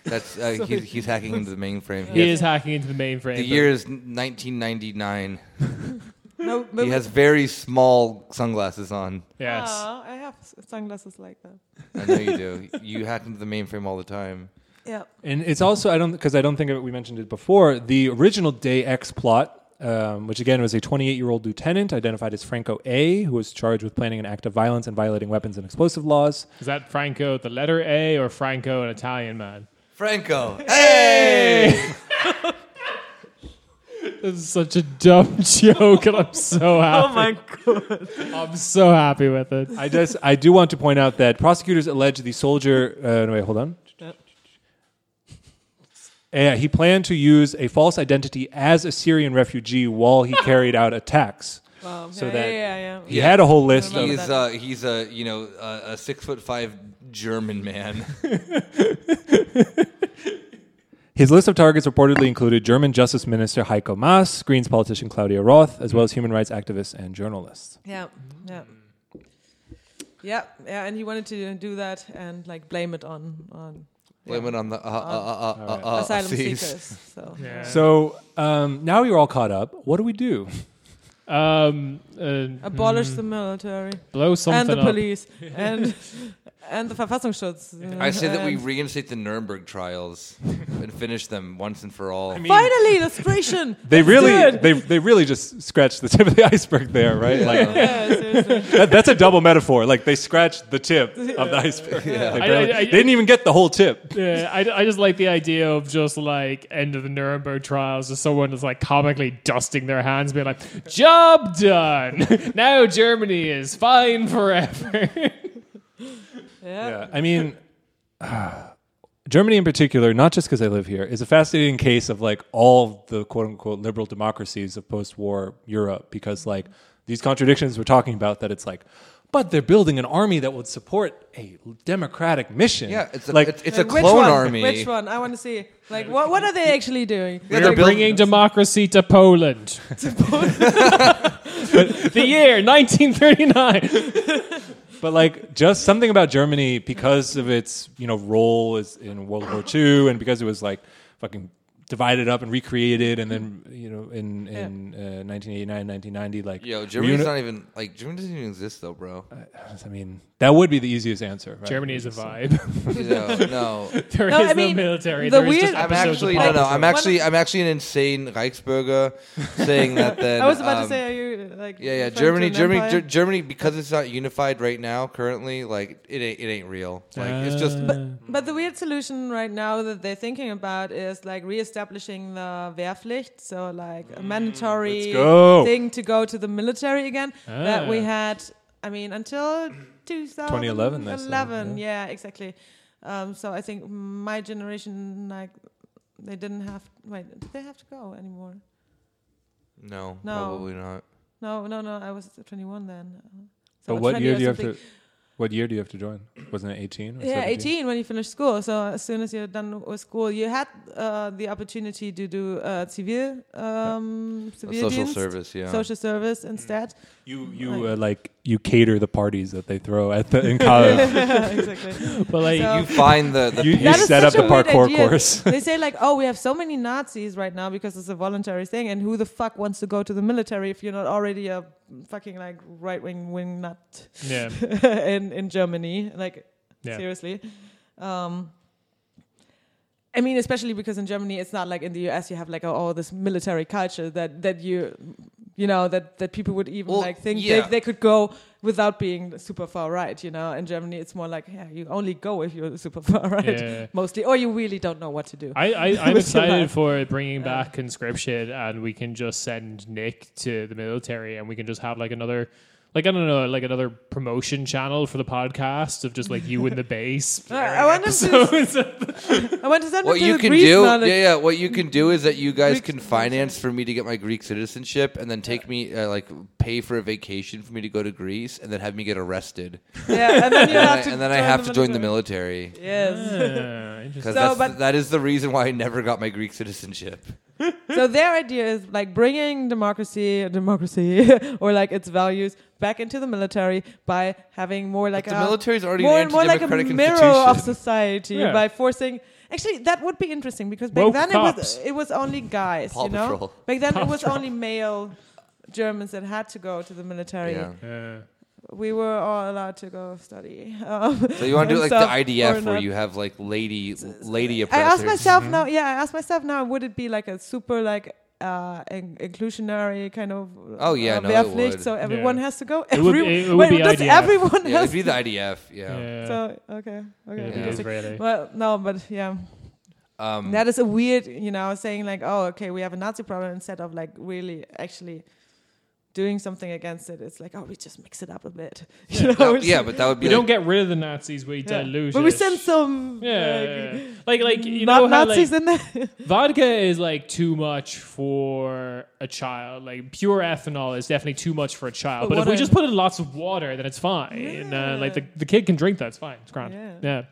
Speaker 1: That's uh, he's, he's hacking into the mainframe.
Speaker 3: he is hacking into the mainframe.
Speaker 1: The year is 1999.
Speaker 4: No,
Speaker 1: He has very small sunglasses on.
Speaker 3: Yes.
Speaker 4: Aw, I have sunglasses like that.
Speaker 1: I know you do. You hack into the mainframe all the time.
Speaker 4: Yeah.
Speaker 2: And it's also I don't because I don't think we mentioned it before. The original Day X plot, um, which again was a 28 year old lieutenant identified as Franco A, who was charged with planning an act of violence and violating weapons and explosive laws.
Speaker 3: Is that Franco the letter A or Franco an Italian man?
Speaker 1: Franco. Hey!
Speaker 3: This is such a dumb joke, and I'm so happy.
Speaker 4: Oh my god.
Speaker 3: I'm so happy with it.
Speaker 2: I just I do want to point out that prosecutors allege the soldier. Uh, no, wait, hold on. Yeah, he planned to use a false identity as a Syrian refugee while he carried out attacks.
Speaker 4: Wow.
Speaker 2: So
Speaker 4: yeah,
Speaker 2: that-
Speaker 4: yeah, yeah, yeah.
Speaker 2: He had a whole list of.
Speaker 1: He's uh, he's a you know a, a six foot five German man.
Speaker 2: His list of targets reportedly included German Justice Minister Heiko Maas, Greens politician Claudia Roth, as well as human rights activists and journalists.
Speaker 4: Yeah, yeah. Yeah, yeah, and he wanted to do that and like blame it on on
Speaker 1: Blame it on the uh, uh, uh, uh, uh, uh,
Speaker 4: asylum
Speaker 1: Aussies.
Speaker 4: seekers. So
Speaker 3: Yeah.
Speaker 2: So um, now you're all caught up. What do we do?
Speaker 3: Um, uh,
Speaker 4: abolish the military
Speaker 3: blow
Speaker 4: and the
Speaker 3: up.
Speaker 4: police and and the Verfassungsschutz.
Speaker 1: I say that we
Speaker 4: and-
Speaker 1: reinstate the Nuremberg trials and finish them once and for all.
Speaker 4: finally illustration.
Speaker 2: They really, they, they really just scratched the tip of the iceberg there, right? Like
Speaker 4: yeah,
Speaker 2: that, that's a double metaphor. Like they scratched the tip of the iceberg. They, barely-
Speaker 3: I- I-
Speaker 2: they didn't even get the whole tip.
Speaker 3: Yeah, I, I just like the idea of just like end of the Nuremberg trials, just someone is like comically dusting their hands, being like, "Job done. now Germany is fine forever."
Speaker 4: Yeah.
Speaker 2: Yeah, I mean, Germany in particular, not just because I live here, is a fascinating case of like all the quote unquote liberal democracies of post war Europe because like these contradictions we're talking about that it's like, but they're building an army that would support a democratic mission.
Speaker 1: Yeah, it's a,
Speaker 2: like
Speaker 1: it's, it's a
Speaker 4: Like, which one?
Speaker 1: army.
Speaker 4: Which one? I want to see. Like, what what are they actually doing?
Speaker 1: Yeah,
Speaker 3: We're
Speaker 1: they're building-
Speaker 3: bringing democracy to Poland. the year 1939.
Speaker 2: But like just something about Germany because of its you know role as in World War II and because it was like fucking divided up and recreated and then you know in in uh, 1989 1990 like
Speaker 1: Yo, Germany's
Speaker 2: reuni-
Speaker 1: not even like Germany doesn't even exist though, bro.
Speaker 2: I mean that would be the easiest answer. Right?
Speaker 3: Germany is a vibe.
Speaker 1: no, no.
Speaker 3: There is
Speaker 4: No,
Speaker 3: no,
Speaker 4: I mean,
Speaker 3: military.
Speaker 4: the
Speaker 3: There is just
Speaker 4: weird-
Speaker 1: I'm actually no, no. I'm actually I'm actually an insane Reichsbürger saying that. Then
Speaker 4: I was about
Speaker 1: um,
Speaker 4: to say, are you like?
Speaker 1: Yeah, yeah. Germany, Germany,
Speaker 4: empire?
Speaker 1: Ger- Germany, because it's not unified right now. Currently, like it ain't, it ain't real. Like it's just.
Speaker 3: Uh,
Speaker 4: But the weird solution right now that they're thinking about is like reestablishing the Wehrpflicht, so like a mandatory
Speaker 2: Let's
Speaker 4: thing to go to the military again. That we
Speaker 3: Ah.
Speaker 4: had, I mean, until
Speaker 2: 2011, they said,
Speaker 4: 2011, yeah, exactly. Um, so I think my generation, like, they didn't have. Wait, did they have to go anymore?
Speaker 1: no,
Speaker 4: No.
Speaker 1: probably not.
Speaker 4: No, no, no. I was 21 then. Uh,
Speaker 2: But
Speaker 4: so
Speaker 2: what year do you have to? What year do you have to join? Wasn't it 18? or
Speaker 4: Yeah,
Speaker 2: 17?
Speaker 4: 18 when you finish school. So as soon as you're done with school, you had uh, the opportunity to do uh, civil, um,
Speaker 1: A
Speaker 4: civil
Speaker 1: social
Speaker 4: dienst,
Speaker 1: service, yeah.
Speaker 4: social service instead.
Speaker 2: You you uh, like you cater the parties that they throw at the in college.
Speaker 4: exactly.
Speaker 3: But like,
Speaker 4: So-
Speaker 1: You find the the
Speaker 2: You- you
Speaker 1: pace-
Speaker 4: That is
Speaker 2: set up the parkour
Speaker 4: idea.
Speaker 2: course.
Speaker 4: they say like, oh, we have so many Nazis right now because it's a voluntary thing, and who the fuck wants to go to the military if you're not already a fucking like right wing wing nut
Speaker 3: yeah,
Speaker 4: in in Germany? Like
Speaker 3: Yeah.
Speaker 4: seriously. Um, I mean, especially because in Germany, it's not like in the US. You have like all this military culture that that you, you know, that that people would even
Speaker 1: Well,
Speaker 4: like think
Speaker 1: yeah.
Speaker 4: they, they could go without being super far right. You know, in Germany, it's more like yeah, you only go if you're super far right,
Speaker 3: Yeah.
Speaker 4: mostly, or you really don't know what to do.
Speaker 3: I, I I'm excited for bringing back conscription, and we can just send Nick to the military, and we can just have like another. Like I don't know, like another promotion channel for the podcast of just like you in the base.
Speaker 4: I- I want to
Speaker 3: episodes.
Speaker 4: I want to send
Speaker 1: what
Speaker 4: to
Speaker 1: you
Speaker 4: the
Speaker 1: can
Speaker 4: Greece
Speaker 1: do,
Speaker 4: knowledge.
Speaker 1: yeah, yeah. What you can do is that you guys
Speaker 4: Greek
Speaker 1: can finance for me to get my Greek citizenship, and then take me, uh, like, pay for a vacation for me to go to Greece, and then have me get arrested,
Speaker 4: Yeah, and then you
Speaker 1: and, then
Speaker 4: have
Speaker 1: I,
Speaker 4: to
Speaker 1: and then I have to join the
Speaker 4: military.
Speaker 1: military.
Speaker 4: Yes.
Speaker 3: Ah, interesting.
Speaker 1: Because
Speaker 4: So,
Speaker 1: that's
Speaker 4: but-
Speaker 1: that is the reason why I never got my Greek citizenship.
Speaker 4: so their idea is like bringing democracy, democracy, or like its values back into the military by having more like
Speaker 1: the
Speaker 4: a
Speaker 1: military is already
Speaker 4: more
Speaker 1: an
Speaker 4: and more like a mirror of society
Speaker 3: Yeah.
Speaker 4: by forcing. Actually, that would be interesting because back
Speaker 3: Woke
Speaker 4: then it was it was only guys,
Speaker 1: Paw
Speaker 4: you know.
Speaker 1: Patrol.
Speaker 4: Back then
Speaker 3: Paw
Speaker 4: it was
Speaker 3: Patrol.
Speaker 4: only male Germans that had to go to the military.
Speaker 1: Yeah.
Speaker 3: Yeah.
Speaker 4: We were all allowed to go study. Um,
Speaker 1: So you want to do like the IDF where you have like lady lady
Speaker 4: I
Speaker 1: oppressors.
Speaker 4: asked myself now. Yeah, I asked myself now. Would it be like a super like uh, in- inclusionary kind of?
Speaker 1: Oh, yeah,
Speaker 4: uh,
Speaker 1: no, it
Speaker 4: Wehrpflicht,
Speaker 1: would.
Speaker 4: So everyone
Speaker 3: Yeah.
Speaker 4: has to go.
Speaker 3: It would- it would
Speaker 4: wait,
Speaker 3: be
Speaker 4: does
Speaker 3: IDF.
Speaker 4: everyone
Speaker 1: Yeah,
Speaker 4: has
Speaker 1: it'd be the IDF. Yeah.
Speaker 3: Yeah.
Speaker 4: So okay, okay.
Speaker 3: It'd be
Speaker 1: Yeah.
Speaker 3: Israeli.
Speaker 4: Well, no, but yeah,
Speaker 1: Um,
Speaker 4: that is a weird, you know, saying like, oh, okay, we have a Nazi problem instead of like really actually doing something against it. It's like, oh, we just mix it up a bit. You know,
Speaker 1: that- yeah, but that would be
Speaker 3: We don't get rid of the Nazis. We
Speaker 4: yeah.
Speaker 3: dilute
Speaker 4: But we send some
Speaker 3: Yeah,
Speaker 4: like,
Speaker 3: yeah, yeah. like like you
Speaker 4: not
Speaker 3: know how
Speaker 4: Nazis
Speaker 3: like,
Speaker 4: in there.
Speaker 3: vodka is like too much for a child. Like pure ethanol is definitely too much for a child.
Speaker 4: But
Speaker 3: But if we
Speaker 4: water-
Speaker 3: just put in lots of water, then it's fine. Uh, like the, the kid can drink that. It's fine. It's grand.
Speaker 4: Yeah.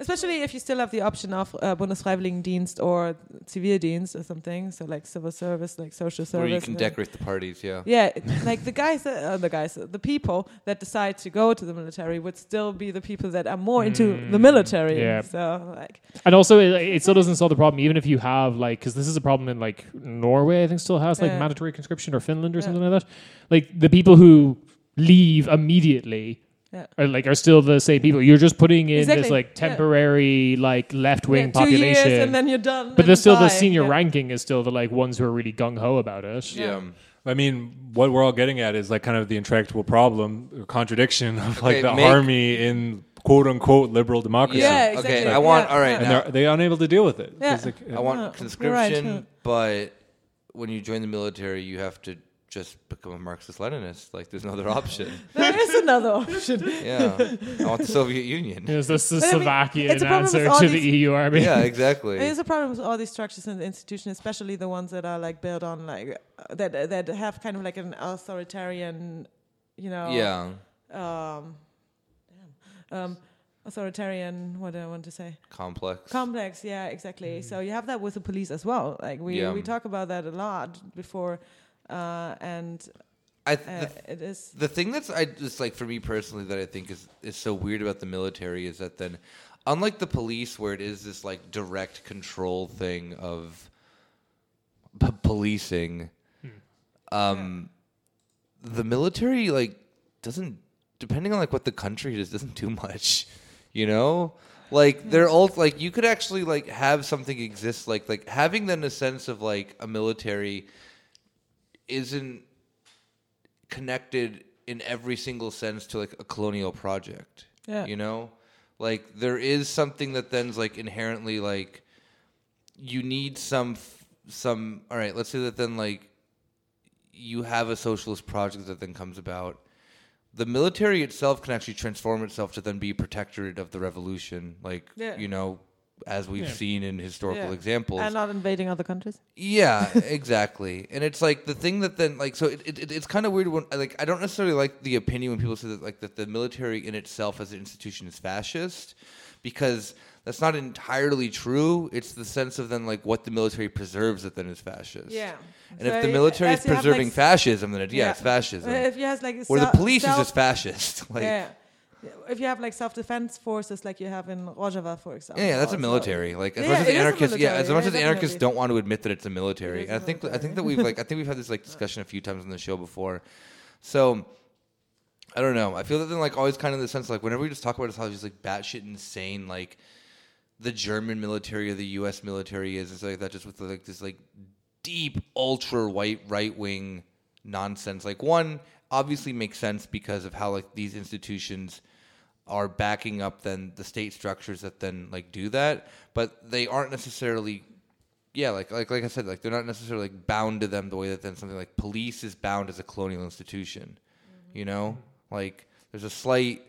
Speaker 3: Yeah.
Speaker 4: Especially if you still have the option of uh, Bundesfreiwilligendienst or Zivildienst or something. So like civil service, like social service.
Speaker 1: where you can decorate the parties. Yeah.
Speaker 4: Yeah, like the guys, that, uh, the guys, the people that decide to go to the military would still be the people that are more into the military.
Speaker 3: Mm, yeah.
Speaker 4: So like,
Speaker 3: And also, it, it still doesn't solve the problem. Even if you have like, because this is a problem in like Norway, I think still has like
Speaker 4: Yeah.
Speaker 3: mandatory conscription or Finland or
Speaker 4: Yeah.
Speaker 3: something like that. Like the people who leave immediately.
Speaker 4: Yeah.
Speaker 3: Are like are still the same people. You're just putting in this
Speaker 4: Exactly,
Speaker 3: like
Speaker 4: yeah.
Speaker 3: temporary like left wing
Speaker 4: yeah, two
Speaker 3: population.
Speaker 4: years and then you're done.
Speaker 3: But
Speaker 4: and
Speaker 3: there's still the senior
Speaker 4: Yeah.
Speaker 3: ranking is still the like ones who are really gung ho about it.
Speaker 1: Yeah.
Speaker 2: I mean, what we're all getting at is like kind of the intractable problem, or contradiction of like
Speaker 1: Okay,
Speaker 2: the
Speaker 1: make-
Speaker 2: army in quote unquote liberal democracy.
Speaker 4: Yeah,
Speaker 1: Okay,
Speaker 4: exactly.
Speaker 1: I want.
Speaker 4: Yeah,
Speaker 1: all right.
Speaker 2: And
Speaker 1: now,
Speaker 2: they're, they're unable to deal with it.
Speaker 4: Yeah.
Speaker 2: 'Cause, like,
Speaker 1: I want
Speaker 4: Yeah, you're right,
Speaker 1: conscription, but when you join the military, you have to just become a Marxist Leninist. Like, there's no other option.
Speaker 4: There is another option.
Speaker 1: Yeah, I want the Soviet Union.
Speaker 3: Is this the
Speaker 4: But I mean,
Speaker 3: Slovakian
Speaker 4: it's a problem with
Speaker 3: answer
Speaker 4: all
Speaker 3: to the
Speaker 4: these-
Speaker 3: EU army?
Speaker 1: Yeah, exactly.
Speaker 4: There's a problem with all these structures and institutions, especially the ones that are like built on like uh, that that have kind of like an authoritarian, you know.
Speaker 1: Yeah,
Speaker 4: Um, damn. Um, authoritarian. What do I want to say?
Speaker 1: complex.
Speaker 4: Complex. Yeah, exactly. So you have that with the police as well. Like we
Speaker 1: Yeah.
Speaker 4: we talk about that a lot before, uh, and
Speaker 1: I
Speaker 4: uh,
Speaker 1: th- the,
Speaker 4: it is.
Speaker 1: the thing that's I just like for me personally that I think is is so weird about the military is that then, unlike the police where it is this like direct control thing of p- policing, um, the military like doesn't depending on like what the country is doesn't do much, you know. Like they're all like you could actually like have something exist like like having then a sense of like a military isn't connected in every single sense to like a colonial project.
Speaker 4: Yeah.
Speaker 1: You know? Like there is something that then's like inherently like you need some f- some all right, let's say that then like you have a socialist project that then comes about. The military itself can actually transform itself to then be protectorate of the revolution. Like
Speaker 4: Yeah.
Speaker 1: you know, as we've
Speaker 3: Yeah.
Speaker 1: seen in historical
Speaker 4: Yeah.
Speaker 1: examples.
Speaker 4: and not invading other countries.
Speaker 1: Yeah, exactly. and it's like the thing that then like so it, it, it's kind of weird when like I don't necessarily like the opinion when people say that like that the military in itself as an institution is fascist because that's not entirely true. It's the sense of then like what the military preserves that then is fascist.
Speaker 4: Yeah.
Speaker 1: And
Speaker 4: So
Speaker 1: if the military is
Speaker 4: as have,
Speaker 1: preserving
Speaker 4: like,
Speaker 1: fascism, then it, yeah,
Speaker 4: yeah.
Speaker 1: it's fascism.
Speaker 4: If you have like a
Speaker 1: Or the
Speaker 4: self-
Speaker 1: police is just fascist. like
Speaker 4: yeah. If you have like self-defense forces, like you have in Rojava, for example.
Speaker 1: Yeah, yeah, that's a military. Like as
Speaker 4: Yeah,
Speaker 1: much as the anarchists, yeah, as much as the anarchists don't want to admit that it's a military.
Speaker 4: It
Speaker 1: I think I think that we've like I think we've had this like discussion a few times on the show before. So I don't know. I feel that then like always kind of the sense like whenever we just talk about it, how just like batshit insane like the German military or the U.S. military is, it's like that just with like this like deep ultra white right wing nonsense. Like one obviously makes sense because of how like these institutions are backing up then the state structures that then like do that, but they aren't necessarily yeah, like like like I said, like they're not necessarily like bound to them the way that then something like police is bound as a colonial institution. Mm-hmm. You know? Like there's a slight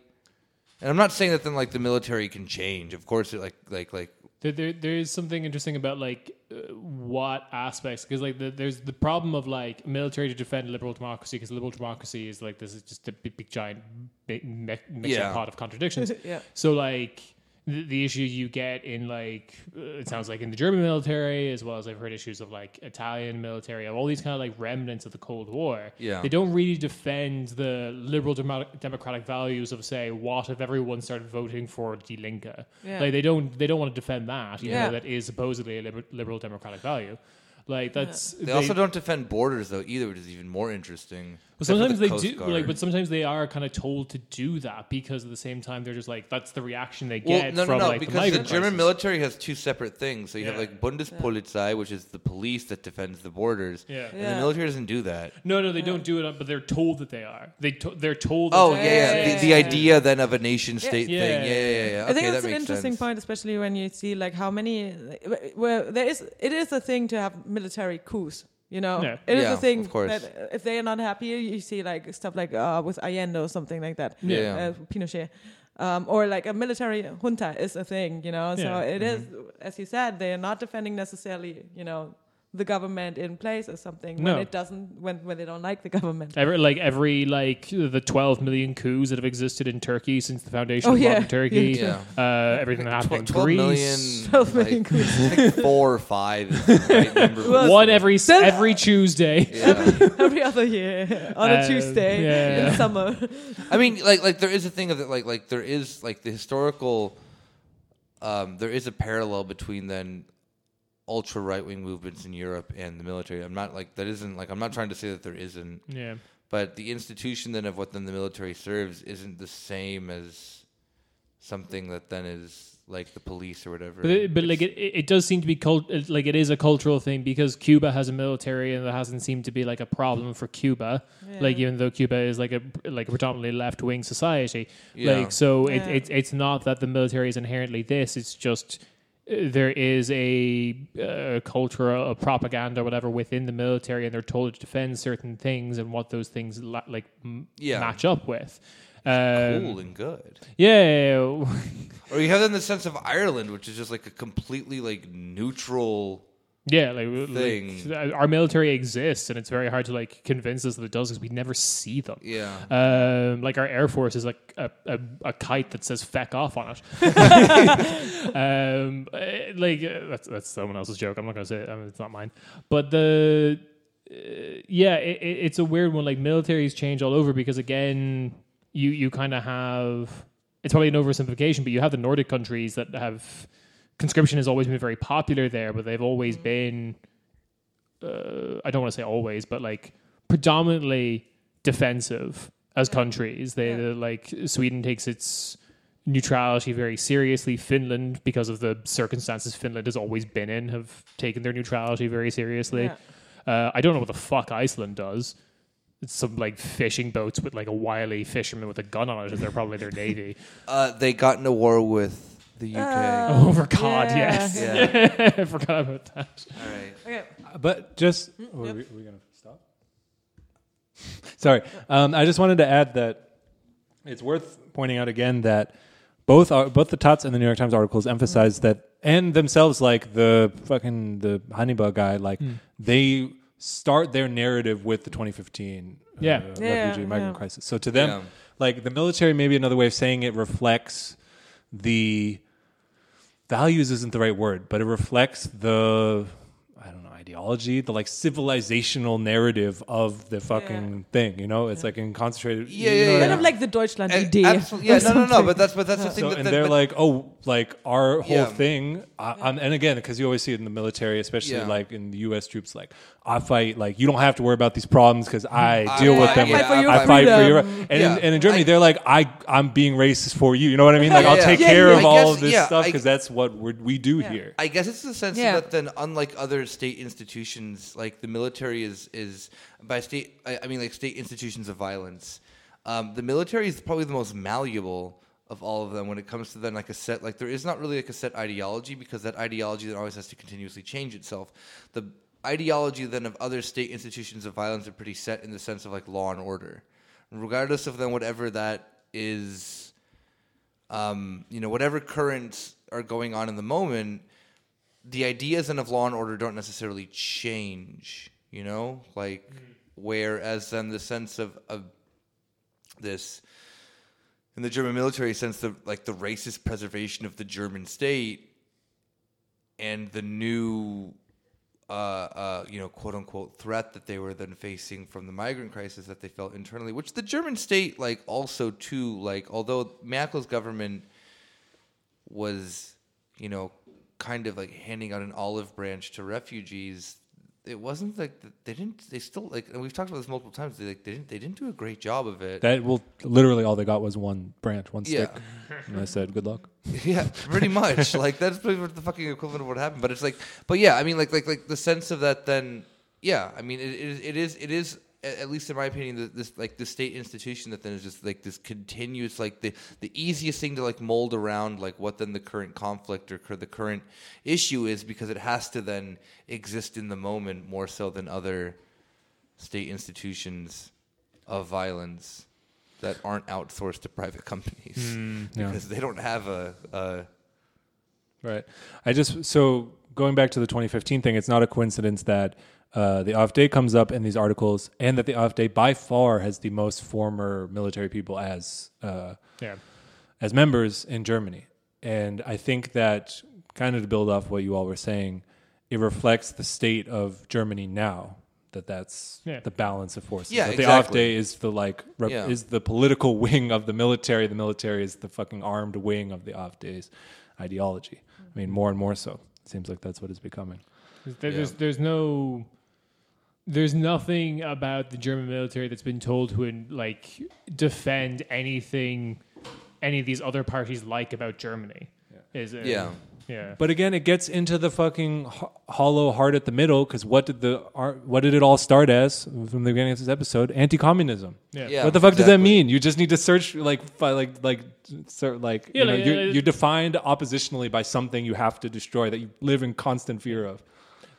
Speaker 1: and I'm not saying that then like the military can change. Of course it like like like
Speaker 3: There, there, there is something interesting about like uh, what aspects because like the, there's the problem of like military to defend liberal democracy because liberal democracy is like this is just a big, big giant big mi- mixed
Speaker 1: Yeah.
Speaker 3: pot of contradictions.
Speaker 4: yeah.
Speaker 3: So like the, the issue you get in like uh, it sounds like in the German military as well as I've heard issues of like Italian military of all these kind of like remnants of the Cold War.
Speaker 1: Yeah.
Speaker 3: they don't really defend the liberal demo- democratic values of say what if everyone started voting for Die Linke.
Speaker 4: Yeah.
Speaker 3: Like they don't they don't want to defend that. You
Speaker 4: Yeah.
Speaker 3: know that is supposedly a liber- liberal democratic value. Like that's
Speaker 1: they, also don't defend borders though either, which is even more interesting.
Speaker 3: But sometimes
Speaker 1: the
Speaker 3: they
Speaker 1: Coast
Speaker 3: do,
Speaker 1: Guard.
Speaker 3: like, but sometimes they are kind of told to do that because at the same time they're just like that's the reaction they
Speaker 1: Well,
Speaker 3: get
Speaker 1: no, no,
Speaker 3: from
Speaker 1: no,
Speaker 3: like the
Speaker 1: because the,
Speaker 3: migrant
Speaker 1: German
Speaker 3: crisis.
Speaker 1: military has two separate things. So you have like Bundespolizei, which is the police that defends the borders,
Speaker 3: Yeah.
Speaker 1: and the military doesn't do that.
Speaker 3: No, no, they don't do it, but they're told that they are. They to- they're told. That
Speaker 1: Oh
Speaker 3: they-
Speaker 1: yeah, yeah.
Speaker 4: Yeah,
Speaker 1: The, the idea then of a nation state
Speaker 3: Yeah.
Speaker 1: thing. Yeah, yeah, yeah. yeah.
Speaker 4: I think
Speaker 1: okay,
Speaker 4: that's
Speaker 1: that
Speaker 4: an interesting
Speaker 1: sense.
Speaker 4: point, especially when you see like how many where there is it is a thing to have military coups. You know,
Speaker 3: Yeah.
Speaker 4: it is
Speaker 1: Yeah,
Speaker 4: a thing
Speaker 1: of course.
Speaker 4: that if they are not happy, you see like stuff like uh, with Allende or something like that.
Speaker 1: Yeah.
Speaker 4: uh, Pinochet. Um, or like a military junta is a thing, you know. So
Speaker 3: Yeah.
Speaker 4: it is, as you said, they are not defending necessarily, you know, the government in place or something
Speaker 3: No.
Speaker 4: when it doesn't when when they don't like the government.
Speaker 3: Every, like every like the 12 million coups that have existed in Turkey since the foundation
Speaker 4: Oh,
Speaker 3: of
Speaker 4: yeah.
Speaker 3: modern Turkey,
Speaker 1: Yeah.
Speaker 3: uh, everything that happened in
Speaker 1: Tw- 12
Speaker 3: Greece,
Speaker 1: million,
Speaker 4: 12 million
Speaker 1: like,
Speaker 4: coups.
Speaker 1: I four or five right.
Speaker 4: Well,
Speaker 3: one every every Tuesday.
Speaker 1: Yeah.
Speaker 4: Every other year on a
Speaker 3: Um,
Speaker 4: Tuesday
Speaker 3: yeah.
Speaker 4: in summer.
Speaker 1: I mean, like, like there is a thing of that, like, like there is like the historical. Um, there is a parallel between then ultra right wing movements in Europe and the military. I'm not like that isn't like I'm not trying to say that there isn't,
Speaker 3: Yeah.
Speaker 1: but the institution then of what then the military serves isn't the same as something that then is like the police or whatever.
Speaker 3: But, it, but like it, it it does seem to be cult, like it is a cultural thing because Cuba has a military and that hasn't seemed to be like a problem for Cuba. Like even though Cuba is like a like a predominantly left wing society,
Speaker 1: Yeah.
Speaker 3: like so it,
Speaker 4: Yeah.
Speaker 3: it's it's not that the military is inherently this. It's just there is a uh, culture of propaganda or whatever within the military, and they're told to defend certain things and what those things la- like m-
Speaker 1: Yeah.
Speaker 3: match up with. Um,
Speaker 1: cool and good.
Speaker 3: Yeah.
Speaker 1: Or you have then the sense of Ireland, which is just like a completely like neutral.
Speaker 3: Yeah, like,
Speaker 1: thing.
Speaker 3: like our military exists, and it's very hard to like convince us that it does because we never see them.
Speaker 1: Yeah.
Speaker 3: Um, like our air force is like a, a, a kite that says "feck off" on it. um, eh, like uh, that's that's someone else's joke. I'm not gonna say it. I mean, it's not mine. But the uh, yeah, it, it, it's a weird one. Like militaries change all over because again, you you kind of have it's probably an oversimplification, but you have the Nordic countries that have conscription has always been very popular there, but they've always been uh, I don't want to say always, but like predominantly defensive as countries. They
Speaker 4: Yeah.
Speaker 3: like Sweden takes its neutrality very seriously. Finland, because of the circumstances Finland has always been in, have taken their neutrality very seriously.
Speaker 4: Yeah.
Speaker 3: Uh, I don't know what the fuck Iceland does. It's some like fishing boats with like a wily fisherman with a gun on it. They're probably their navy.
Speaker 1: Uh, they got into war with the UK.
Speaker 4: Uh,
Speaker 3: Oh, for God,
Speaker 4: Yeah.
Speaker 3: yes.
Speaker 1: yeah.
Speaker 3: I forgot about that.
Speaker 1: All right.
Speaker 4: Okay.
Speaker 2: But just,
Speaker 4: Mm,
Speaker 2: oh, are
Speaker 4: yep.
Speaker 2: we, are we going to stop? Sorry. Um, I just wanted to add that it's worth pointing out again that both are, both the Taz and the New York Times articles emphasize that and themselves like the fucking the Hannibal guy like they start their narrative with the 2015
Speaker 3: Yeah.
Speaker 2: uh,
Speaker 4: Yeah,
Speaker 2: refugee migrant
Speaker 4: yeah.
Speaker 2: crisis. So to them,
Speaker 1: Yeah.
Speaker 2: like the military, maybe another way of saying it reflects the values isn't the right word, but it reflects the I don't know ideology, the like civilizational narrative of the fucking thing. You know, it's like in concentrated.
Speaker 1: Yeah,
Speaker 2: you
Speaker 1: yeah,
Speaker 2: know what I
Speaker 1: yeah.
Speaker 4: Kind of like the Deutschland
Speaker 1: And
Speaker 4: idea.
Speaker 1: absolutely- yeah,
Speaker 4: or
Speaker 1: no, no, no. But that's but that's the thing.
Speaker 2: So,
Speaker 1: that
Speaker 2: and
Speaker 1: that-
Speaker 2: they're
Speaker 1: but-
Speaker 2: like, oh, like our whole
Speaker 1: Yeah.
Speaker 2: thing. I, I'm, and again, because you always see it in the military, especially
Speaker 1: Yeah.
Speaker 2: like in the U.S. troops, like I fight. Like you don't have to worry about these problems because I deal with
Speaker 1: fight-
Speaker 2: them.
Speaker 1: I
Speaker 2: Like,
Speaker 1: fight for your
Speaker 2: I fight for your.
Speaker 4: freedom.
Speaker 2: And,
Speaker 1: Yeah.
Speaker 2: in, and in Germany,
Speaker 1: I-
Speaker 2: they're like, I I'm being racist for you. You know what I mean? Like
Speaker 1: Yeah,
Speaker 2: I'll take
Speaker 4: Yeah,
Speaker 2: care
Speaker 4: yeah.
Speaker 2: of
Speaker 1: I
Speaker 2: all
Speaker 1: guess-
Speaker 2: of this
Speaker 1: yeah,
Speaker 2: stuff because that's what we're, we do here.
Speaker 1: I guess it's the sense
Speaker 4: Yeah.
Speaker 1: that then, unlike other state institutions, like the military is is by state. I, I mean, like state institutions of violence. Um, the military is probably the most malleable of all of them when it comes to then like a set. Like there is not really like a set ideology because that ideology then always has to continuously change itself. The ideology then of other state institutions of violence are pretty set in the sense of like law and order, regardless of then whatever that is um, you know, whatever currents are going on in the moment, the ideas then of law and order don't necessarily change, you know? Like, whereas then the sense of, of this, in the German military sense, the like the racist preservation of the German state and the new uh, uh, you know, quote unquote threat that they were then facing from the migrant crisis that they felt internally, which the German state, like, also too, like, although Merkel's government was, you know, kind of like handing out an olive branch to refugees, it wasn't like they didn't. They still like, and we've talked about this multiple times. They like they didn't. They didn't do a great job of it.
Speaker 2: That will literally all they got was one branch, one stick, and I said, "Good luck."
Speaker 1: Yeah, pretty much. like that's pretty much the fucking equivalent of what happened. But it's like, but yeah, I mean, like, like, like the sense of that. Then, yeah, I mean, it, it, is- it is, it is, at least in my opinion, the, this like the state institution that then is just like this continuous, like the the easiest thing to like mold around, like what then the current conflict or cur- the current issue is, because it has to then exist in the moment more so than other state institutions of violence that aren't outsourced to private companies hmm,
Speaker 2: yeah.
Speaker 1: because they don't have a, a
Speaker 2: Right. I just so going back to the 2015 thing, it's not a coincidence that uh, the AfD comes up in these articles, and that the AfD by far has the most former military people as uh,
Speaker 3: Yeah.
Speaker 2: as members in Germany. And I think that kind of to build off what you all were saying, it reflects the state of Germany now. That that's
Speaker 3: Yeah.
Speaker 2: the balance of forces.
Speaker 1: Yeah,
Speaker 2: that
Speaker 1: exactly.
Speaker 2: the AfD is the like rep-
Speaker 1: Yeah.
Speaker 2: is the political wing of the military. The military is the fucking armed wing of the AfD's ideology. I mean, more and more so. It seems like that's what it's becoming.
Speaker 3: There- There's there's no there's nothing about the German military that's been told to in, like defend anything any of these other parties like about Germany. Is it?
Speaker 1: Yeah.
Speaker 3: Yeah.
Speaker 2: But again, it gets into the fucking ho- hollow heart at the middle because what did the ar- what did it all start as from the beginning of this episode? Anti-communism.
Speaker 3: yeah.
Speaker 1: Yeah.
Speaker 2: what the fuck does that mean? You just need to search like fi- like like sort like
Speaker 3: Yeah,
Speaker 2: you know
Speaker 3: like,
Speaker 2: you
Speaker 3: uh,
Speaker 2: you're defined oppositionally by something you have to destroy that you live in constant fear of.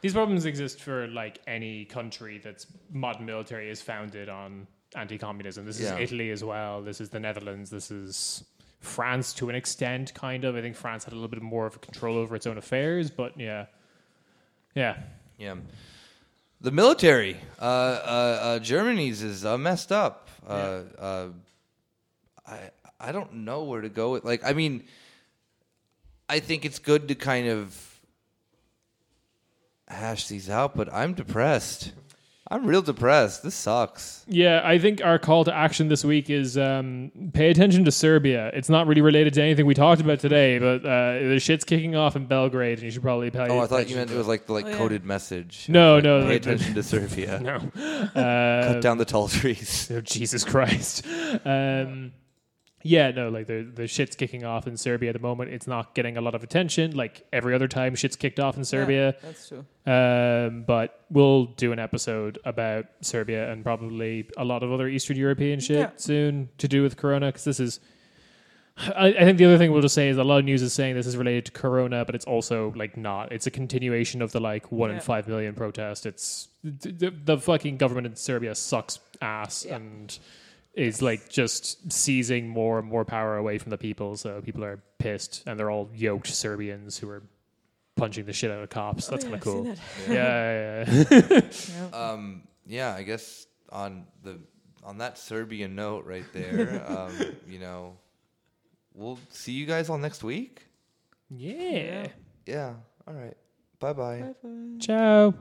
Speaker 3: These problems exist for like any country that's modern military is founded on anti-communism. This
Speaker 1: Yeah.
Speaker 3: is Italy as well. This is the Netherlands. This is France to an extent, kind of. I think France had a little bit more of control over its own affairs, but yeah, yeah.
Speaker 1: Yeah. The military, uh, uh, uh, Germany's is uh, messed up. Uh, uh, I I don't know where to go with. Like, I mean, I think it's good to kind of hash these out, but I'm depressed. I'm real depressed. This sucks.
Speaker 3: Yeah, I think our call to action this week is um, pay attention to Serbia. It's not really related to anything we talked about today, but uh, the shit's kicking off in Belgrade, and you should probably pay.
Speaker 1: Oh, I thought
Speaker 3: attention
Speaker 1: you meant
Speaker 3: to
Speaker 1: it was like the like
Speaker 4: Oh, yeah.
Speaker 1: coded message.
Speaker 3: No,
Speaker 1: Like,
Speaker 3: no,
Speaker 1: Pay
Speaker 3: like-
Speaker 1: attention to Serbia.
Speaker 3: no.
Speaker 1: Cut
Speaker 3: Uh,
Speaker 1: down the tall trees.
Speaker 3: oh, Jesus Christ. Um, yeah, no, like the the shit's kicking off in Serbia at the moment. It's not getting a lot of attention, like every other time shit's kicked off in Serbia.
Speaker 4: Yeah, that's true.
Speaker 3: Um, but we'll do an episode about Serbia and probably a lot of other Eastern European shit
Speaker 4: Yeah.
Speaker 3: soon to do with Corona because this is. I, I think the other thing we'll just say is a lot of news is saying this is related to Corona, but it's also like not. It's a continuation of the like one in five million protest. It's the, the, the fucking government in Serbia sucks ass
Speaker 4: Yeah.
Speaker 3: and is like just seizing more and more power away from the people. So people are pissed and they're all yoked Serbians who are punching the shit out of cops. That's
Speaker 4: Oh,
Speaker 3: kind of cool.
Speaker 4: seen
Speaker 3: Yeah, yeah, yeah.
Speaker 4: Yeah.
Speaker 1: Um, yeah, I guess on the on that Serbian note right there, um, you know, we'll see you guys all next week.
Speaker 3: yeah.
Speaker 1: Yeah. All right. Bye bye.
Speaker 3: Ciao.